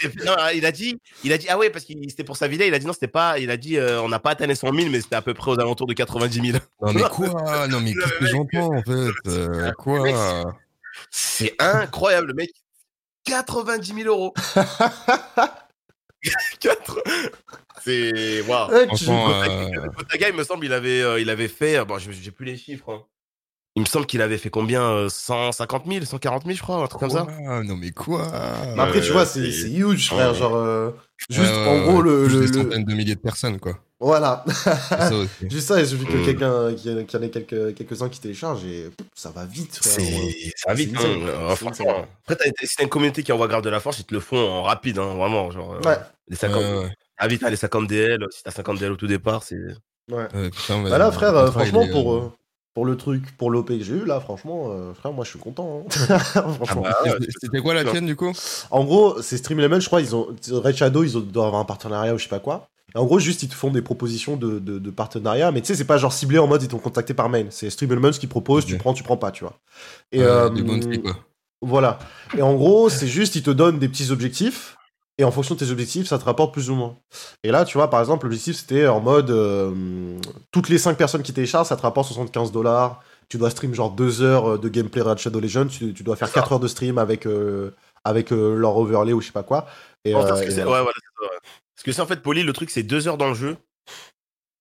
Il, non, a dit, il a dit, ah ouais, parce que c'était pour sa vidéo, il a dit non, c'était pas, il a dit, euh, on n'a pas atteint les 100 000, mais c'était à peu près aux alentours de 90 000. Non, mais quoi? Non, mais qu'est-ce que j'entends, en fait? Euh, Quoi? C'est incroyable, le mec. 90 000 euros. Quatre- C'est waouh. ouais, tu- Franchement, Kotaga, euh, il me semble, il avait, euh, il avait fait, bon, j'ai j'ai plus les chiffres. hein. Il me semble qu'il avait fait combien euh, 150 000, 140 000, je crois, un truc comme ça. Non, mais quoi? Mais après, tu vois, c'est c'est- c'est huge, frère. Ouais. Genre, euh, juste en ouais, gros, le. des le- centaines de milliers de personnes, quoi. Voilà. C'est ça aussi. Juste ça, il suffit que Mm. quelqu'un, qu'il y en- ait quelques- quelques-uns qui téléchargent et ça va vite, frère. C'est ça va vite, C'est hein, euh, franchement. Après, t'as- si t'as une communauté qui envoie grave de la force, ils te le font en rapide, hein, vraiment. Genre, euh, Ouais. les 50, Ouais, ouais. Ah vite, hein, les 50 DL, si t'as 50 DL au tout départ, c'est. Ouais. Putain, Bah là, frère, euh, franchement, pour, euh, pour le truc, pour l'OP que j'ai eu, là, franchement, euh, frère, moi, je suis content. hein. franchement. bah, C'était- quoi la tienne, du coup? En gros, c'est Stream Element, je crois, ils ont Red Shadow, ils ont- doivent avoir un partenariat ou je sais pas quoi. Et en gros, juste, ils te font des propositions de, de, de partenariat, mais tu sais, c'est pas genre ciblé en mode ils t'ont contacté par mail. C'est Stream Elements qui propose, tu prends, tu prends pas, tu vois. Et euh, quoi. voilà. Et en gros, c'est juste, ils te donnent des petits objectifs. Et en fonction de tes objectifs, ça te rapporte plus ou moins. Et là, tu vois, par exemple, l'objectif, c'était en mode euh, toutes les 5 personnes qui téléchargent, ça te rapporte 75 dollars. Tu dois stream genre 2 heures de gameplay Red Shadow Legends. Tu, tu dois faire C'est ça. 4 heures de stream avec, euh, avec euh, leur overlay ou je sais pas quoi. Et, parce euh, que et c'est- voilà. ouais, voilà, c'est ça, ouais. Parce que c'est en fait, Poly, le truc, c'est deux heures dans le jeu.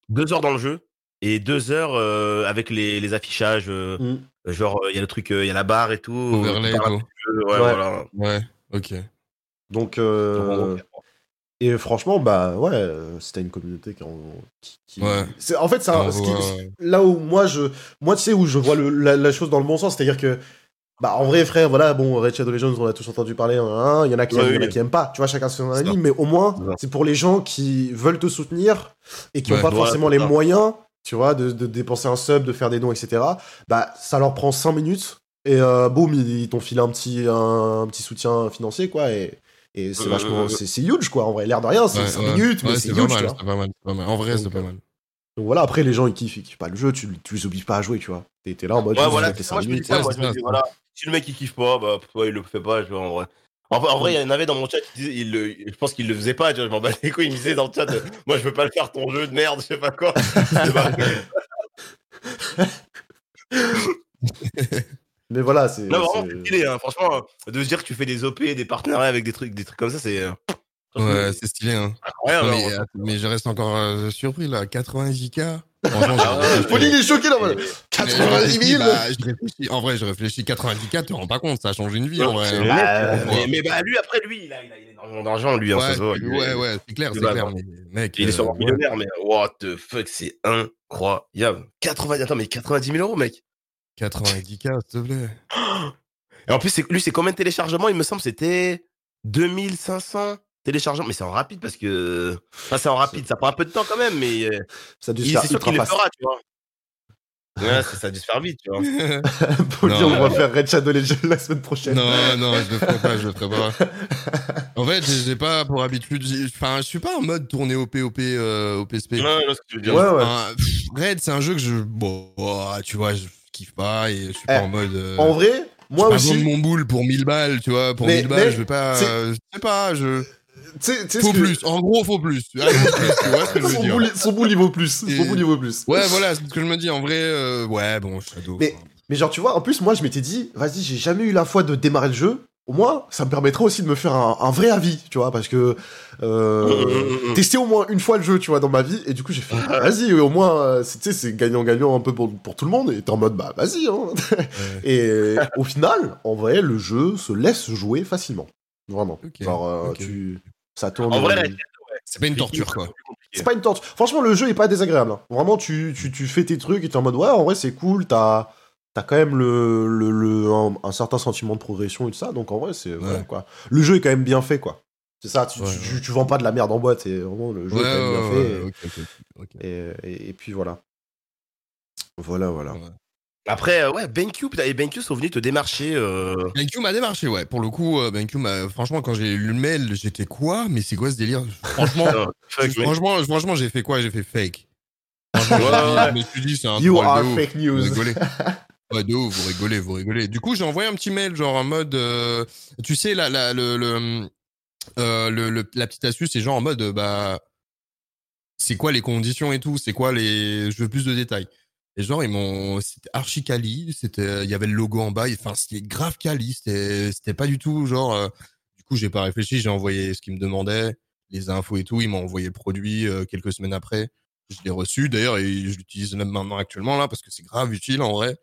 Deux heures dans le jeu. Et deux heures euh, avec les, les affichages. euh, Mm. Genre, il y a le truc, il y a la barre et tout. Overlay et tout. ouais, Ouais. voilà. Ouais, ok. Donc, euh, et franchement, bah ouais, euh, c'était une communauté qui. en- qui, qui- Ouais. c'est- En fait, un- ce qui- voit- là où moi, je, moi, tu sais, où je vois le- la, la chose dans le bon sens, c'est-à-dire que. Bah, en vrai, frère, voilà, bon, Red Shadow Legends, on a tous entendu parler, hein, hein, il y en a qui Ouais, aiment, il y en a oui. qui aiment pas, tu vois, chacun son avis, mais au moins, C'est ça. c'est pour les gens qui veulent te soutenir et qui n'ont Ouais. pas forcément les ça. moyens, tu vois, de, de dépenser un sub, de faire des dons, etc. Bah, ça leur prend 5 minutes, et euh, boum, ils, t'ont filé un petit, un, petit soutien financier, quoi, et, et c'est Euh, vachement, euh, c'est huge, quoi, en vrai, l'air de rien, c'est Ouais, 5 ouais. minutes, mais Ouais, c'est huge, c'est pas mal, c'est pas mal. En vrai, c'est pas euh, mal. Donc voilà, après, les gens, ils kiffent, ils kiffent pas le jeu, tu, tu les obliges pas à jouer, tu vois. T'es t'es là en mode, Ouais, voilà, c'est je ça, je dis, voilà, si le mec il kiffe pas, bah ouais, il le fait pas, tu vois, en vrai. En, en vrai, il y en avait dans mon chat, il le- je pense qu'il le faisait pas, tu vois, je m'en bats les couilles, il me disait dans le chat, moi je veux pas le faire ton jeu de merde, je sais pas quoi. Mais voilà, c'est. non, vraiment, c'est- stylé, hein, franchement, de se dire que tu fais des OP, des partenariats avec des trucs, des trucs comme ça, c'est euh, Ouais, c'est stylé, hein. incroyable. Non, hein, mais, euh, je reste encore euh, surpris, là. 90K Franchement, Ah ouais, Pauline est choqué là, voilà. Et- Mais je 90 réfléchis, 000 bah, je réfléchis. En vrai, je réfléchis 90K, tu te rends pas compte, ça change une vie en vrai. hein. bah, Ouais. mais, mais bah, lui, après, lui, il a, il a, il a énormément d'argent, lui, hein, ça Ouais, il est- ouais, ouais, c'est clair, c'est clair. hein. Mais mec, Il est euh, sûrement ouais. millionnaire, mais what the fuck, c'est incroyable. 90, attends, mais 90 000 euros, mec. 90K, s'il te plaît. Et en plus, lui, c'est combien de téléchargements? Il me semble c'était 2500 téléchargements. Mais c'est en rapide parce que. Enfin, c'est en rapide, ça prend un peu de temps quand même, mais euh, Ça a dû se il- faire c'est sûr qu'il le fera, tu vois. Ouais, ça, ça a dû se faire vite, tu vois. Pauline, Non. on va faire Red Shadow Legends la semaine prochaine. non, non, je le ferai pas, je le ferai pas. En fait, j'ai pas pour habitude. Enfin, je suis pas en mode tourner OP, OP, euh, OPSP. Ouais, ouais, ce que tu veux dire. Ouais, ouais. Red, c'est un jeu que je. Bon, oh, tu vois, je kiffe pas et je suis pas Eh, en mode. euh, En vrai, moi pas aussi. mon boule pour 1000 balles, tu vois. Pour Mais- 1000 balles, mais je vais pas. euh, je sais pas, je. Tu sais- tu sais Faut que- plus. En gros, faut plus. Allez, faut plus, tu vois ce que je veux Son dire. boule, son boule, il vaut plus. Et- Son boule, il vaut plus. Ouais, voilà, c'est ce que je me dis. En vrai, euh, ouais, bon, Shadow. Mais- Mais genre, tu vois, en plus, moi, je m'étais dit, vas-y, j'ai jamais eu la foi de démarrer le jeu. Au moins, ça me permettrait aussi de me faire un, un vrai avis, tu vois, parce que euh, Mm, mm, mm. tester au moins une fois le jeu, tu vois, dans ma vie, et du coup j'ai fait, vas-y, au moins, euh, c'est- tu sais, c'est gagnant-gagnant un peu pour, pour tout le monde, et t'es en mode, bah vas-y, hein. Et au final, en vrai, le jeu se laisse jouer facilement, vraiment. Ok, Genre, euh, tu, ça tourne. En vrai, euh, la- C'est pas une torture, quoi. c'est pas une torture. Franchement, le jeu est pas désagréable. hein. Vraiment, tu, tu, tu fais tes trucs et t'es en mode, ouais, en vrai, c'est cool, t'as. T'as quand même le, le, le- un, un certain sentiment de progression et tout ça, donc en vrai, c'est. Ouais. quoi. Le jeu est quand même bien fait, quoi. C'est ça, tu, Ouais, tu, ouais. tu- tu vends pas de la merde en boîte, c'est vraiment le jeu Ouais, est quand même bien ouais, fait. Et, et, et puis voilà. Voilà, voilà. Ouais. Après, euh, ouais, BenQ, et BenQ sont venus te démarcher. Euh... BenQ m'a démarché, ouais. Pour le coup, euh, BenQ m'a. Franchement, quand j'ai lu le mail, j'étais quoi? Mais c'est quoi ce délire? Franchement, fuck, mec. franchement, franchement, j'ai fait quoi? J'ai fait fake. Franchement, Ouais, je me suis dit, c'est un You are de fake news. Ouais, de ouf, vous rigolez, vous rigolez. Du coup, j'ai envoyé un petit mail, genre en mode, euh, tu sais, la, euh, le, le- la petite astuce, c'est genre en mode, euh, bah, c'est quoi les conditions et tout, c'est quoi les, je veux plus de détails. Et genre, ils m'ont, c'était archi quali, c'était, il y avait le logo en bas, enfin, c'était grave quali, c'était, pas du tout genre, euh, du coup, j'ai pas réfléchi, j'ai envoyé ce qu'ils me demandaient, les infos et tout, ils m'ont envoyé le produit euh, quelques semaines après. Je l'ai reçu d'ailleurs je l'utilise même maintenant actuellement là parce que c'est grave utile en vrai.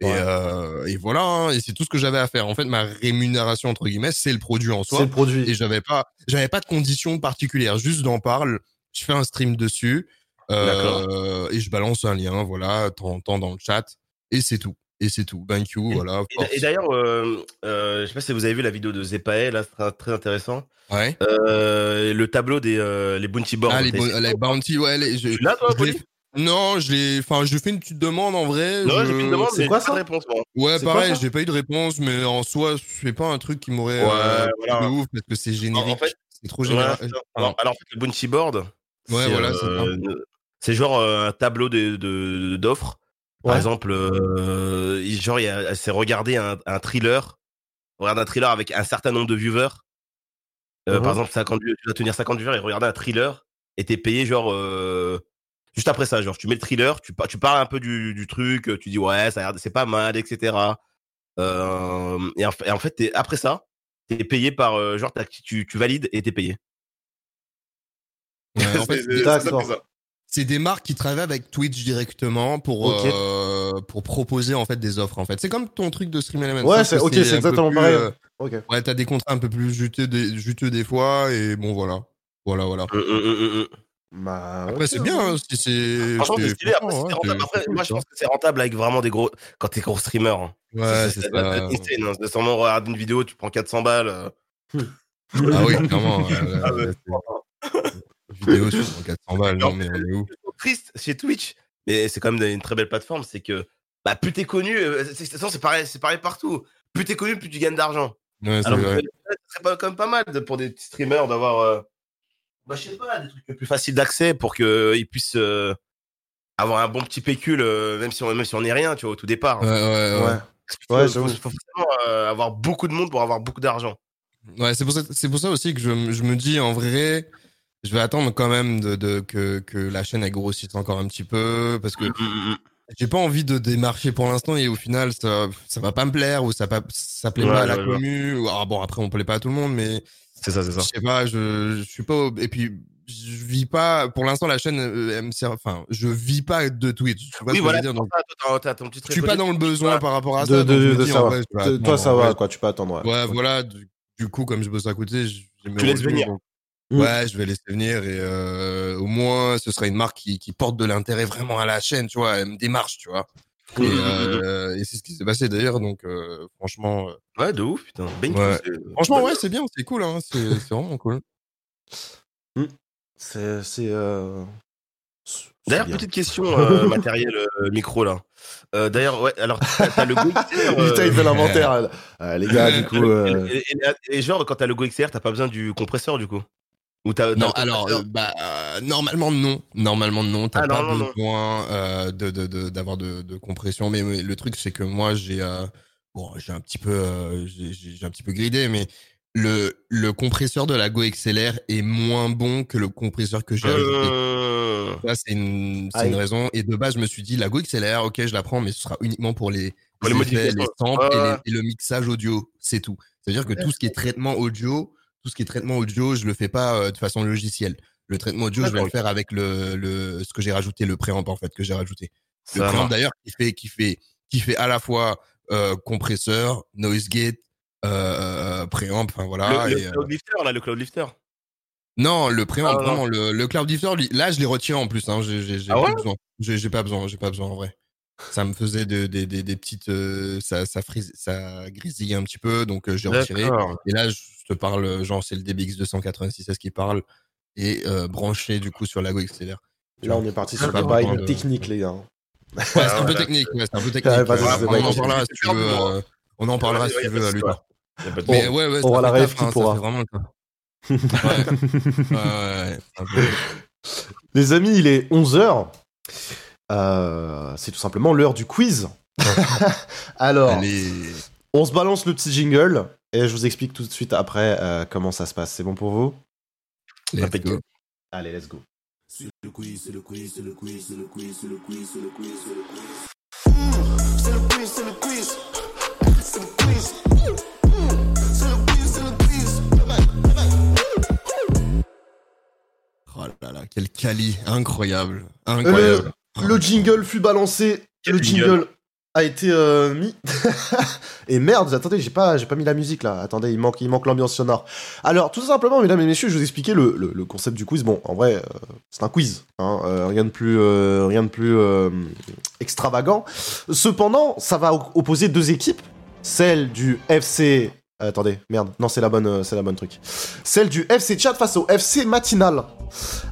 Et, Ouais. euh, et voilà, hein, et c'est tout ce que j'avais à faire. En fait, ma rémunération entre guillemets, c'est le produit en C'est soi. le produit. Et j'avais pas, j'avais pas de conditions particulières. Juste d'en parle. Je fais un stream dessus euh, et je balance un lien, voilà, temps dans le chat. Et c'est tout. Et c'est tout. Thank you, voilà. Et, force. et d'ailleurs, euh, euh, je sais pas si vous avez vu la vidéo de Zepae, là, c'est très, très intéressant. Ouais. Euh, le tableau des les bounty boards. Ah, les, bounty, ouais. Les, je, l'as, toi, je Non, je l'ai. Enfin, je fais une petite demande en vrai. Non, je- j'ai fait une demande, c'est mais quoi, pas de réponse. moi. Ouais, pareil, j'ai pas eu de réponse, mais en soi, c'est pas un truc qui m'aurait Ouais, euh, voilà. de ouf parce que c'est générique. En fait, c'est trop Ouais, ça. Pardon. alors, alors, en fait, le bounty board, Ouais, c'est, voilà, c'est euh, c'est genre euh, un tableau de- de- d'offres. Par Ouais. exemple, euh, genre, c'est regarder un, un thriller, regarder un thriller avec un certain nombre de viewers. Euh. Par exemple, 50, view- tu dois tenir 50 viewers et regarder un thriller et t'es payé genre euh, juste après ça. Genre, tu mets le thriller, tu, par- tu parles un peu du, du truc, tu dis ouais, ça a l'air- c'est pas mal, etc. Euh, et, en, fait- et en fait, t'es- après ça, t'es payé par euh, genre tu, tu valides et t'es payé. Ouais, en fait, C'est- des marques qui travaillent avec Twitch directement pour euh, pour proposer en fait des offres. En fait, c'est comme ton truc de Stream Element. Ouais, c'est- ok, c'est exactement plus, pareil. euh, Ok. ouais, t'as des contrats un peu plus juteux des, juteux des fois et bon voilà, voilà, voilà. Hum, Bah, Après, c'est hein. bien. hein, si c'est Franchement, c'est- c'est stylé. Après, rentable. c'est- Après, c'est cool, moi, je ça. pense que c'est rentable avec vraiment des gros. Quand t'es gros streamer. hein. Ouais, c'est c'est ça. insane. Hein. C'est sûrement regarder une vidéo, tu prends 400 balles. euh. Ah oui, clairement. ouais, Ah ouais. Vidéo sur 400 balles, non mais on est où triste chez Twitch, mais c'est quand même une très belle plateforme, c'est que bah, plus t'es connu, euh, c'est- c'est c'est pareil, c'est pareil partout. Plus t'es connu, plus tu gagnes d'argent. Ouais, c'est Alors, vrai. ce serait pas quand même pas mal pour des petits streamers d'avoir, euh, bah, je sais pas, des trucs plus faciles d'accès pour qu'ils puissent euh, avoir un bon petit pécule, euh, même si on même si on n'est rien, tu vois, au tout départ. Ouais, ouais, ouais. Ouais. Qu'il Ouais, faut, faut- faut forcément euh, avoir beaucoup de monde pour avoir beaucoup d'argent. Ouais, c'est pour ça, c'est pour ça aussi que je, me- je me dis en vrai, je vais attendre quand même de, de que, que la chaîne elle grossisse encore un petit peu parce que Mm, mm, mm. j'ai pas envie de démarcher pour l'instant et au final ça, ça va pas me plaire ou ça pas, ça plaît Ouais, pas à la ouais, ouais. commu. ou- ah bon après on plaît pas à tout le monde mais C'est ça, c'est je ça. sais pas, je, je suis pas au- et puis je vis pas pour l'instant la chaîne euh, elle me sert enfin je vis pas de Twitch. Tu vois Oui, ce que voilà, je veux dire donc toi, je suis pas dans le besoin Voilà. par rapport à De, ça. donc je de, me de dis, ça en va. vrai, je vais De- attendre, Toi, ça va, vrai, quoi. Tu peux attendre, ouais. Ouais, voilà. Du, du coup, comme je bosse à côté, je- Tu laisses venir. donc- Mm. Ouais, je vais laisser venir et euh, au moins, ce sera une marque qui, qui porte de l'intérêt vraiment à la chaîne, tu vois, elle me démarche, tu vois. Et, euh, et c'est ce qui s'est passé d'ailleurs, donc euh, franchement, euh, Ouais, de ouf, putain. Ben, Ouais. franchement, ouais, c'est bien, c'est cool, hein, c'est vraiment cool. C'est. c'est, euh, D'ailleurs, petite question euh, matériel euh, micro là. Euh, D'ailleurs, ouais, alors t'as le Go XR. euh, Putain, il fait l'inventaire. Euh, les gars, du coup. euh, et, et- et genre, quand t'as le Go XR, t'as pas besoin du compresseur du coup? Ou t'as, t'as Non, alors, euh, bah, euh, normalement non, normalement non, t'as Ah, pas non, non, non. besoin euh, de de- de- d'avoir de, de compression, mais, mais le truc c'est que moi j'ai euh, bon, j'ai un petit peu, euh, j'ai un petit peu gridé, mais le, le compresseur de la Go XLR est moins bon que le compresseur que j'ai ajouté. Euh, Ça, c'est une, c'est une raison. Et de base, je me suis dit, la Go XLR, ok, je la prends, mais ce sera uniquement pour les, Pour les effets, modifications. les samples et, Ouais. les- et le mixage audio. C'est tout. C'est-à-dire que tout ce qui est traitement audio, tout ce qui est traitement audio, je le fais pas euh, de façon logicielle. Le traitement audio, je vais le faire avec le, le, ce que j'ai rajouté, le préamp, en fait, que j'ai rajouté. Le préamp, d'ailleurs, qui fait, qui fait, qui fait à la fois euh, compresseur, noise gate, euh, préamp, enfin voilà. le, et, cloud lifter, là, le cloud lifter. non, le préamp, Ah, non. le, le cloud lifter, là, je l'ai retiré en plus. Hein, j'ai Ah pas besoin. J'ai pas besoin. J'ai pas besoin en vrai. Ça me faisait de- des des- des petites, euh, ça, ça, frise, ça grésillait un petit peu, donc euh, j'ai retiré. Et là, je te parle, genre, c'est le DBX 286 qui parle et euh, branché du coup sur la Go XLR. Là, on est parti sur Pas le bail besoin de- technique, les gars. Ouais, c'est un peu voilà. technique. Ouais, c'est un peu technique. on en parlera si tu veux. Euh, on en parlera Ouais, si tu veux à lui. Mais ouais, ouais, on aura la taf, qui ça pourra. vraiment. Ouais, ouais, ouais. Les amis, il est 11h. C'est tout simplement l'heure du quiz. Alors, Allez. on se balance le petit jingle et je vous explique tout de suite après euh, comment ça se passe. C'est bon pour vous? Let's go. Allez, let's go. C'est le quiz, c'est le quiz, c'est le quiz, c'est le quiz, c'est le quiz, c'est le quiz, c'est le quiz. C'est le quiz, c'est le quiz. C'est le quiz. C'est le quiz, c'est le quiz. Oh là là, quel quali, incroyable, incroyable. Le jingle fut balancé, Quel le jingle jingle a été euh, mis. et merde, attendez, j'ai pas, j'ai pas mis la musique là. Attendez, il manque, il manque l'ambiance sonore. Alors, tout simplement, mesdames et messieurs, je vais vous expliquer le, le- le concept du quiz. Bon, en vrai, euh, c'est un quiz, hein, euh, rien de plus, euh, rien de plus euh, extravagant. Cependant, ça va op- opposer deux équipes, celle du FC. Euh, attendez, merde, non, c'est la bonne, euh, c'est la bonne truc. Celle du FC Chat face au FC Matinal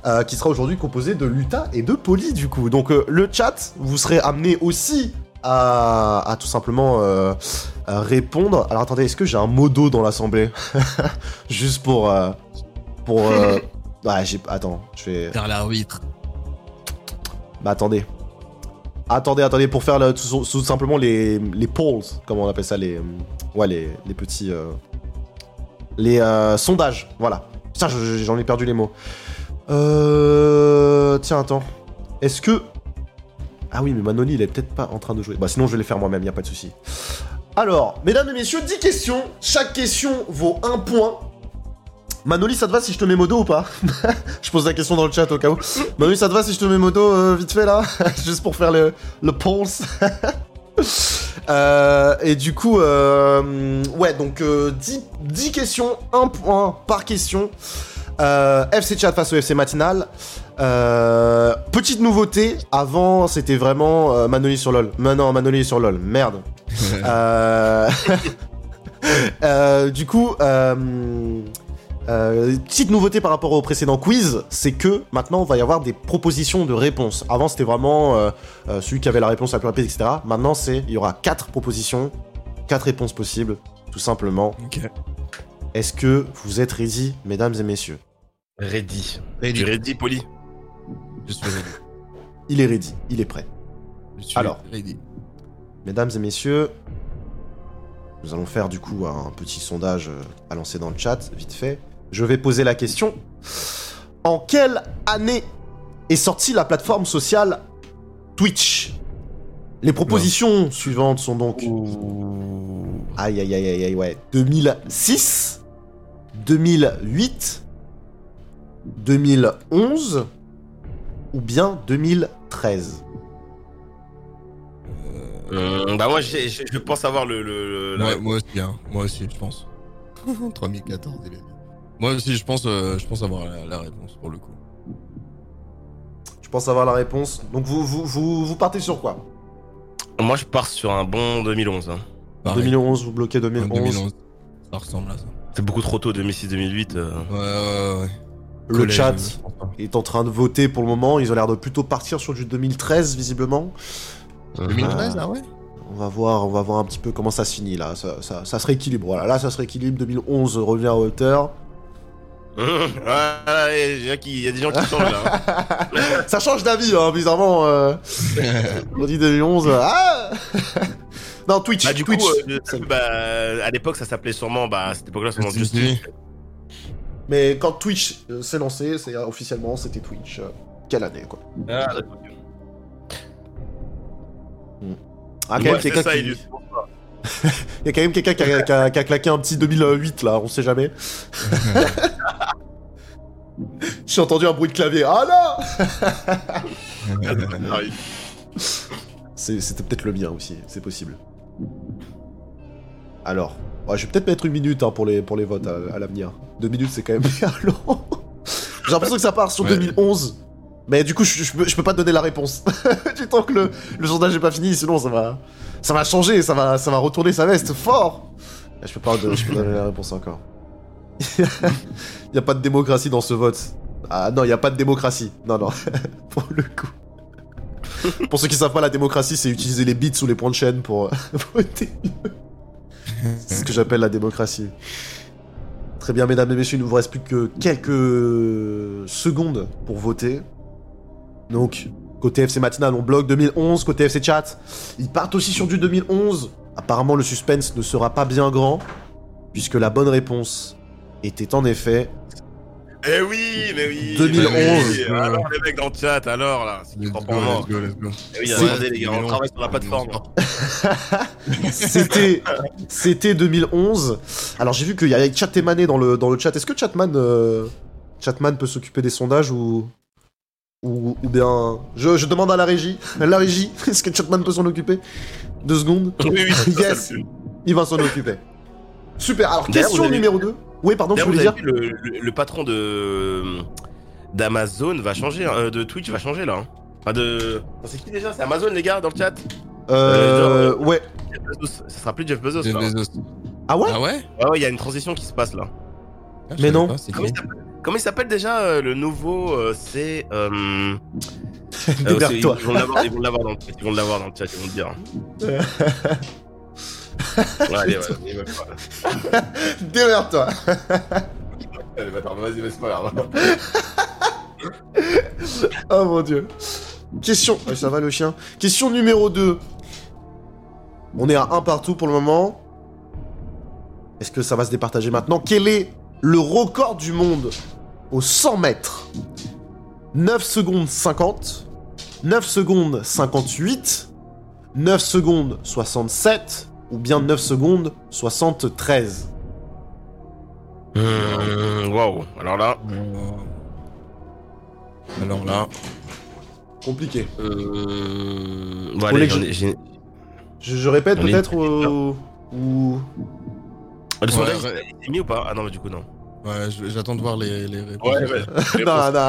euh, qui sera aujourd'hui composé de Luta et de Poli du coup. Donc euh, le chat, vous serez amené aussi à, à tout simplement euh, à répondre. Alors attendez, est-ce que j'ai un modo dans l'assemblée? Juste pour... euh, pour euh, Ouais, j'ai... Attends, je vais... Vers l'arbitre. Bah attendez. Attendez, attendez, pour faire le- tout, tout simplement les, les polls, comment on appelle ça, les... Ouais, les, les petits... euh, les euh, sondages, voilà. Putain, je- je- j'en ai perdu les mots. Euh... Tiens, attends. Est-ce que... Ah oui, mais Manoli, il est peut-être pas en train de jouer. Bah sinon, je vais les faire moi-même, y a pas de souci. Alors, mesdames et messieurs, 10 questions. Chaque question vaut un point. Manoli, ça te va si je te mets modo ou pas Je pose la question dans le chat au cas où. Manoli, ça te va si je te mets modo vite fait là Juste pour faire le, le pulse. Euh, et du coup, euh, ouais, donc euh, 10, 10 questions, un point par question. Euh, FC Chat face au FC Matinal. Petite nouveauté, avant c'était vraiment Manoli sur LoL. Maintenant Manoli sur LoL, merde. Du coup, euh, petite nouveauté par rapport au précédent quiz, c'est que maintenant il va y avoir des propositions de réponses. Avant c'était vraiment euh, euh, celui qui avait la réponse la plus rapide, etc. Maintenant c'est il y aura quatre propositions, quatre réponses possibles, tout simplement. Ok. Est-ce que vous êtes ready, mesdames et messieurs? Ready. Ready. Ready, poli. Je suis ready. Il est ready, il est prêt. Je suis Alors. ready. Mesdames et messieurs, nous allons faire du coup un petit sondage à lancer dans le chat, vite fait. Je vais poser la question. En quelle année est sortie la plateforme sociale Twitch? Les propositions suivantes sont donc... Aïe aïe aïe aïe aïe ouais. 2006, 2008, 2011 ou bien 2013 Hum, bah moi, je pense avoir le... le, le- la Moi, aussi, hein. Moi aussi, je pense. 3014, il est bien. Moi aussi, je pense, euh, je pense avoir la, la réponse pour le coup. Je pense avoir la réponse. Donc vous, vous, vous, vous partez sur quoi? Moi, je pars sur un bon 2011. hein. Pareil. 2011, vous bloquez 2011. 2011. Ça ressemble à ça. C'est beaucoup trop tôt, 2006-2008. euh. Ouais, ouais, ouais. Le Collège, chat pas. est en train de voter pour le moment. Ils ont l'air de plutôt partir sur du 2013, visiblement. 2013, ah ouais? On va voir, on va voir un petit peu comment ça se finit là. Ça, ça, ça se rééquilibre. Voilà, là ça se rééquilibre. 2011 revient à hauteur. Ouais, il y a qui- il y a des gens qui changent là. hein. ça change d'avis, hein, bizarrement. euh, on dit 2011. Ah Non, Twitch. Bah, du Twitch. coup, euh, Ça- bah, à l'époque, ça s'appelait sûrement, bah, à cette époque-là, sûrement Twitch Just TV. Mais quand Twitch euh, s'est lancé, c'est euh, officiellement c'était Twitch. euh, quelle année quoi? Ah, d'accord. Ah, quand Ouais, même c'est ça, qui-. Il y a quand même quelqu'un qui, a- qui a, qui a claqué un petit 2008 là, on sait jamais. J'ai entendu un bruit de clavier. Ah là C'était peut-être le mien aussi, c'est possible. Alors, ouais, je vais peut-être mettre une minute hein, pour, les, pour les votes à, à l'avenir. Deux minutes, c'est quand même bien long. J'ai l'impression que ça part sur Ouais. 2011. Mais du coup, je, peux, pas te donner la réponse. du temps que le, le sondage n'est pas fini, sinon ça va, ça va changer, ça va, ça va retourner sa veste fort. Je peux pas donner, la réponse encore. Il a pas de démocratie dans ce vote. Ah non, il a pas de démocratie. Non, non, pour le coup. Pour ceux qui savent pas, la démocratie, c'est utiliser les bits ou les points de chaîne pour voter. C'est ce que j'appelle la démocratie. Très bien, mesdames et messieurs, il ne vous reste plus que quelques secondes pour voter. Donc, côté FC Matinal, on bloque 2011. Côté FC Chat, ils partent aussi sur du 2011. Apparemment, le suspense ne sera pas bien grand, puisque la bonne réponse était en effet Eh oui, mais oui. 2011. mais oui. Alors, les mecs dans le chat, alors, là, c'est. Eh oui, regardez, les gars, on travaille sur la plateforme. C'était, c'était 2011. Alors j'ai vu qu'il y avait Chat Emané dans le, dans le chat. Est-ce que Chatman, euh, Chatman peut s'occuper des sondages ou, ou, ou bien... Je, je demande à la régie. La régie, est-ce que Chatman peut s'en occuper? Deux secondes. Oui, oui, Yes. Il va s'en occuper. Super. Alors question numéro 2. Oui, pardon, je voulais dire. le, le- le patron de d'Amazon va changer, hein, euh, de Twitch va changer là. hein. Enfin de, c'est qui déjà? C'est Amazon les gars dans le chat? Euh, ouais. Jeff Bezos. Ça sera plus Jeff Bezos. Jeff là. Bezos. Ah ouais? Ah ouais? Ouais, ouais, il y a une transition qui se passe là. Ah, Mais non. pas, c'est Comment il s'appelle? Comment il s'appelle déjà euh, le nouveau euh, C'est. Euh, Démerde-toi. ils vont l'avoir dans le chat. Ils vont l'avoir dans le chat. Ils vont le dire. Ouais, allez, ouais, allez, ouais. Démerde-toi. Vas-y, mais c'est pas. Oh mon dieu. Question. Ouais, ça va le chien. Question numéro 2. On est à un partout pour le moment. Est-ce que ça va se départager maintenant? Quel est le record du monde? Au 100 mètres 9 secondes 50, 9 secondes 58, 9 secondes 67 ou bien 9 secondes 73 Hum, Waouh. Alors là. Alors là, Compliqué. Euh... Bon, allez, je- ai- Je, je répète On est- peut-être ou... ou... Le Ouais, sondage, ouais. il est mis ou pas? Ah non, mais du coup, non. Ouais, j'attends de voir les, les réponses. non, non.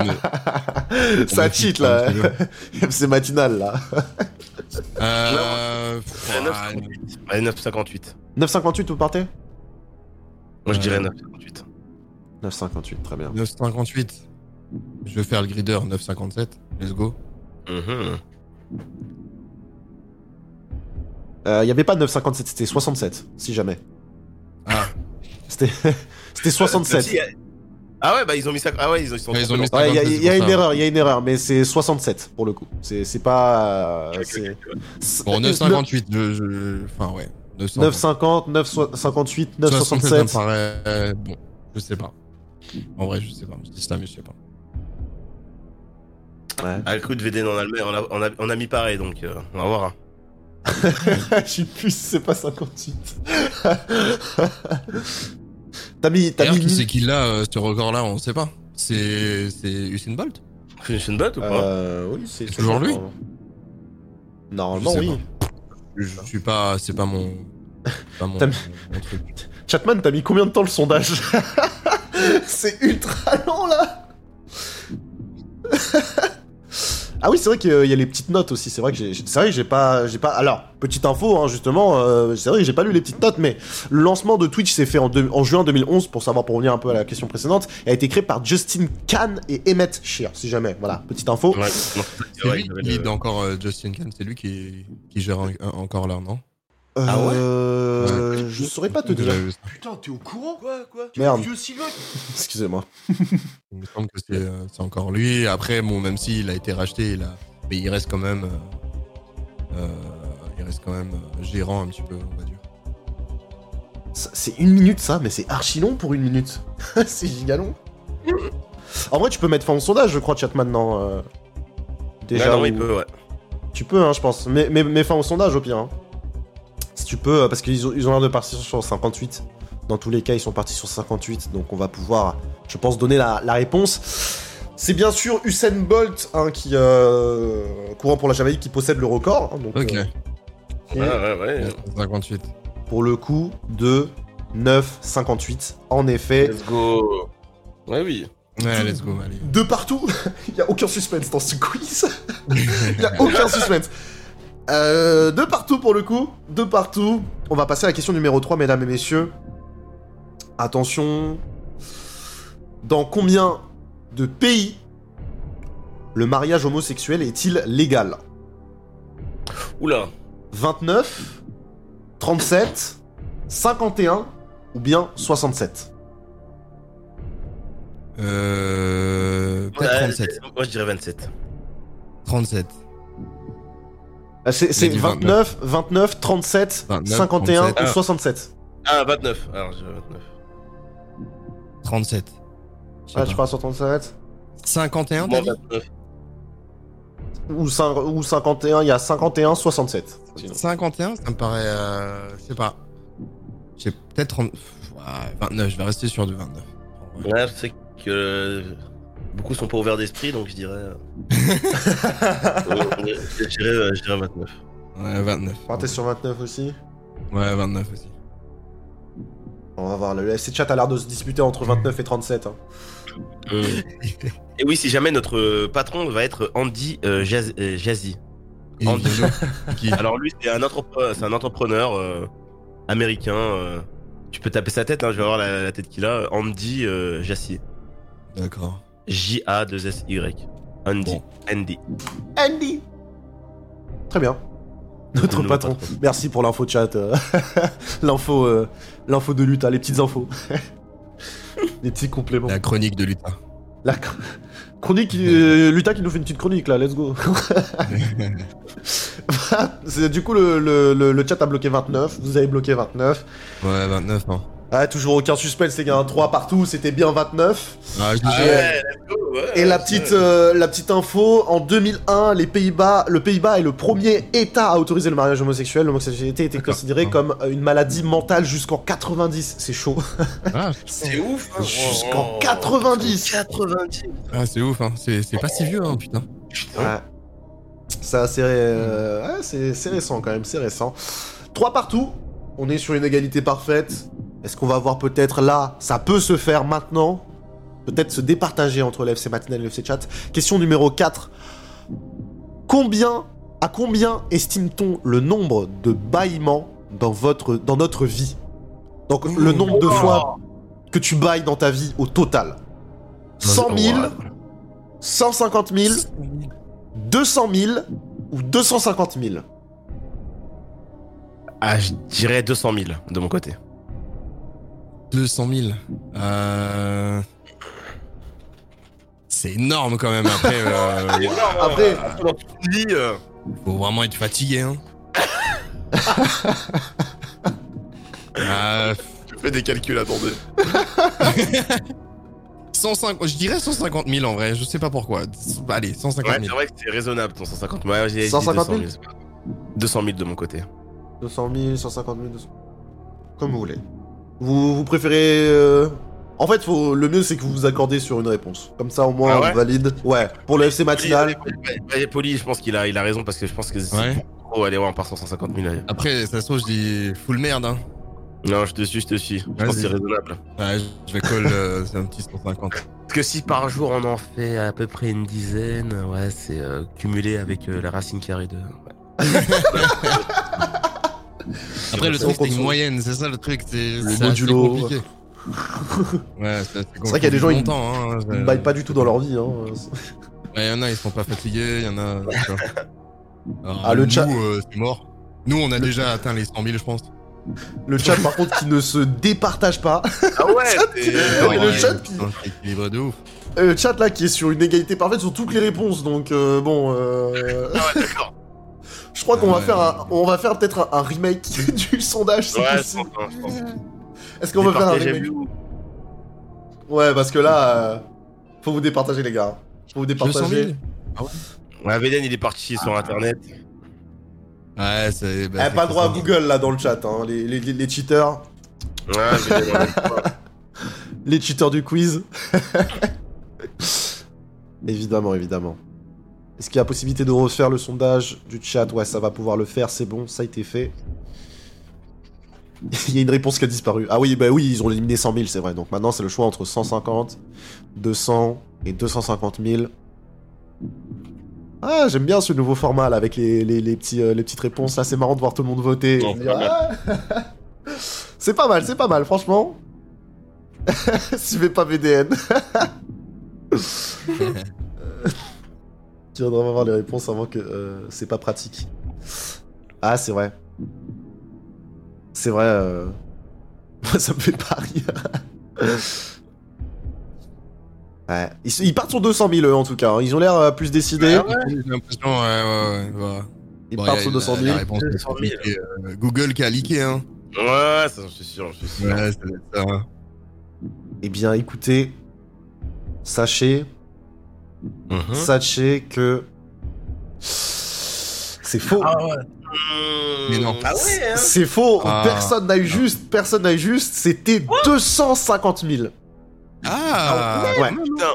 On Ça cheat là. C'est matinal là. Euh, Ouais, ah, 9,58. Allez, 9,58. 9,58 vous partez? Moi, je dirais Ouais. 9,58. 9,58, très bien. 9,58. Je vais faire le grider 9,57. Let's go. Mhm. Il n'y avait pas de 9,57, c'était 67, si jamais. Ah, C'était c'était 67. Si, euh, Ah ouais, bah ils ont mis ça. Ah ouais, ils ont, ils sont Ouais, ils ont mis Ouais, il y a, 57, il y a c'est une ça. erreur, il y a une erreur, mais c'est 67 pour le coup. C'est c'est pas. ouais. Bon, 9,58. Je, je... Enfin, ouais. 9,50, 9,58, 67, ça me 9,67. paraît. euh, Bon, je sais pas. En vrai, je sais pas. Je dis ça, mais je sais pas. Ouais. Ah, écoute, VD, on a, le- on a, on a, on a mis pareil, donc euh, on va voir. hein. Je sais plus si c'est pas 58. T'as mis. T'as mis. qui c'est qui l'a, euh, ce record-là On sait pas. C'est c'est Usain Bolt Finish and Butt ou pas Euh, oui, c'est C'est toujours lui Normalement, Je sais oui. je, je suis pas. C'est pas mon. Pas mon, T'as- mon truc. Chatman, t'as mis combien de temps le sondage C'est ultra long là Ah oui, c'est vrai qu'il y a les petites notes aussi. C'est vrai que j'ai, c'est vrai que j'ai pas, j'ai pas. Alors, petite info, hein, justement, euh, c'est vrai que j'ai pas lu les petites notes, mais le lancement de Twitch s'est fait en, deux- en juin 2011, pour savoir, pour revenir un peu à la question précédente, et a été créé par Justin Kahn et Emmett Shear, si jamais. Voilà, petite info. Ouais, C'est lui qui le- lead encore euh, Justin Khan. C'est lui qui, qui gère un- un- encore là, non? Ah ouais Euh, Je saurais pas te dire. Putain, t'es au courant Quoi Quoi Merde. Vieux Sylvain Excusez-moi. Il me semble que c'est euh, c'est encore lui. Après, bon, même s'il a été racheté, il, a... mais il reste quand même. euh, euh, il reste quand même gérant un petit peu, on va dire. C'est une minute ça, mais c'est archi long pour une minute. c'est giga long. En vrai, tu peux mettre fin au sondage, je crois, chat maintenant. euh, Déjà, Ouais, non, ou- il peut, ouais. tu peux, hein, je pense. Mais, mais, mais fin au sondage au pire. hein. Si tu peux, euh, parce qu'ils ont ils ont l'air de partir sur 58. Dans tous les cas, ils sont partis sur 58, donc on va pouvoir, je pense, donner la, la réponse. C'est bien sûr Usain Bolt, hein, qui euh, courant pour la Jamaïque, qui possède le record. hein, donc, Ok. euh, Ouais, ouais, ouais. 58. pour le coup de 9,58. En effet, Let's go. Ouais, oui. Ouais, let's go, allez. de partout, il n'y a aucun suspense dans ce quiz. Il n'y a aucun suspense. Euh, de partout pour le coup, de partout. On va passer à la question numéro 3, mesdames et messieurs. Attention. Dans combien de pays le mariage homosexuel est-il légal? Oula. 29, 37, 51 ou bien 67 Euh. Peut-être Ouais, 37. Moi, je dirais 27. 37. Ah, C'est c'est J'ai dit 29, 29, 37, 29, 51 ou 37. 67 Ah, 29. Alors, je dirais 29. 37. Je sais Ah, pas. tu pars sur 37 51, Moi, t'as dit 29. ou, cin- ou 51, il y a 51, 67. sinon. 51, ça me paraît. Euh, je sais pas. J'ai peut-être 30. Pff, ouais, 29, je vais rester sur du 29. En vrai. Ouais, je sais que euh, beaucoup sont pas ouverts d'esprit, donc je dirais. euh, je dirais, euh, je dirais 29. Ouais, 29. Partez sur 29 aussi. Ouais, 29 aussi. On va voir, le FC Chat a l'air de se disputer entre 29 et 37. hein. Et oui, si jamais notre patron va être Andy euh, Jaz- euh, Jazzy. Andy. Alors lui, c'est un, entrepre- un entrepreneur euh, américain. euh, tu peux taper sa tête, hein, je vais voir la, la tête qu'il a. Andy euh, Jassy. D'accord. J-A-2-S-Y. Andy. Bon. Andy. Andy Très bien. Notre patron. Merci pour l'info chat. euh, l'info, euh, l'info de lutte, hein, les petites infos. les petits compléments. La chronique de l'Utah. La chr- chronique, euh, Luta qui nous fait une petite chronique là, let's go. C'est- du coup, le, le- le- le chat a bloqué 29, vous avez bloqué 29. ouais, 29, hein. Ah, toujours aucun suspense, les gars, 3 partout, c'était bien 29. Ah, je Ah ouais, ouais, Et la petite, euh, la petite info, en 2001, les Pays-Bas, le Pays-Bas est le premier État à autoriser le mariage homosexuel. L'homosexualité était considérée comme euh, une maladie mentale jusqu'en 90. C'est chaud. Ah, C'est ouf. hein. Jusqu'en Oh, 90. 90. ah, c'est ouf, hein. C'est pas si vieux, hein, putain. Ouais. C'est euh, ouais, c'est c'est récent quand même, c'est récent. 3 partout. On est sur une égalité parfaite. Est-ce qu'on va voir peut-être là, ça peut se faire maintenant? Peut-être se départager entre l'FC matinal et l'FC chat. Question numéro 4. Combien, à combien estime-t-on le nombre de bâillements dans, votre, dans notre vie? Donc le nombre de fois que tu bailles dans ta vie au total. 100 000, 150 000, 200 000 ou 250 000 Ah, je dirais 200 000 de mon côté. 200 000. Euh... C'est énorme quand même. Après, euh, Après- une vie, euh, faut vraiment être fatigué. Hein. Euh, je fais des calculs, attendez. 150, je dirais 150 000 en vrai, je sais pas pourquoi. Allez, 150 Ouais, 000. c'est vrai que c'est raisonnable ton 150 000. Ouais, j'ai dit 150 000? 200 000. 200 000 de mon côté. 200 000, 150 000, 200 Comme vous voulez. Vous, vous préférez... euh, En fait, faut... le mieux c'est que vous vous accordez sur une réponse. Comme ça au moins Ah ouais on valide. Ouais, pour le FC matinal. Ouais, ouais, Poli, je pense qu'il a, il a raison parce que je pense que c'est Ouais. trop. Allez, ouais, on part sur 150 000. allez. Après, ça se trouve, je dis full merde. Hein. Non, je te suis, je te suis. Je pense que c'est raisonnable. Ouais, je vais coller euh, c'est un petit 150. Parce que si par jour on en fait à peu près une dizaine, ouais, c'est euh, cumulé avec euh, la racine carrée de. ouais. Après, le truc, c'est une moyenne, c'est ça le truc. C'est Le c'est assez modulo. compliqué. Ouais, c'est C'est vrai qu'il y a des gens, ils- longtemps, hein, baillent pas du tout dans leur vie. Hein. Ouais, y en a, ils sont pas fatigués, y en a. Alors, Ah, le chat- euh, c'est mort. Nous, on a déjà atteint les 100 000, je pense. Le chat par contre qui ne se départage pas. Ah ouais, c'est- le chat qui- équilibré de ouf. Euh, Le chat là qui est sur une égalité parfaite sur toutes les réponses. Donc euh, bon... Euh... Ah ouais, d'accord. Je crois qu'on va faire un, on va faire peut-être un, un remake du sondage, si Ouais, je possible. pense, je pense. Est-ce qu'on va faire un remake. Ouais, parce que là, euh, faut vous départager les gars. Faut vous 200 départager. 000 Ouais, Véden, il est parti sur internet. Ouais, c'est. bah, Eh, pas droit à. Google là dans le chat, hein. les, les, les- les cheaters, ouais. les cheaters du quiz. évidemment, évidemment. Est-ce qu'il y a possibilité de refaire le sondage du chat Ouais, ça va pouvoir le faire, c'est bon, ça a été fait. Il y a une réponse qui a disparu. Ah oui, bah oui, ils ont éliminé 100 000, c'est vrai. Donc maintenant, c'est le choix entre 150, 200 et 250 000. Ah, j'aime bien ce nouveau format là, avec les, les, les petits, euh, les petites réponses. Là, c'est marrant de voir tout le monde voter. Ah. c'est pas mal, c'est pas mal, franchement. Suivez pas VDN. Tu voudrais avoir les réponses avant que euh, c'est pas pratique. Ah, c'est vrai. C'est vrai. euh, Moi, ça me fait pas rire. ouais. Ils, ils partent sur 200 000 eux, en tout cas. hein. Ils ont l'air euh, plus décidés. Ah ouais, J'ai l'impression, ouais, ouais, ouais. voilà. Ils Bon, partent sur la- 200 La 000. réponse, 200 000. c'est euh, Google qui a leaké, hein. Ouais, ça, je suis sûr, je suis sûr. Ouais, ça. hein. Eh bien, écoutez. Sachez, Mhm. sachez que. C'est faux. Mais non. Ah ouais, hein C'est faux. Ah. Personne n'a eu juste. Personne n'a eu juste. C'était 250 000. Ah, Ouais. Putain.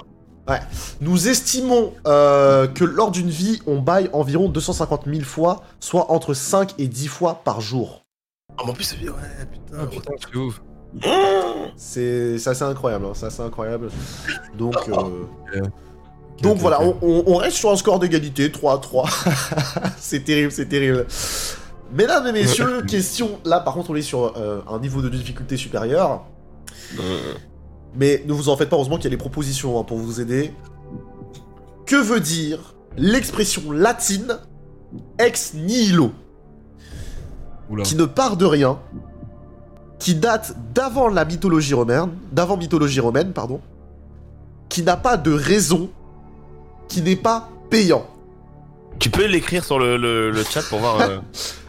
Nous estimons euh, que lors d'une vie, on baille environ 250 000 fois, soit entre 5 et 10 fois par jour. Ah, mais en plus, c'est bien, ouais, putain. Ah, putain, c'est ouf. C'est assez incroyable, hein, c'est assez incroyable. Donc, euh, Ok, donc voilà, on, reste sur un score d'égalité, 3 à 3. c'est terrible, c'est terrible. Mesdames et messieurs, question. Là, par contre, on est sur euh, un niveau de difficulté supérieur. Mais ne vous en faites pas, heureusement qu'il y a les propositions hein, pour vous aider. Que veut dire l'expression latine ex nihilo? Oula. qui ne part de rien, qui date d'avant la mythologie romaine, d'avant mythologie romaine, pardon, qui n'a pas de raison, qui n'est pas payant. Tu peux l'écrire sur le, le, le chat pour voir. euh,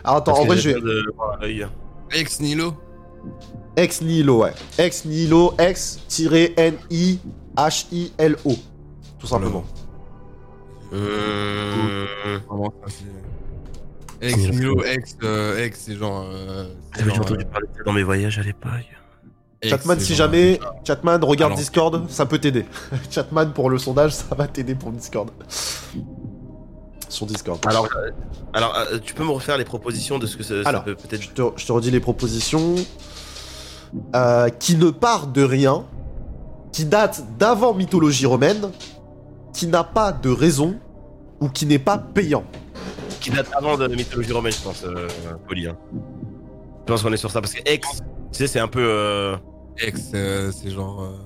Alors attends, parce en vrai, je vais... de. Ex Nilo Ex nihilo, ouais. Ex nihilo, ex-n-i-h-i-l-o. Tout simplement. Ça, c'est- Ex Nilo, ex, euh, ex, c'est genre. euh, J'avais genre, entendu parler de ça dans mes voyages à l'époque. Chatman, si jamais, Chatman, regarde Alors. Discord, ça peut t'aider. Chatman, pour le sondage, ça va t'aider pour Discord. Sur Discord. Alors, euh, alors euh, tu peux me refaire les propositions de ce que ça, peut peut-être. Je te, je te redis les propositions. Euh, qui ne part de rien, qui date d'avant mythologie romaine, qui n'a pas de raison ou qui n'est pas payant. Qui date avant de la mythologie romaine, je pense, euh, Poli. hein. Je pense qu'on est sur ça parce que ex, tu sais, c'est un peu euh, Ex, euh, c'est genre. euh,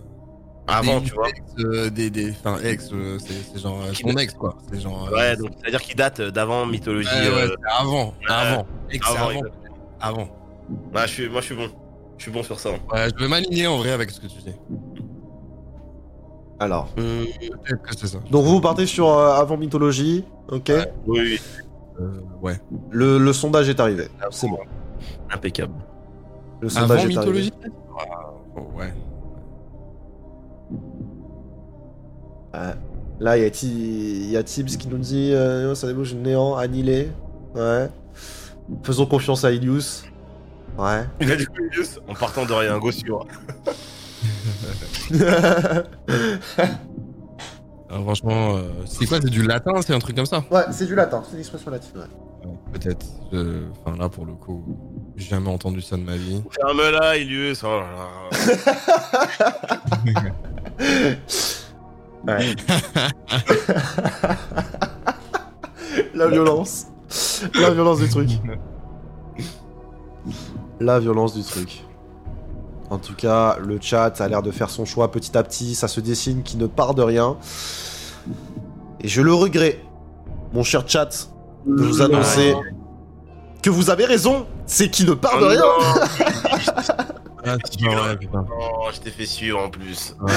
avant, des tu vois. Ex, euh, des, des, enfin, ex, euh, c'est c'est genre euh, son ex, quoi. C'est genre. euh, Ouais, donc c'est-à-dire qu'il date d'avant mythologie. Ouais, ouais, euh, c'est avant, avant. Ex, c'est avant, avant. Avant. Ouais, je suis, moi, je suis bon. Je suis bon sur ça. hein. Ouais, je vais m'aligner en vrai avec ce que tu dis. Alors, Peut-être que c'est ça. donc vous partez sur euh, avant mythologie, ok oui, oui, Euh, ouais. le, le sondage est arrivé, c'est bon. impeccable. Le sondage Avant est arrivé. mythologie Oh, Ouais. Là, il y y a Tibbs qui nous dit euh, ça débouche néant, annihilé. Ouais. Faisons confiance à Ilius. Ouais. Il a du coup, Ilius, en partant de rien, go sur. Alors, franchement, euh, c'est quoi C'est du latin C'est un truc comme ça? Ouais, c'est du latin, c'est une expression latine. Ouais. Peut-être. Je- Enfin, là, pour le coup, j'ai jamais entendu ça de ma vie. Ferme-la, Ilius. Oh là là. Ouais. La violence. La violence du truc. La violence du truc. En tout cas, le chat a l'air de faire son choix petit à petit. Ça se dessine qui ne part de rien. Et je le regrette, mon cher chat, de vous annoncer que vous avez raison. C'est qui ne part de Oh rien. non. Ah, putain. Oh, je t'ai fait suivre en plus. Ouais.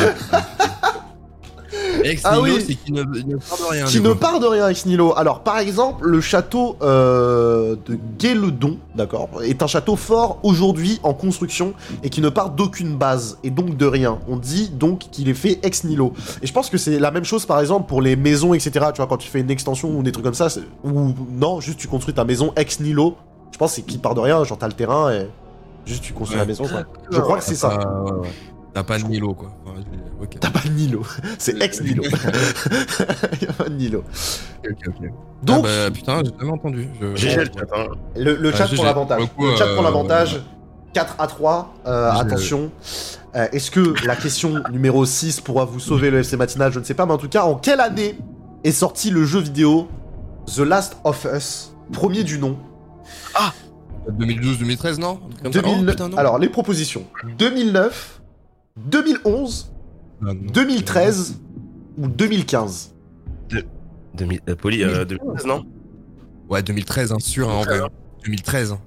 Ex Ah Nihilo, oui. c'est qui ne, part de rien. qui du ne coup. part de rien ex nihilo. Alors, par exemple, le château euh, de Guéledon, d'accord, est un château fort aujourd'hui en construction et qui ne part d'aucune base et donc de rien. On dit donc qu'il est fait ex nihilo. Et je pense que c'est la même chose, par exemple, pour les maisons, etc. Tu vois, quand tu fais une extension ou des trucs comme ça, ou non, juste tu construis ta maison ex nihilo. Je pense que c'est qui part de rien, genre t'as le terrain et juste tu construis Ouais. la maison. quoi. Je crois que c'est ça. Ah. T'as pas de Nilo, quoi. Enfin, T'as pas de Nilo, c'est ex nihilo. Il y a pas de Nilo. Ok, ok, ok. Donc, Ah bah, putain, j'ai jamais entendu. Je... GG le chat, hein. Le, le Ah, chat pour l'avantage. Le chat pour euh, l'avantage. 4 à 3. euh, attention. Euh, Est-ce que la question numéro 6 pourra vous sauver le FC Matinal? Je ne sais pas, mais en tout cas, en quelle année est sorti le jeu vidéo The Last of Us Premier du nom? 2012-2013, non? Un truc comme ça. Oh, 2009 putain, non. Alors, les propositions 2009, 2011, Ah, non. 2013 ou 2015 2000, euh, Poli, euh, 2013, non Ouais, 2013, hein, sûr, hein, en vrai. 2013. hein.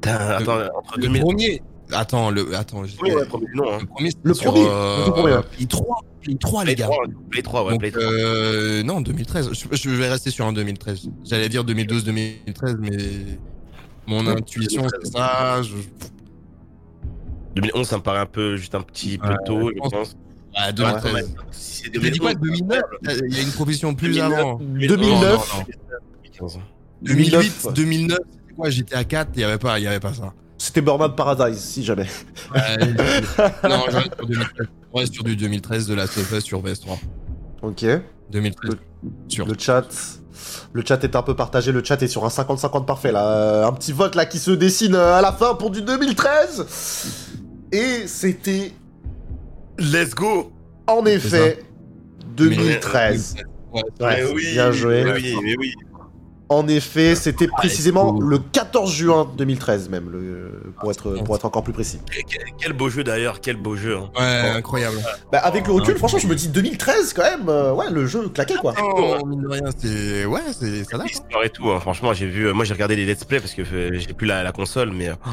Putain, Attends, entre Le 2000. premier. Attends, le. Attends, j'ai- Oui, ouais, premier hein. Le premier, Le sur, premier, euh, le premier. Play 3, Play 3, les gars. 3, Play 3, ouais, Donc, Play 3. euh, non, 2013. Je, je vais rester sur un 2013. J'allais dire 2012-2013, mais mon intuition, 2013. c'est ça. Je... 2011, ça me paraît un peu, juste un petit peu Ouais, tôt, je pense. Ah, Ouais, 2013. quand même. Si c'est J'ai dit quoi 2011, 2009 Il y a une proposition plus 2009. avant. 2009 Non, non, non. 2015. 2008, 2009. 2009, c'était quoi J'étais à 4, il n'y avait, pas- il y avait pas ça. C'était Burnout Paradise, si jamais. Ouais, non, je reste sur 2013. On reste sur du 2013 de la of Us sur PS3. Ok. 2013. Sûr. Le chat. Le chat est un peu partagé, le chat est sur un 50-50 parfait là. Euh, Un petit vote là qui se dessine euh, à la fin pour du 2013. Et c'était Let's go en effet 2013. Ouais, Ouais, Mais oui, bien joué. Mais oui, mais oui. En effet, c'était précisément cool. le 14 juin 2013 même, le- pour, être, pour être encore plus précis. Quel, quel beau jeu d'ailleurs, quel beau jeu. Hein. Ouais, incroyable. Bah, avec le recul, franchement, je me dis 2013 quand même. euh, ouais, le jeu claquait quoi. Oh, mine de rien, c'est. Ouais, c'est. Ça date. hein. L'histoire et tout, hein. franchement, j'ai vu. euh, moi, j'ai regardé les let's play parce que euh, j'ai plus la, la console, mais. euh, oh,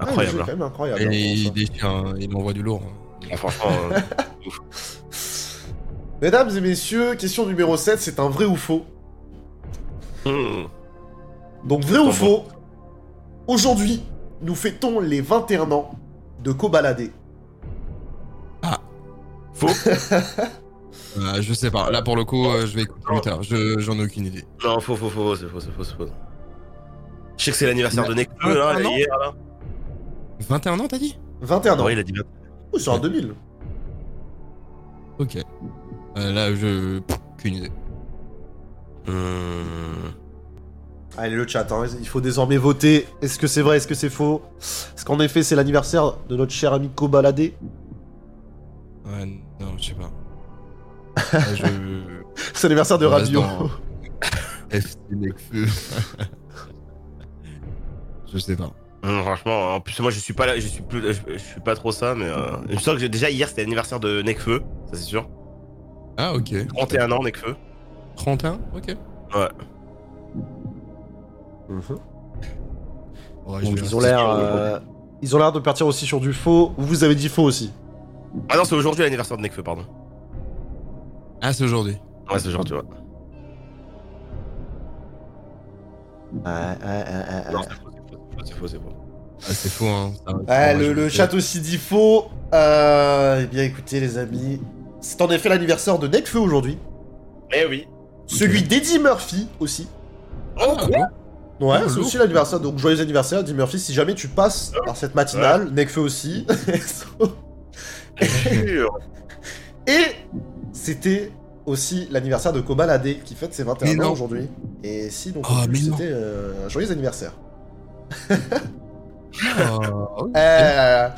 incroyable. le jeu est hein. quand même incroyable. Et hein, il hein, il m'envoie du lourd. hein. Ah, franchement. euh, Mesdames et messieurs, question numéro 7, c'est un vrai ou faux hmm. Donc vrai ou faux Aujourd'hui, nous fêtons les 21 ans de Kobalade. Faux Euh, je sais pas. Là, pour le coup, euh, je vais écouter plus tard. Je- J'en ai aucune idée. Non, faux, faux, faux, c'est faux, c'est faux, c'est faux. Je sais que c'est l'anniversaire de Nekfeu, Ah, là, hier, là. 21 ans, t'as dit? 21 ans. Ouais, il a dit. Oh, c'est en 2000. Ok. Euh, là, je. Aucune idée. Hmm. Allez, le chat, hein, il faut désormais voter. Est-ce que c'est vrai, est-ce que c'est faux? Est-ce qu'en effet, c'est l'anniversaire de notre cher ami Kobalade Ouais, non, je sais pas. Euh, je. C'est l'anniversaire de Rabio. dans- je sais pas. Franchement, en plus, moi, je suis pas là, je suis plus, je, je suis pas trop ça, mais euh, je sens que j'ai- déjà hier, c'était l'anniversaire de Nekfeu, ça c'est sûr. Ah, ok. 31 ans, Nekfeu. 31 Ok. Ouais. Mhm. Ouais, Donc, ils ont l'air, euh, ils ont l'air de partir aussi sur du faux. Vous avez dit faux aussi. Ah non, c'est aujourd'hui l'anniversaire de Nekfeu, pardon. Ah, c'est aujourd'hui. Ouais, c'est aujourd'hui, ouais. Ouais, ouais, ouais, ouais, Non, ouais. C'est faux, c'est faux, c'est faux. Ah, c'est faux, hein. Va, le, chat aussi dit faux. Euh, eh bien, écoutez, les amis, c'est en effet l'anniversaire de Nekfeu aujourd'hui. Eh oui. Celui d'Eddie Murphy aussi. Oh, Ah, quoi. Ouais, Oh, c'est aussi l'anniversaire. Donc, joyeux anniversaire, Eddie Murphy. Si jamais tu passes par cette matinale, Nekfeu aussi. Et c'était aussi l'anniversaire de Kobalade qui fête ses 21 Mais ans aujourd'hui. Et si, donc, Oh, c'était euh, un joyeux anniversaire. Ah, ok. Euh,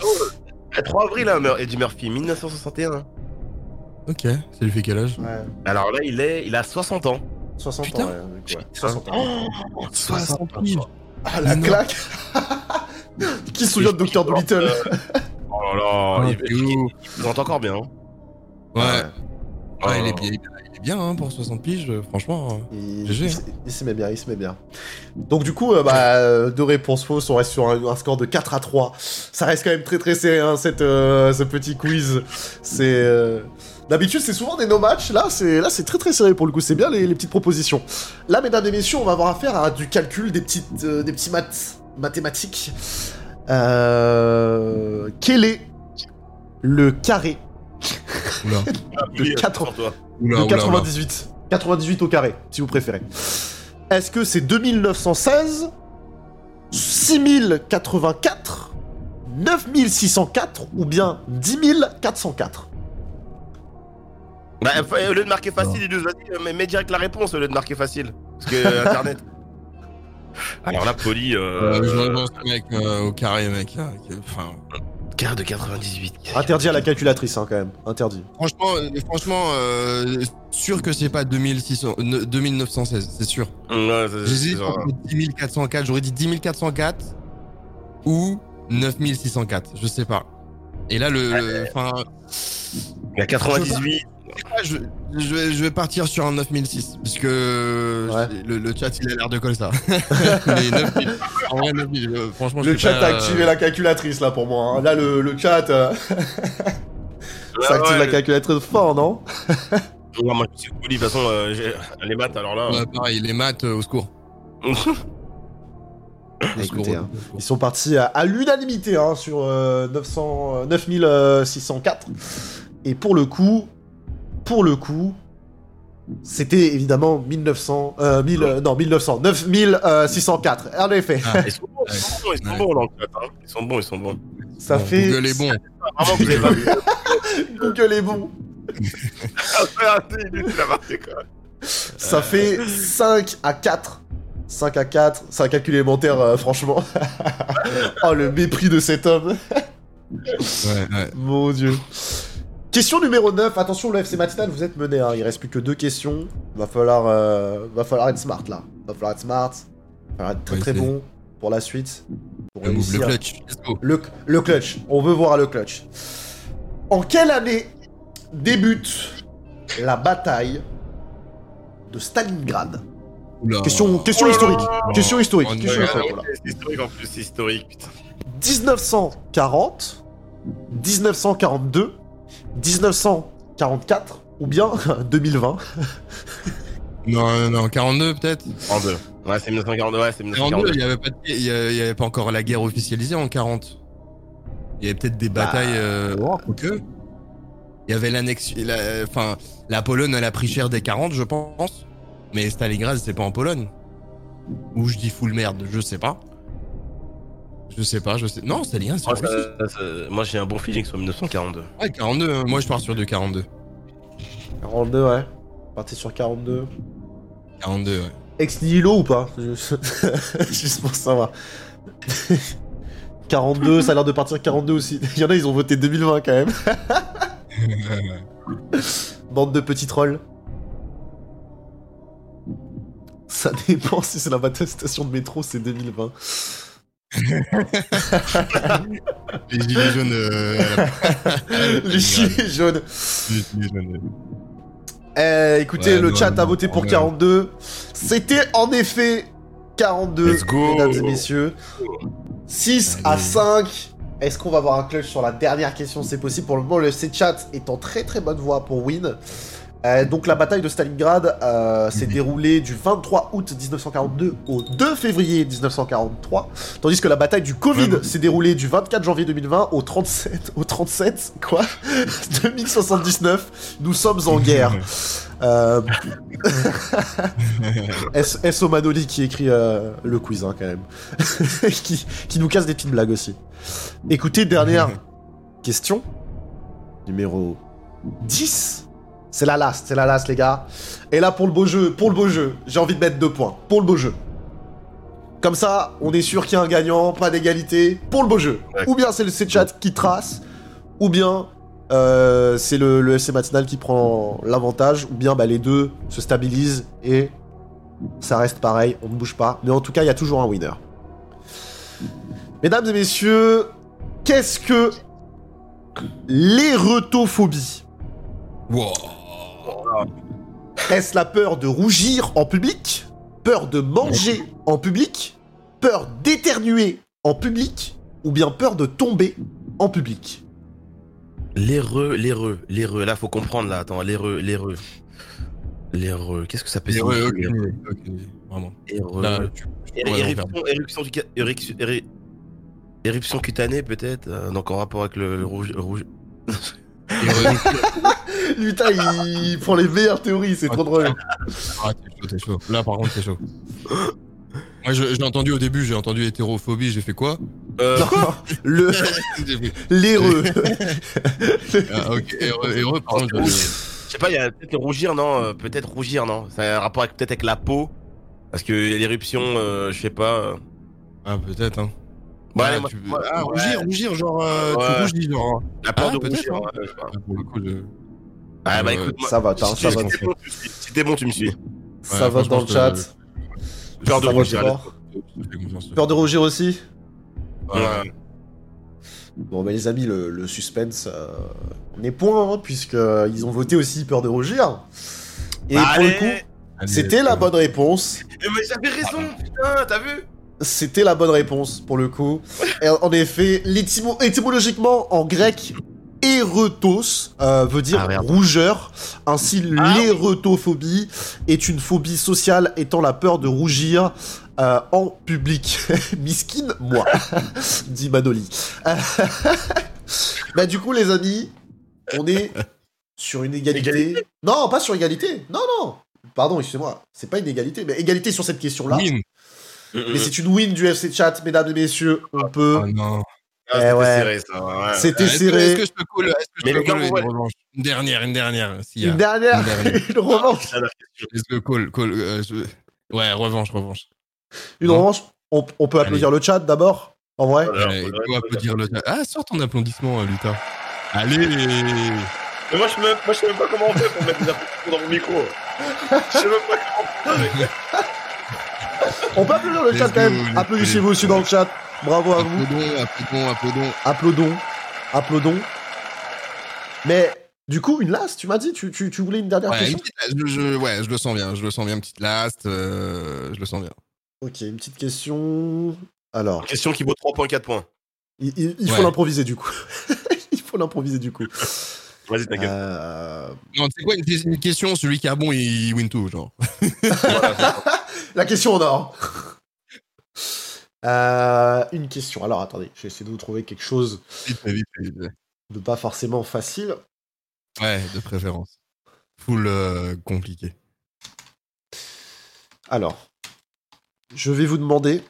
Le 3 avril, hein, Mur- Eddie Murphy, 1961. Ok, ça lui fait quel âge? Ouais, Alors là, il est, il a 60 ans. 60 Putain. ans, ouais, du coup, ouais, 60 ans. 60 000 Ah, la non. claque Qui se souvient de Dr. Dolittle? Oh là là, Ah, il, il- ouf. il présente encore bien. hein. Ouais, Ouais. ouais, Oh. il est bien, Bien hein, pour 60 piges, euh, franchement. Il, GG. Hein. Il, hein. met bien, il se met bien. Donc du coup, euh, bah, euh, deux réponses fausses, on reste sur un, score de 4 à 3. Ça reste quand même très très serré, hein, cette, ce petit quiz. C'est... D'habitude, c'est souvent des no-match. Là, c'est là, c'est très très serré pour le coup. C'est bien les, petites propositions. Là, mesdames et messieurs, on va avoir affaire à du calcul, des petites, des petits maths, mathématiques. Quel est le carré de, 80... Oula, de oula, oula. 98. 98 au carré, si vous préférez. Est-ce que c'est 2916, 6084, 9604 ou bien 10404 Bah, fa- au lieu de marquer facile, il nous a dit, euh, mais mets direct la réponse au lieu de marquer facile. Parce que euh, Internet. Alors là, Poli. Euh, je Euh, rejoins ce mec euh, au carré, mec. hein, Enfin, quart de 98. Interdit à la calculatrice, hein, quand même. Interdit. franchement, euh, franchement, euh, sûr que c'est pas 2600, ne- 2916, c'est sûr. Ouais, c'est- J'hésite c'est genre- entre 10 404, j'aurais dit 10 404 ou 9604, je sais pas. Et là, le. le- Enfin, Il y a 98. Je, je vais, je vais partir sur un 9006, puisque Ouais. le, le chat il a l'air de coller ça. Mais 9000, en vrai, 9000, euh, franchement, je Le chat pas, a activé la calculatrice, là, pour moi. hein. Là, le, le chat, euh, ça active ouais, la calculatrice fort, non Ouais, moi, je suis Poli, de toute façon, euh, j'ai- les maths, alors là. Ouais, pareil, les maths, euh, au secours. Écoutez, hein. Ils sont partis à, à l'unanimité hein, sur euh, 900, euh, 9604. Et pour le coup, pour le coup, c'était évidemment 1900, euh, 1000, euh, non 1900, 9604. En effet, Ah, Ils sont bons, ils sont bons, ils sont Ouais. bons, hein. Ils sont bons, ils sont bons. ça bon, fait. Google est bon. Google est bon. Ah. Ça fait 5 à 4. 5 à 4. C'est un calcul élémentaire, euh, franchement. oh, le mépris de cet homme. Ouais, ouais. Mon dieu. Question numéro 9. Attention, le FC Matinal, vous êtes mené. Hein. Il reste plus que deux questions. Va falloir, euh, va falloir être smart là. Va falloir être smart. Va falloir être très Ouais, très bon pour la suite. Pour Le move, le clutch. Le, le clutch. On veut voir le clutch. En quelle année débute la bataille de Stalingrad? Oula. Question, Oh historique. là. Question historique. Oh, question historique, voilà. En plus, historique, putain. 1940, 1942, 1944 ou bien 2020. Non, non, non, 42 peut-être 42. Ouais, c'est 1942, ouais, c'est 42, 1942. il y avait pas, de- il y avait, il y avait pas encore la guerre officialisée en 40. Il y avait peut-être des Bah, batailles. Euh, oh, quoique. Il y avait l'annexion. la- Enfin, la Pologne, elle a pris cher des 40, je pense. Mais Stalingrad, c'est pas en Pologne. Ou je dis full merde, je sais pas. Je sais pas, je sais. Non, c'est en Moi, ça- Russie. ça- moi, j'ai un bon feeling sur 1942. Ouais, 42. hein. Moi, je pars sur du 42. 42, ouais. Parti sur 42. 42, ouais. Ex nihilo ou pas? Juste juste pour savoir. 42, ça a l'air de partir 42 aussi. Il y en a, ils ont voté 2020 quand même. Bande de petits trolls. Ça dépend si c'est la bataille station de métro, c'est 2020. Les gilets jaunes. euh, la- Les gilets jaunes. Les gilets jaunes. Eh, écoutez, Ouais, le non, chat a voté pour ouais. 42. C'était en effet 42, Let's go. mesdames et messieurs. 6 à Allez. 5. Est-ce qu'on va avoir un clutch sur la dernière question? C'est possible. Pour le moment, le C-Chat est en très très bonne voie pour win. Euh, donc la bataille de Stalingrad euh, s'est déroulée du 23 août 1942 au 2 février 1943, tandis que la bataille du Covid Ouais, s'est déroulée du 24 janvier 2020 au 37, au 37 quoi 2079. Nous sommes en guerre. Euh, S- S.O. Manoli qui écrit euh, le quiz, hein, quand même. qui, qui nous casse des petites blagues aussi. Écoutez, dernière question. Numéro 10. C'est la last, c'est la last, les gars. Et là, pour le beau jeu, pour le beau jeu, j'ai envie de mettre deux points. Pour le beau jeu. Comme ça, on est sûr qu'il y a un gagnant, pas d'égalité. Pour le beau jeu. Ouais. Ou bien c'est le C-Chat qui trace, ou bien euh, c'est le, le FC Matinal qui prend l'avantage, ou bien bah, les deux se stabilisent et ça reste pareil, on ne bouge pas. Mais en tout cas, il y a toujours un winner. Mesdames et messieurs, qu'est-ce que l'érotophobie Wow. Est-ce la peur de rougir en public Peur de manger en public Peur d'éternuer en public Ou bien peur de tomber en public? L'éreux, l'éreux, l'éreux. Là, faut comprendre, là. Attends, l'éreux, l'éreux. L'éreux. Qu'est-ce que ça peut ouais, ok, vraiment. Ouais, éruption, éruption, du éruption, éru- éruption cutanée, peut-être euh, Donc, en rapport avec le, le rouge. le rouge... Putain, il prend les meilleures théories, c'est trop drôle. Ah, t'es chaud, t'es chaud. Là, par contre, t'es chaud. Moi, je- j'ai entendu au début, j'ai entendu hétérophobie, j'ai fait quoi Euh, Non, le l'éreux. ah, ok, par contre, je- sais pas, il y a peut-être rougir, non euh, Peut-être rougir, non Ça a un rapport avec- peut-être avec la peau Parce que l'éruption, euh, je sais pas. euh. Ah, peut-être, hein. Bon, Ah, allez, moi- tu- moi- ah, ouais, rougir, rougir, genre, euh, Ouais. tu rougis, genre. La peur Ah, de rougir. hein. ouais. Ah, Pour le coup, je. Ah, bah Ouais, écoute, moi, Ça va, t'as un si ça si va. t'es bon, tu me suis. Si t'es bon, tu me suis. Ça va dans le chat. Peur de rougir. Peur de rougir aussi Ouais. Bon, mais les amis, le, le suspense, euh, on est point, hein, puisqu'ils ont voté aussi peur de rougir. Et pour Allez. le coup, c'était la euh, bonne réponse. Eh, Mais j'avais raison, putain, t'as vu? C'était la bonne réponse, pour le coup. Et en effet, l'étymo- étymologiquement, en grec, éretos euh, veut dire Ah, rougeur. Ainsi, Ah, oui. est une phobie sociale étant la peur de rougir euh, en public. Miskin, moi, dit Manoli. bah, du coup, les amis, on est sur une égalité. Égalité Non, pas sur égalité. Non, non. Pardon, excusez-moi. C'est pas une égalité, mais égalité sur cette question-là. Mais c'est une win du FC Chat, mesdames et messieurs. On peut. Oh non. Ah, Eh c'était ouais. serré, ça. ouais. C'était Est-ce que- serré. Est-ce que je Est-ce que je Mais peux les gars, coller on une va- revanche? Une dernière, une dernière. s'il y a. Une dernière, Une dernière. une revanche. Question. Est-ce que call, call, euh, je- Ouais, revanche, revanche. Une Non. revanche. On, on peut applaudir le chat d'abord, en vrai. Allez, faudrait- go applaudir le Ah, sors ton applaudissement, euh, Luta. Allez Mais moi, je sais même, moi, je sais même pas comment on fait pour mettre des applaudissements dans mon micro. Je sais même pas comment on fait. On peut applaudir le chat quand même. Applaudissez-vous aussi dans le chat. Bravo à vous. Applaudons, applaudons, applaudons. Applaudons. Applaudons. Mais du coup, une last, tu m'as dit, tu, tu, tu voulais une dernière Ouais, question une petite- je, je- ouais, je le sens bien, je le sens bien, petite last, euh, je le sens bien. Ok, une petite question. Alors, Question qui vaut 3 points, 4 points. il, il- il faut l'improviser du coup. il faut l'improviser du coup. Vas-y, t'inquiète. Euh, Non, c'est quoi une, une question Celui qui a bon, il win tout, genre. La question en or. Euh, une question. Alors attendez, je vais essayer de vous trouver quelque chose de pas forcément facile. Ouais, de préférence. Full euh, compliqué. Alors, je vais vous demander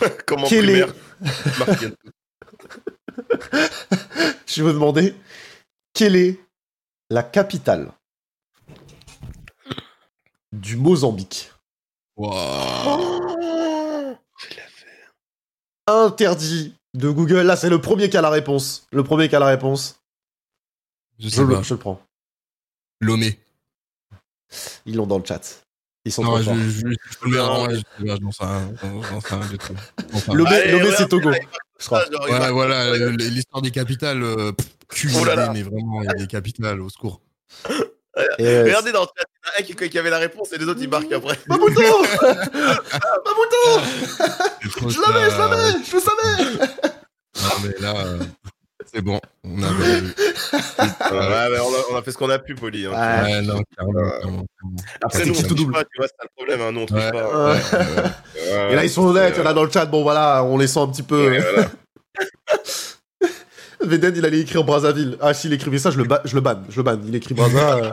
Comment quel est. je vais vous demander quelle est la capitale du Mozambique? Wow. Interdit de Google. Là, c'est le premier qui a la réponse. Le premier qui a la réponse. Je Je sais le, pas. je le prends. Lomé. Ils l'ont dans le chat. Ils sont Non, trop je, forts. je, je, je peux le mettre en- ouais, c'est Togo. voilà, euh, l'histoire des capitales, euh, cul, Oh mais vraiment, il y a des capitales, au secours. Et, euh, Regardez dans le chat, il y en a un qui, avait la réponse et les autres ils marquent après. C'est trop Je l'avais, je l'avais Je le savais Non, mais là, euh, c'est bon, on a perdu. Ouais, mais on a, on a fait ce qu'on a pu, Poli. hein. Ouais. Ouais, non, clairement, clairement, clairement. Après, c'est nous, on touche double. pas, tu vois, c'est problème. Hein. Nous, on touche Ouais. pas. Et là, ils sont honnêtes, a dans le chat. Bon, voilà, on les sent un petit peu. Voilà. Veden, il allait écrire Brazzaville. Ah, s'il écrivait ça, je le, ba- je le banne. Je le banne. Il écrit Brazza. euh,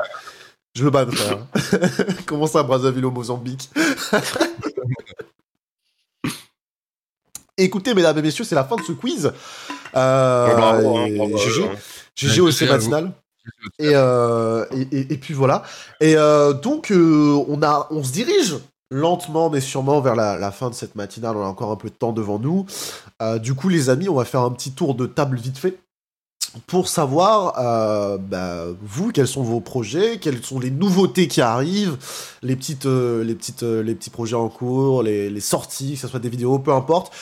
Je le banne, frère. Comment ça, Brazzaville au Mozambique? Écoutez, mesdames et messieurs, c'est la fin de ce quiz. Euh, Bravo, hein, et bravo, GG, hein. GG au GG matinal. Et, euh, et, et- et puis voilà. Et euh, donc, euh, on, a, on se dirige lentement mais sûrement vers la, la fin de cette matinale. On a encore un peu de temps devant nous. Euh, du coup, les amis, on va faire un petit tour de table vite fait. Pour savoir, euh, bah, vous, quels sont vos projets, quelles sont les nouveautés qui arrivent, les petites, euh, les petites, euh, les petits projets en cours, les, les sorties, que ce soit des vidéos, peu importe.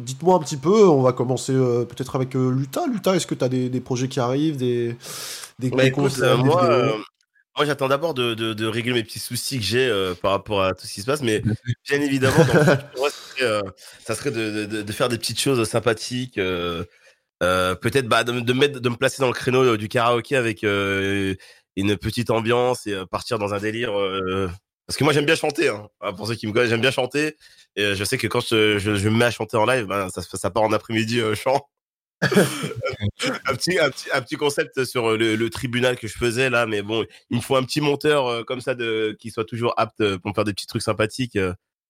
Dites-moi un petit peu. On va commencer peut-être avec Luta. Luta, est-ce que tu as des, des projets qui arrivent, des, des, Bah des écoute, concerts, des moi, vidéos moi j'attends d'abord de, de, de régler mes petits soucis que j'ai euh, par rapport à tout ce qui se passe, mais bien évidemment, dans le futur, ouais, ça serait, euh, ça serait de, de, de faire des petites choses sympathiques. euh, euh, Peut-être bah, de, me- placer dans le créneau euh, du karaoké avec euh, une petite ambiance et partir dans un délire. parce que moi j'aime bien chanter, hein. Ah, pour ceux qui me connaissent, j'aime bien chanter. Et je sais que quand je, me mets à chanter en live, ben, ça, ça part en après-midi chant. un petit un petit un petit concept sur le, tribunal que je faisais là mais bon il me faut un petit monteur comme ça qui soit toujours apte pour me faire des petits trucs sympathiques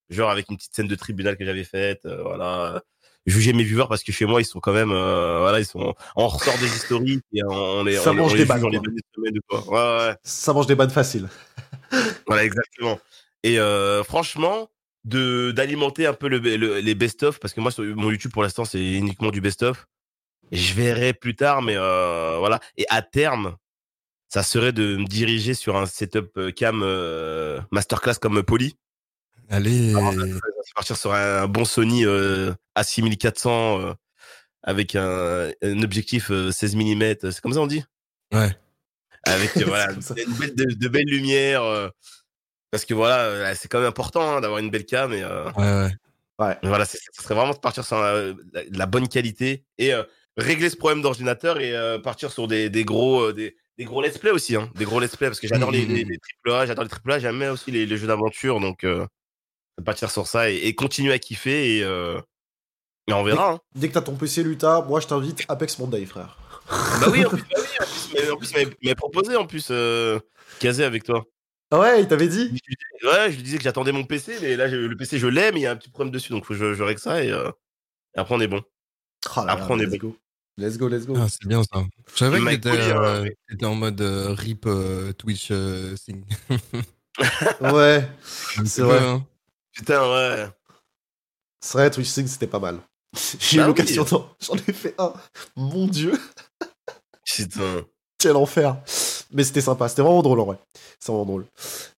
genre avec une petite scène de tribunal que j'avais faite voilà juger mes viewers parce que chez moi ils sont quand même euh, voilà ils sont on ressort des historiques et on les Ça on, mange on des les ouais, ouais. Ça mange des bandes faciles. Voilà, exactement. Et euh, franchement, de d'alimenter un peu le, le- les best-of, parce que moi, sur mon YouTube, pour l'instant, c'est uniquement du best-of. Je verrai plus tard, mais euh, voilà. Et à terme, ça serait de me diriger sur un setup euh, cam euh, masterclass comme Poly. Allez. C'est partir sur un, bon Sony euh, A6400 euh, avec un, un objectif euh, 16 mm. C'est comme ça on dit? Ouais. avec euh, voilà, une belle- de, de belles lumières. euh, parce que voilà, euh, c'est quand même important hein, d'avoir une belle cam. Et, euh, Ouais, ouais. voilà, ça serait vraiment de partir sur la, la bonne qualité et euh, régler ce problème d'ordinateur et euh, partir sur des, des gros euh, des, des gros let's play aussi, hein, des gros let's play parce que j'adore les, les, les triple A, j'adore les triple A, j'aime bien aussi les, les jeux d'aventure, donc euh, partir sur ça et, et continuer à kiffer et, euh, et on verra. Hein. Dès que t'as ton PC Luta, moi je t'invite Apex Monday, frère. bah oui, en plus, bah oui, en plus, il m'avait proposé en plus euh, caser avec toi. Ah ouais, il t'avait dit? Je lui disais- Ouais, je lui disais que j'attendais mon PC, mais là, j'ai- le PC, je l'ai, mais il y a un petit problème dessus, donc faut que je, je règle ça et, euh, et après, on est bon. Ah là là, Après, on est let's go. Let's go, let's go. Ah, c'est bien ça. Je savais que t'étais hein, euh, en mode euh, rip euh, Twitch euh, thing. Ouais, C'est vrai. hein. Putain, ouais. c'est vrai, Twitch c'était pas mal. J'ai eu Bah l'occasion d'en- J'en ai fait un. Mon dieu, Putain. quel enfer. Mais c'était sympa, c'était vraiment drôle en vrai. C'est vraiment drôle.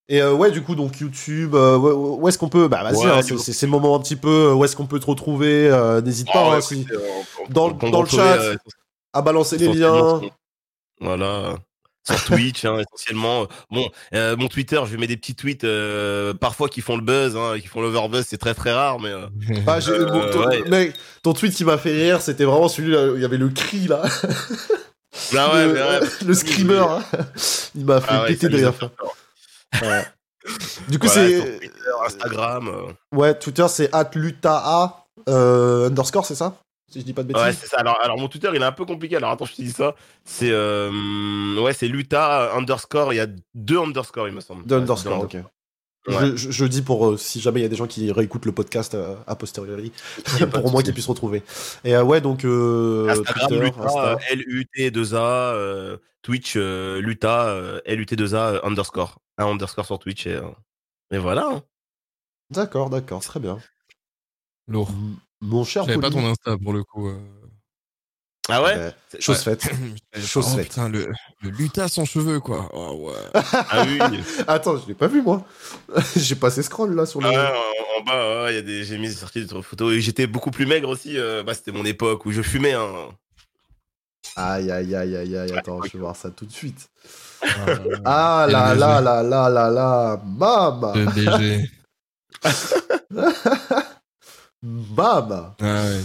Et euh, ouais, du coup, donc YouTube, euh, où, est-ce qu'on peut? Bah vas-y, Ouais, hein, c'est le moment un petit peu. Où est-ce qu'on peut te retrouver euh, N'hésite pas Ah ouais, hein, si- écoutez, on- on- dans- on dans le chat, euh, à balancer les liens. Voilà. Sur Twitch, hein, essentiellement. Bon, euh, mon Twitter, je mets des petits tweets euh, parfois qui font le buzz, hein, qui font l'overbuzz, c'est très très rare, mais euh, Ah, Euh, bon, ton, ouais. mec, ton tweet qui m'a fait rire, c'était vraiment celui-là. où Il y avait le cri là. ah ouais, le, mais ouais. le screamer. hein. Il m'a fait Ah ouais, péter de rire. Ouais. Du coup, Voilà, c'est. Instagram. euh, Ouais, Twitter, c'est @lutaa euh, underscore, c'est ça? Si je dis pas de bêtises. Ouais, c'est ça. Alors, alors, mon Twitter, il est un peu compliqué. Alors, attends, je te dis ça. C'est euh, ouais, c'est Luta underscore. Il y a deux underscores, il me semble. De Ouais, underscore, c'est ok. Ouais. Je, je- je dis pour euh, si jamais il y a des gens qui réécoutent le podcast euh, a posteriori, pour au moins qu'ils puissent retrouver. Et euh, ouais, donc euh, Instagram, Twitter, Luta, Insta. L-U-T-2-A, euh, Twitch, euh, Luta, euh, L-U-T-2-A, euh, underscore. Un underscore sur Twitch et, euh, et voilà. hein. D'accord, d'accord, très bien. Lourd. Mon cher J'avais pas ton Insta pour le coup. euh. Ah ouais? euh, chose Ouais. faite. Chose oh, faite. putain, le, le lutin sans cheveux, quoi. Oh, ouais. Ah oui. Attends, je l'ai pas vu moi. J'ai passé scroll là sur le. Ah ouais, en, en bas, ouais, il y a des, j'ai mis sorti des photos et j'étais beaucoup plus maigre aussi. euh, bah, c'était mon époque où je fumais. Hein. Aïe aïe aïe aïe aïe. Attends, je vais voir ça tout de suite. Ah, Ah là là là là là là, mama, Le BG. Mama, Ah ouais.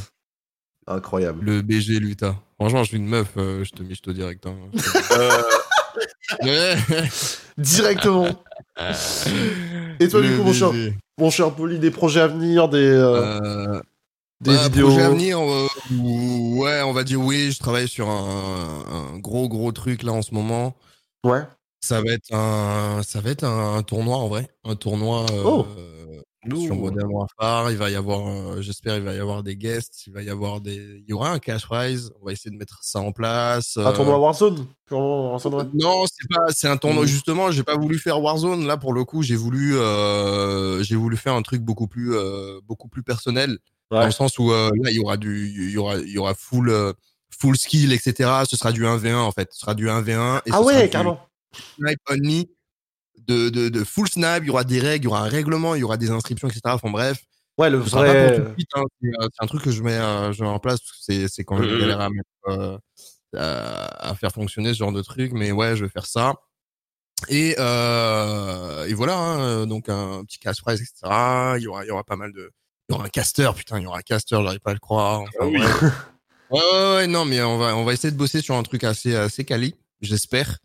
incroyable. Le BG Luta. Franchement, je suis une meuf, euh, je te mets au direct. Hein. Euh. Directement. Et toi, du coup, mon cher, mon cher Poli, des projets à venir, des, euh, Euh, des bah, vidéos. projet à venir, ouais, on va dire oui. Je travaille sur un, un gros gros truc là en ce moment. Ouais. Ça va être un, ça va être un, un tournoi en vrai, un tournoi Oh. Sur. Modern Warfare. Il va y avoir, euh, j'espère, il va y avoir des guests. Il va y avoir des, il y aura un cash prize. On va essayer de mettre ça en place. Un euh, tournoi Warzone Purement Warzone, ouais. Non, c'est pas, c'est un tournoi. Mhm. Justement, j'ai pas voulu faire Warzone. Là, pour le coup, j'ai voulu, euh, j'ai voulu faire un truc beaucoup plus, euh, beaucoup plus personnel, dans Ouais. le sens où euh, là, il y aura du, il y aura, il y aura full, euh, full skill, etc. Ce sera du 1v1 en fait. Ce sera du 1v1. Et Ah ouais, carrément. Snipe only. De, de, de full snipe, il y aura des règles, il y aura un règlement, il y aura des inscriptions, etc. Enfin bref, Ouais, le vrai. hein. C'est, euh, c'est un truc que je mets, euh, je mets en place parce que c'est, c'est quand même Mhm. galère à mettre, euh, à, à faire fonctionner ce genre de truc. Mais ouais, je vais faire ça. Et, euh, et voilà, hein, donc un petit cash prize, etc. Il y aura, il y aura pas mal de, il y aura un caster, putain, il y aura un caster, j'arrive pas à le croire. Enfin, Ah oui. bref. Ouais, ouais, ouais, non, mais on va, on va essayer de bosser sur un truc assez, assez quali, j'espère.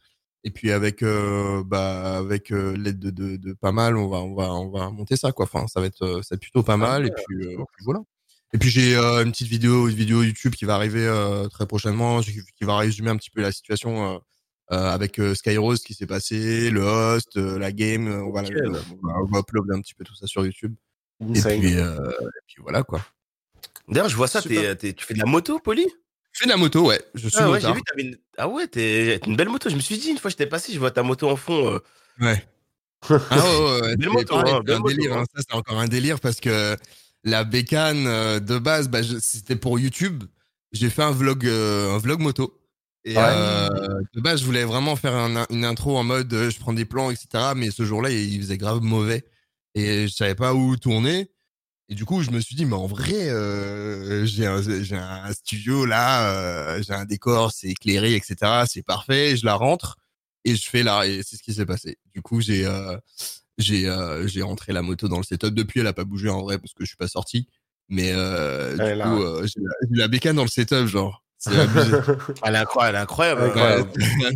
Et puis avec, euh, bah, avec euh, l'aide de, de, de pas mal, on va, on va, on va monter ça, quoi. Enfin, ça va être, ça va être plutôt pas mal. Et puis, euh, puis voilà. Et puis j'ai une petite vidéo, une vidéo YouTube qui va arriver très prochainement, qui va résumer un petit peu la situation avec Skyrose, ce qui s'est passé, le host, la game. On va, Nickel. on va, on va un petit peu tout ça sur YouTube. Et puis, et puis voilà quoi. D'ailleurs, je vois ça, t'es- t'es- tu fais de la moto, Poli Je fais de la moto, ouais. Je suis Ah ouais, vu, une... Ah ouais, t'es une belle moto. Je me suis dit, une fois, j'étais passé, je vois ta moto en fond. euh, Ouais. Ah ouais, ouais, ouais. Belle C'est moto, pareil, hein, belle un moto, délire. hein. hein. Ça, c'est encore un délire parce que la bécane euh, de base, bah, je- c'était pour YouTube. J'ai fait un vlog, euh, un vlog moto. Et de base, je voulais vraiment faire un- une intro en mode je prends des plans, etc. Mais ce jour-là, il faisait grave mauvais. Et je savais pas où tourner. Et du coup, je me suis dit, mais en vrai, euh, j'ai un, j'ai un studio là, euh, j'ai un décor, c'est éclairé, etc. C'est parfait. Je la rentre et je fais là. Et c'est ce qui s'est passé. Du coup, j'ai euh, j'ai euh, j'ai rentré la moto dans le setup. Depuis, elle a pas bougé en vrai parce que je suis pas sorti. Mais euh, du coup, euh, j'ai la, la bécane dans le setup, genre. C'est abusé. Elle est incroyable, elle est incroyable. Ouais.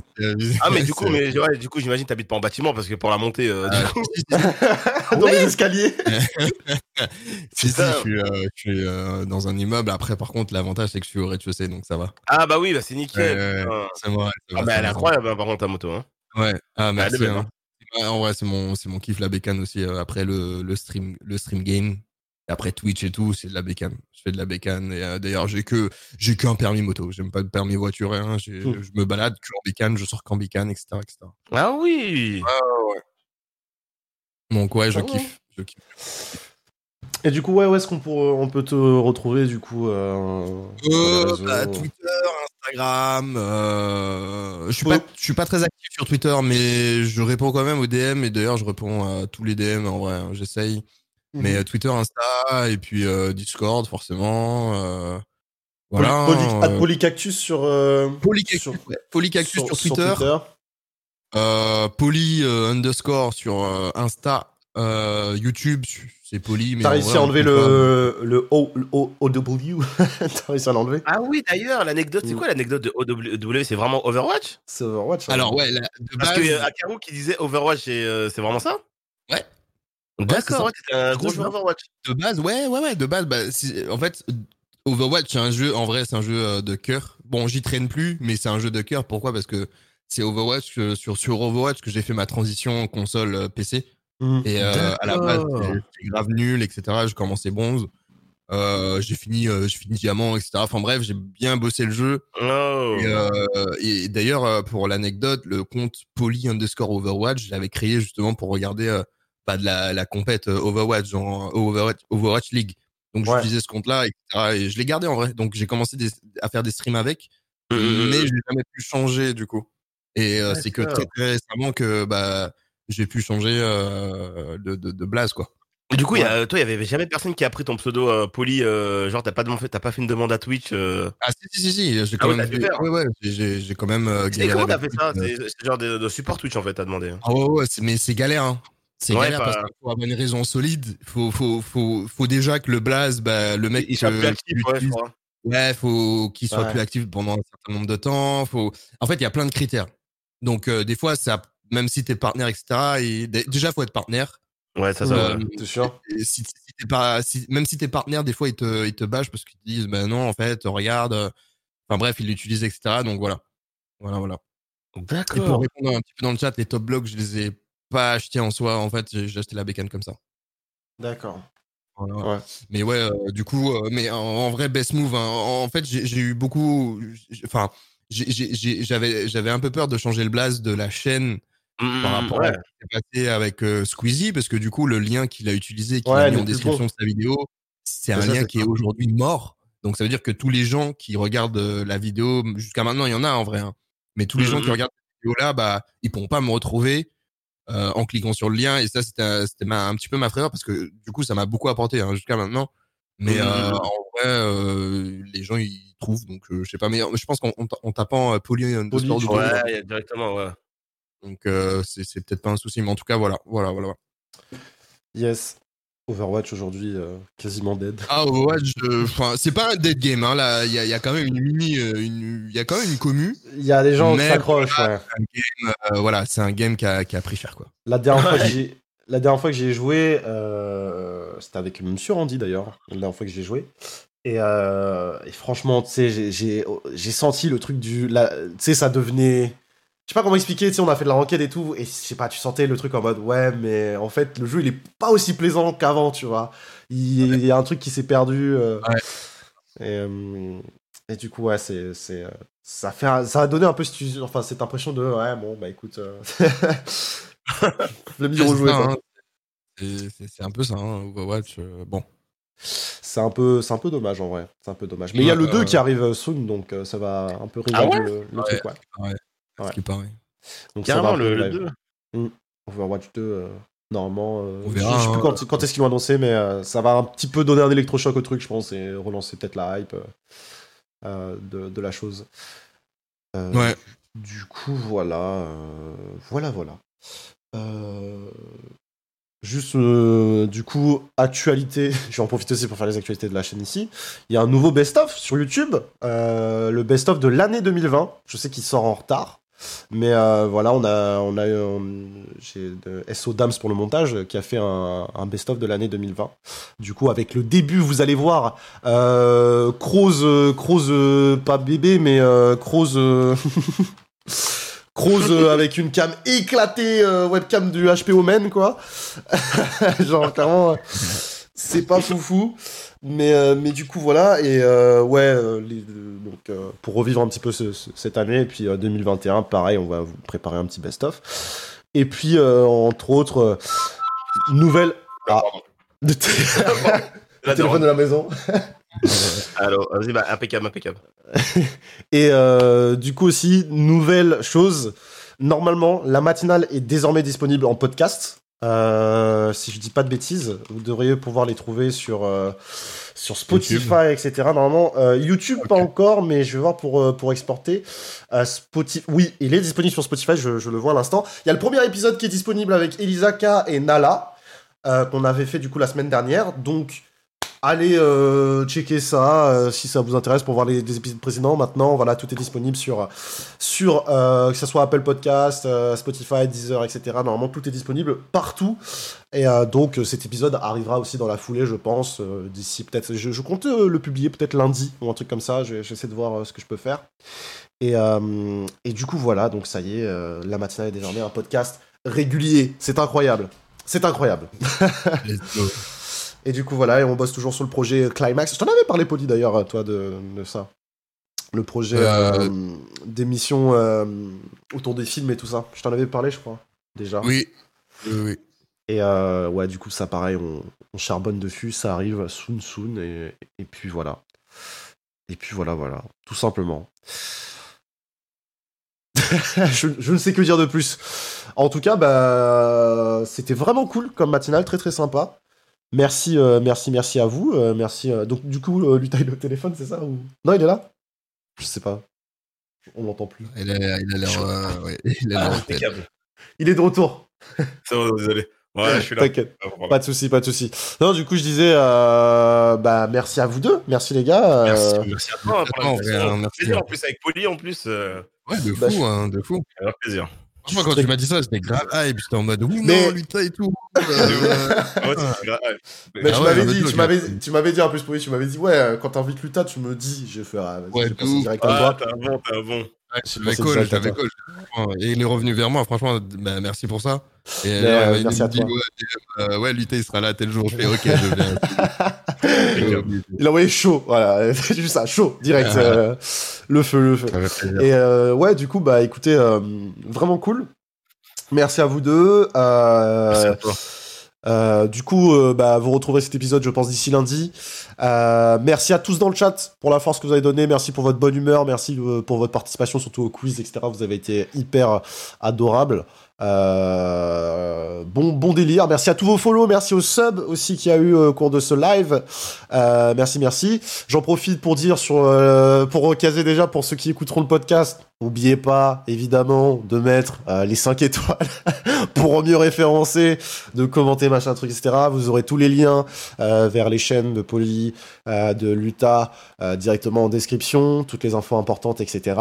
Ah, mais du coup, mais, ouais, du coup, j'imagine que t'habites pas en bâtiment parce que pour la montée, euh, du coup, Dans les escaliers. si, si, je suis, euh, je suis euh, dans un immeuble. Après, par contre, l'avantage, c'est que je suis au rez-de-chaussée, donc ça va. Ah bah oui, bah c'est nickel. C'est moi. ça va, Ah bah elle est incroyable, hein, par contre, ta moto. Hein. Ouais. Ah, merci. Elle est belle, hein. Ouais, en vrai, c'est mon, c'est mon kiff, la bécane aussi. euh, après le, le stream, le stream game. Et après Twitch et tout, c'est de la bécane. Je fais de la bécane. Et euh, d'ailleurs, j'ai que, j'ai qu'un permis moto. J'aime pas le permis voiture, Hmm. Je me balade que en bécane, je sors qu'en bécane, etc., etc. Ah oui Donc, ouais, je Ah ouais. kiffe. Je kiffe. Et du coup, ouais, où est-ce qu'on pour- on peut te retrouver du coup euh, Euh, bah, Twitter, Instagram. Euh... Je suis pas, Ouais. je suis pas très actif sur Twitter, mais je réponds quand même aux DM. Et d'ailleurs, je réponds à tous les DM en vrai. hein, J'essaye. Mhm. Mais euh, Twitter, Insta et puis euh, Discord, forcément. euh, voilà. Poly- at euh, Polycactus sur, euh, Polycactus, sur- ouais, Polycactus sur, Twitter. Euh, poly euh, underscore sur euh, Insta. Euh, YouTube, c'est poly. mais T'as réussi vrai, à enlever le, le, o, le O- OW T'as réussi à l'enlever Ah oui, d'ailleurs, l'anecdote, c'est Mm. quoi l'anecdote de OW C'est vraiment Overwatch? C'est Overwatch. hein. Alors, ouais, la- de Parce base. que euh, Akaru qui disait Overwatch, c'est euh, c'est vraiment ça? Ouais. D'accord, ouais, un gros Je joueur. Overwatch. De base, ouais, ouais, ouais, de base, bah, si- en fait, Overwatch, c'est un jeu, en vrai, c'est un jeu euh, de cœur. Bon, j'y traîne plus, mais c'est un jeu de cœur. Pourquoi? Parce que c'est Overwatch, que- sur, sur Overwatch que j'ai fait ma transition console euh, PC. Mhm. Et euh, à la base, j'étais grave nul, etc. J'ai commencé bronze. Euh, j'ai fini, euh, j'ai fini diamant, etc. Enfin bref, j'ai bien bossé le jeu. Oh. Et, euh, et d'ailleurs, euh, pour l'anecdote, le compte poly underscore Overwatch, je l'avais créé justement pour regarder euh, pas de la, la compète euh, Overwatch, genre Overwatch, Overwatch League. Donc Ouais. j'utilisais ce compte-là, etc. Et je l'ai gardé en vrai. Donc j'ai commencé des- à faire des streams avec, Mm, mm, mm. mais je n'ai jamais pu changer du coup. Et euh, c'est que très, très récemment que bah, j'ai pu changer euh, de, de, de blase, quoi. Et Du coup, il y a- toi, il y avait jamais personne qui a pris ton pseudo euh, euh, genre t'as pas, demandé- t'as pas fait une demande à Twitch. euh... Ah si, si, si, si, j'ai Ah quand même ouais, ouais, j'ai- quand même euh, Et comment t'as fait ça? euh, C'est genre de, de support Twitch en fait, t'as demandé. Ah ouais, mais c'est galère, hein. C'est Ouais, galère pas- parce qu'il faut avoir une raison solide. Faut, faut, faut, faut déjà que le blaze, bah, le mec, Il soit euh, plus actif, ouais, je l'utilise- crois. Ouais, faut qu'il soit Ouais. plus actif pendant un certain nombre de temps. Faut... En fait, il y a plein de critères. Donc, euh, des fois, ça, même si t'es partenaire, etc., et dé- déjà, faut être partenaire. Ouais, ça, ça. Euh, ouais. Sûr si, si pas, si- même si t'es partenaire, des fois, ils te, ils te bâchent parce qu'ils te disent, ben non, en fait, regarde. euh, Enfin, bref, ils l'utilisent, etc. Donc, voilà. Voilà, voilà. Et pour D'accord. répondre un petit peu dans le chat, les top blogs, je les ai pas achetés en soi. En fait, j'ai acheté la bécane comme ça. D'accord. Voilà. Ouais. Mais ouais, euh, du coup, euh, mais en, en vrai, best move. hein. En, fait, j'ai eu beaucoup. Enfin, j'avais un peu peur de changer le blaze de la chaîne Mm, par rapport ouais. à ce qui s'est passé avec euh, Squeezie, parce que du coup, le lien qu'il a utilisé, qu'il Ouais, a mis en description de sa vidéo, c'est un ça, lien qui est aujourd'hui mort. Donc ça veut dire que tous les gens qui regardent la vidéo, jusqu'à maintenant, il y en a en vrai, hein, mais tous les gens qui Mhm. regardent cette vidéo-là, bah, ils pourront pas me retrouver euh, en cliquant sur le lien. Et ça, c'était un, un petit peu ma frayeur parce que du coup, ça m'a beaucoup apporté hein, jusqu'à maintenant. Mais euh, en vrai, euh, les gens ils trouvent. Donc euh, je sais pas, mais je pense qu'en en, en tapant euh, Poly underscore Ouais, il y a directement, ouais. donc euh, c'est c'est peut-être pas un souci. Mais en tout cas, voilà, voilà, voilà. Yes. Overwatch aujourd'hui, euh, quasiment dead. Ah Overwatch, euh, enfin, c'est pas un dead game. Hein, là, il y a, il y a quand même une mini, euh, une- il y a quand même une commu. Il y a des gens qui s'accrochent, ouais. Euh, voilà, c'est un game qui a, qui a pris cher, quoi. La dernière fois que j'ai. La dernière fois que j'ai joué, euh, c'était avec Monsieur Randy d'ailleurs, la dernière fois que j'ai joué. Et, euh, et franchement, tu sais, j'ai- senti le truc du. la- Tu sais, ça devenait. Je sais pas comment expliquer, tu sais, on a fait de la enquête et tout, et je sais pas, tu sentais le truc en mode, ouais, mais en fait, le jeu, il est pas aussi plaisant qu'avant, tu vois. Il, il y a un truc qui s'est perdu. euh, Ouais. et, euh, et du coup, ouais, c'est. c'est, euh, Ça, fait un- ça a donné un peu cette, enfin, cette impression de, ouais, bon, bah écoute. euh, le mieux rejouer, hein. C'est- un peu ça, hein, Overwatch. bon, C'est un peu, c'est un peu dommage en vrai. C'est un peu dommage. Mais il y a Ouais, le ouais, 2 ouais. qui arrive soon, donc ça va un peu Ah ouais? le, le truc. Ouais. Ouais. ce qui paraît. Donc Carrément, le, le live. 2. Overwatch 2, euh, normalement. euh, On je- verra, Je sais plus hein. quand, quand est-ce qu'ils l'ont annoncé, mais euh, ça va un petit peu donner un électrochoc au truc, je pense, et relancer peut-être la hype euh, euh, de, de la chose. Euh, Ouais. Du coup, voilà. euh, voilà, voilà. Euh, Juste, euh, du coup, actualité. Je vais en profiter aussi pour faire les actualités de la chaîne ici. Il y a un nouveau best-of sur YouTube. euh, le best-of de l'année 2020. Je sais qu'il sort en retard. Mais euh, voilà, on a, on a, on- j'ai SO Dams pour le montage euh, qui a fait un, best-of de l'année 2020. Du coup, avec le début, vous allez voir euh, Croze, euh, euh, pas bébé, mais euh, euh, euh, avec une cam éclatée, euh, webcam du HP Omen, quoi. Genre, clairement, euh, c'est pas foufou. Mais, euh, mais du coup, voilà. Et euh, ouais, euh, les- donc, pour revivre un petit peu ce- ce- cette année, et puis euh, 2021, pareil, on va vous préparer un petit best-of. Et puis, entre autres, nouvelle. Ah. Le téléphone de la maison. Alors, vas-y, bah, impeccable, impeccable. Et euh, du coup aussi, nouvelle chose, normalement, la matinale est désormais disponible en podcast. Euh, si je dis pas de bêtises, vous devriez pouvoir les trouver sur, euh, sur Spotify, YouTube. etc. Normalement, euh, YouTube pas encore, mais je vais voir pour, euh, pour exporter. Euh, Spotify, oui, il est disponible sur Spotify, je, je le vois à l'instant. Il y a le premier épisode qui est disponible avec Elisa K et Nala, euh, qu'on avait fait du coup la semaine dernière. Donc, allez euh, checker ça euh, si ça vous intéresse pour voir les, les épisodes précédents. Maintenant, voilà, tout est disponible sur, sur euh, que ce soit Apple Podcast, euh, Spotify, Deezer, etc. Normalement, tout est disponible partout. Et donc, cet épisode arrivera aussi dans la foulée, je pense, d'ici peut-être. Je, je compte le publier peut-être lundi ou un truc comme ça. Je- J'essaie de voir ce que je peux faire. Et, et du coup, voilà, donc ça y est, la matinale est désormais un podcast régulier. C'est incroyable. C'est incroyable. Et du coup, voilà, et on bosse toujours sur le projet Climax. Je t'en avais parlé, Poli, d'ailleurs, toi, de, de ça. Le projet Euh, euh, d'émission euh, autour des films et tout ça. Je t'en avais parlé, je crois, déjà. Oui, oui, oui. Et euh, ouais, du coup, ça, pareil, on, on charbonne dessus. Ça arrive soon, soon. Et, et puis voilà. Et puis voilà, voilà. Tout simplement. je, je ne sais que dire de plus. En tout cas, bah, c'était vraiment cool comme matinale, très très sympa. Merci, euh, merci, merci à vous. euh, merci. euh, donc, du coup, euh, lui taille le téléphone, c'est ça ou... Non, il est là? Je sais pas. On l'entend plus. Il a il a l'air. euh, ouais, il a l'air en tête. Impeccable. Il est de retour. C'est bon, désolé. Ouais, je suis là. T'inquiète. Ah, voilà. Pas de souci, pas de souci. Non, du coup, je disais, euh, bah, merci à vous deux. Merci les gars. euh, Merci, merci à toi. hein, pour Non, merci. plaisir, en plus, avec Poli, en plus. Euh, Ouais, de Bah, fou, hein, de fou. faire plaisir. Franchement, quand tu m'as dit ça, j'étais grave hype. J'étais en mode, oui, Mais- non, Luta et tout. Ah. Mais Ah tu m'avais dit, tu m'avais, tu m'avais dit en plus, oui, tu m'avais dit, ouais, euh, quand t'invites Luta, tu me dis, je vais faire, ah, vas-y, Ouais, direct Ah, un bon, t'es un bon. Ouais, je C'est l'avais call, je l'avais. Et il est revenu vers moi, franchement, bah, merci pour ça. Et euh, il merci me à dit, toi. ouais, euh, ouais, Luta, il sera là tel jour. Je fais, ok, je viens. Il a envoyé chaud, voilà, c'est juste ça, chaud, direct, Ah. euh, le feu, le feu. Et euh, ouais, du coup, bah écoutez, euh, vraiment cool. Merci à vous deux. Merci à toi. Euh, du coup, euh, bah, vous retrouverez cet épisode, je pense, d'ici lundi. Euh, merci à tous dans le chat pour la force que vous avez donnée. Merci pour votre bonne humeur. Merci pour votre participation, surtout au quiz, etc. Vous avez été hyper adorables. Euh, bon, bon délire. Merci à tous vos follow. Merci aux subs aussi qu'il y a eu au cours de ce live. Euh, merci, merci. J'en profite pour dire sur, euh, pour recaser déjà pour ceux qui écouteront le podcast. N'oubliez pas, évidemment, de mettre euh, les 5 étoiles pour mieux référencer, de commenter, machin, truc, etc. Vous aurez tous les liens euh, vers les chaînes de Poly, euh, de Luta, directement en description, toutes les infos importantes, etc.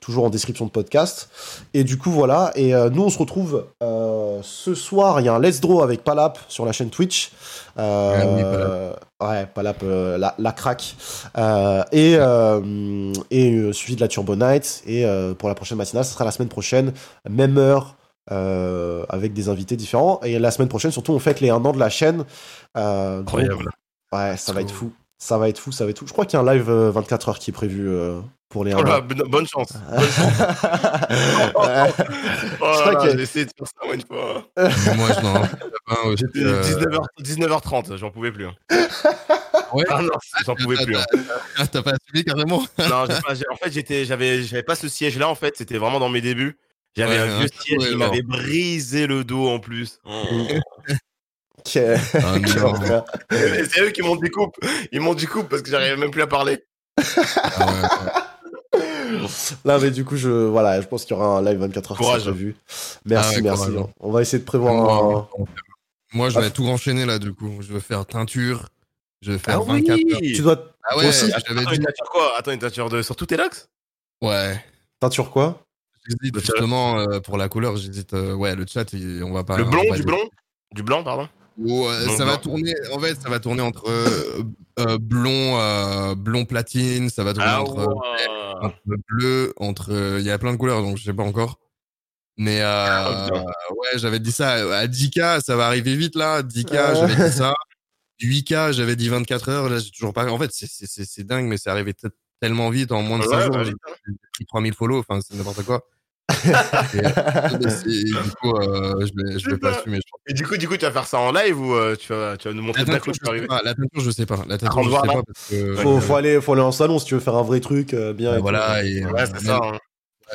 Toujours en description de podcast. Et du coup, voilà. Et nous, on se retrouve ce soir. Il y a un Let's Draw avec Palap sur la chaîne Twitch. Euh, Ah oui. Ouais, Palap, euh, la, la craque. Euh, et euh, et suivi de la Turbo Night. Et pour la prochaine matinale, ce sera la semaine prochaine, même heure. avec des invités différents et la semaine prochaine surtout on fête les 1 an de la chaîne donc, Incroyable. ouais ça va être fou ça va être fou ça va être fou je crois qu'il y a un live euh, 24 heures qui est prévu pour les 1 Oh là, bonne bonne chance. Oh là, que- j'ai essayé de faire ça moi, une fois. Moi, je n'en euh, 19h, 19h30, j'en pouvais plus. hein. Ouais. Ah non, j'en pouvais plus. hein. Ah, t'as pas assumé carrément? Non, pas- en fait, j'étais, j'avais, j'avais pas ce siège-là. En fait, c'était vraiment dans mes débuts. J'avais Ouais, un vieux siège, bon. m'avait brisé le dos en plus. Oh. Quel- Ah c'est eux qui m'ont découpe. Ils m'ont découpe parce que j'arrivais même plus à parler. Ah ouais, ouais. Là, mais du coup, je, voilà, je pense qu'il y aura un live 24 heures prévu. Merci, Ah ouais, merci. courage. On va essayer de prévoir Moi, un... Moi, je Ah. vais tout enchaîner là, du coup. Je vais faire teinture. Je vais faire Ah 24 heures. Tu dois Ah ouais, aussi j'avais Attends, dit. une teinture quoi? Attends, une teinture de sur tous tes locks? Ouais. teinture quoi? J'hésite justement euh, pour la couleur. J'hésite. euh, ouais, le chat, il- on va pas. Le on blond, du dire- blond? Du blanc, pardon? Blond, ça va tourner. En fait, ça va tourner entre euh, euh, blond, euh, blond platine. Ça va tourner Ah entre, ouais. entre bleu, entre. euh, Il y a plein de couleurs, donc je sais pas encore. Mais euh, Ah, ouais, j'avais dit ça à 10K, ça va arriver vite là. 10K, Ouais. j'avais dit ça. 8K, j'avais dit 24 heures. Là, j'ai toujours pas. En fait, c'est- dingue, mais c'est arrivé tellement vite en moins de 5 Ouais, jours. putain. j'ai pris 3000 follow, enfin, c'est n'importe quoi. Et, du coup, euh, je vais, je vais pas Putain. assumer. je pense. Et du coup, du coup, tu vas faire ça en live ou euh, tu, vas, tu vas nous La montrer arriver pas. La teinture, je sais pas. La teinture, je sais pas parce que. faut, aller, faut aller en salon si tu veux faire un vrai truc euh, bien. et tout. Voilà, et Ouais, euh, c'est même, ça. hein.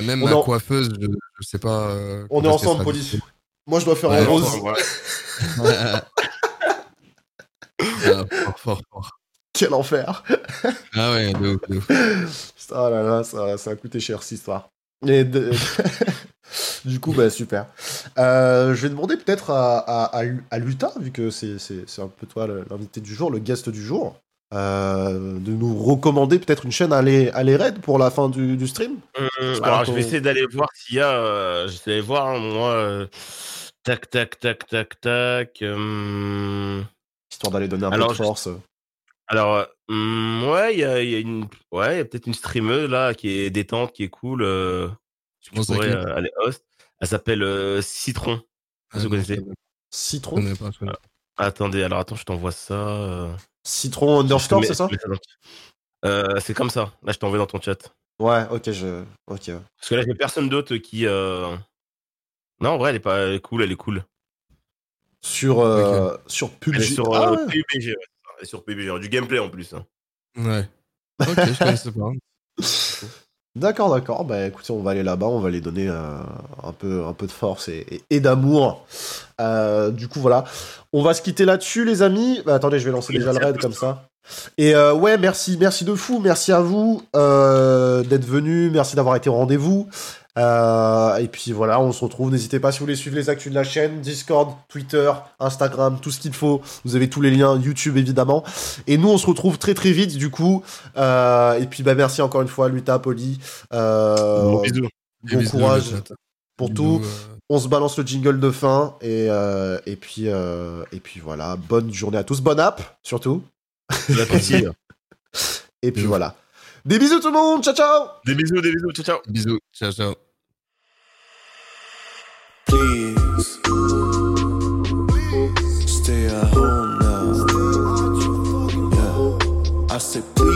même en- coiffeuse, je, je sais pas. euh, On est ensemble, police. Moi, je dois faire Ouais, un rose. Ah, fort, fort, fort. Quel enfer. Ah ouais, de ouf, de ouf. Putain, Oh là là, ça, ça a coûté cher cette histoire. Et de- du coup, bah super. Euh, je vais demander peut-être à, à, Luta, vu que c'est un peu toi l'invité du jour, le guest du jour, euh, de nous recommander peut-être une chaîne à aller, à raid pour la fin du, du stream. Que alors, je vais essayer d'aller voir s'il y a. Euh, je vais aller voir, hein, moi. euh, tac, tac, tac, tac, tac. Histoire d'aller donner un Alors, peu de je- force. Alors, euh, hum, ouais, il y a, il y a une, ouais, il y a peut-être une streameuse là qui est détente, qui est cool. Euh, tu pourrais euh, aller host. Elle s'appelle euh, Citron. Ah, Vous non, connaissez? je connais- je Citron? connais pas, je connais pas. Attendez, alors attends, je t'envoie ça. euh, Citron underscore, c'est ça? Euh, C'est comme ça. Là, je t'envoie dans ton chat. Ouais, ok, je. Ok. ouais. Parce que là, j'ai personne d'autre qui. euh, Non, en vrai, elle est pas elle est cool, elle est cool. Sur, euh, sur PUBG. Sur Ah euh, ouais. PUBG. ouais. Sur PUBG. Du gameplay en plus. hein. Ouais. Ok, je connaissais pas. D'accord, d'accord. Bah écoutez, on va aller là-bas, on va les donner euh, un, peu, un peu de force et, et- et d'amour. Euh, du coup, voilà. On va se quitter là-dessus, les amis. Bah, attendez, je vais lancer déjà le raid comme ça. Et euh, ouais, merci, merci de fou. Merci à vous euh, d'être venus. Merci d'avoir été au rendez-vous. Euh, et puis voilà, on se retrouve. N'hésitez pas si vous voulez suivre les actus de la chaîne, Discord, Twitter, Instagram, tout ce qu'il faut. Vous avez tous les liens, YouTube évidemment. Et nous, on se retrouve très très vite du coup. Euh, et puis bah merci encore une fois, Luta, Poli. Euh, bisous. Bon bisous, courage pour tout. On se balance le jingle de fin et et puis et puis voilà. Bonne journée à tous, bonne app surtout. Et puis voilà. Des bisous tout le monde, ciao ciao. Des bisous, des bisous, ciao ciao. Bisous, ciao ciao. Please, stay at home now. Yeah. I said.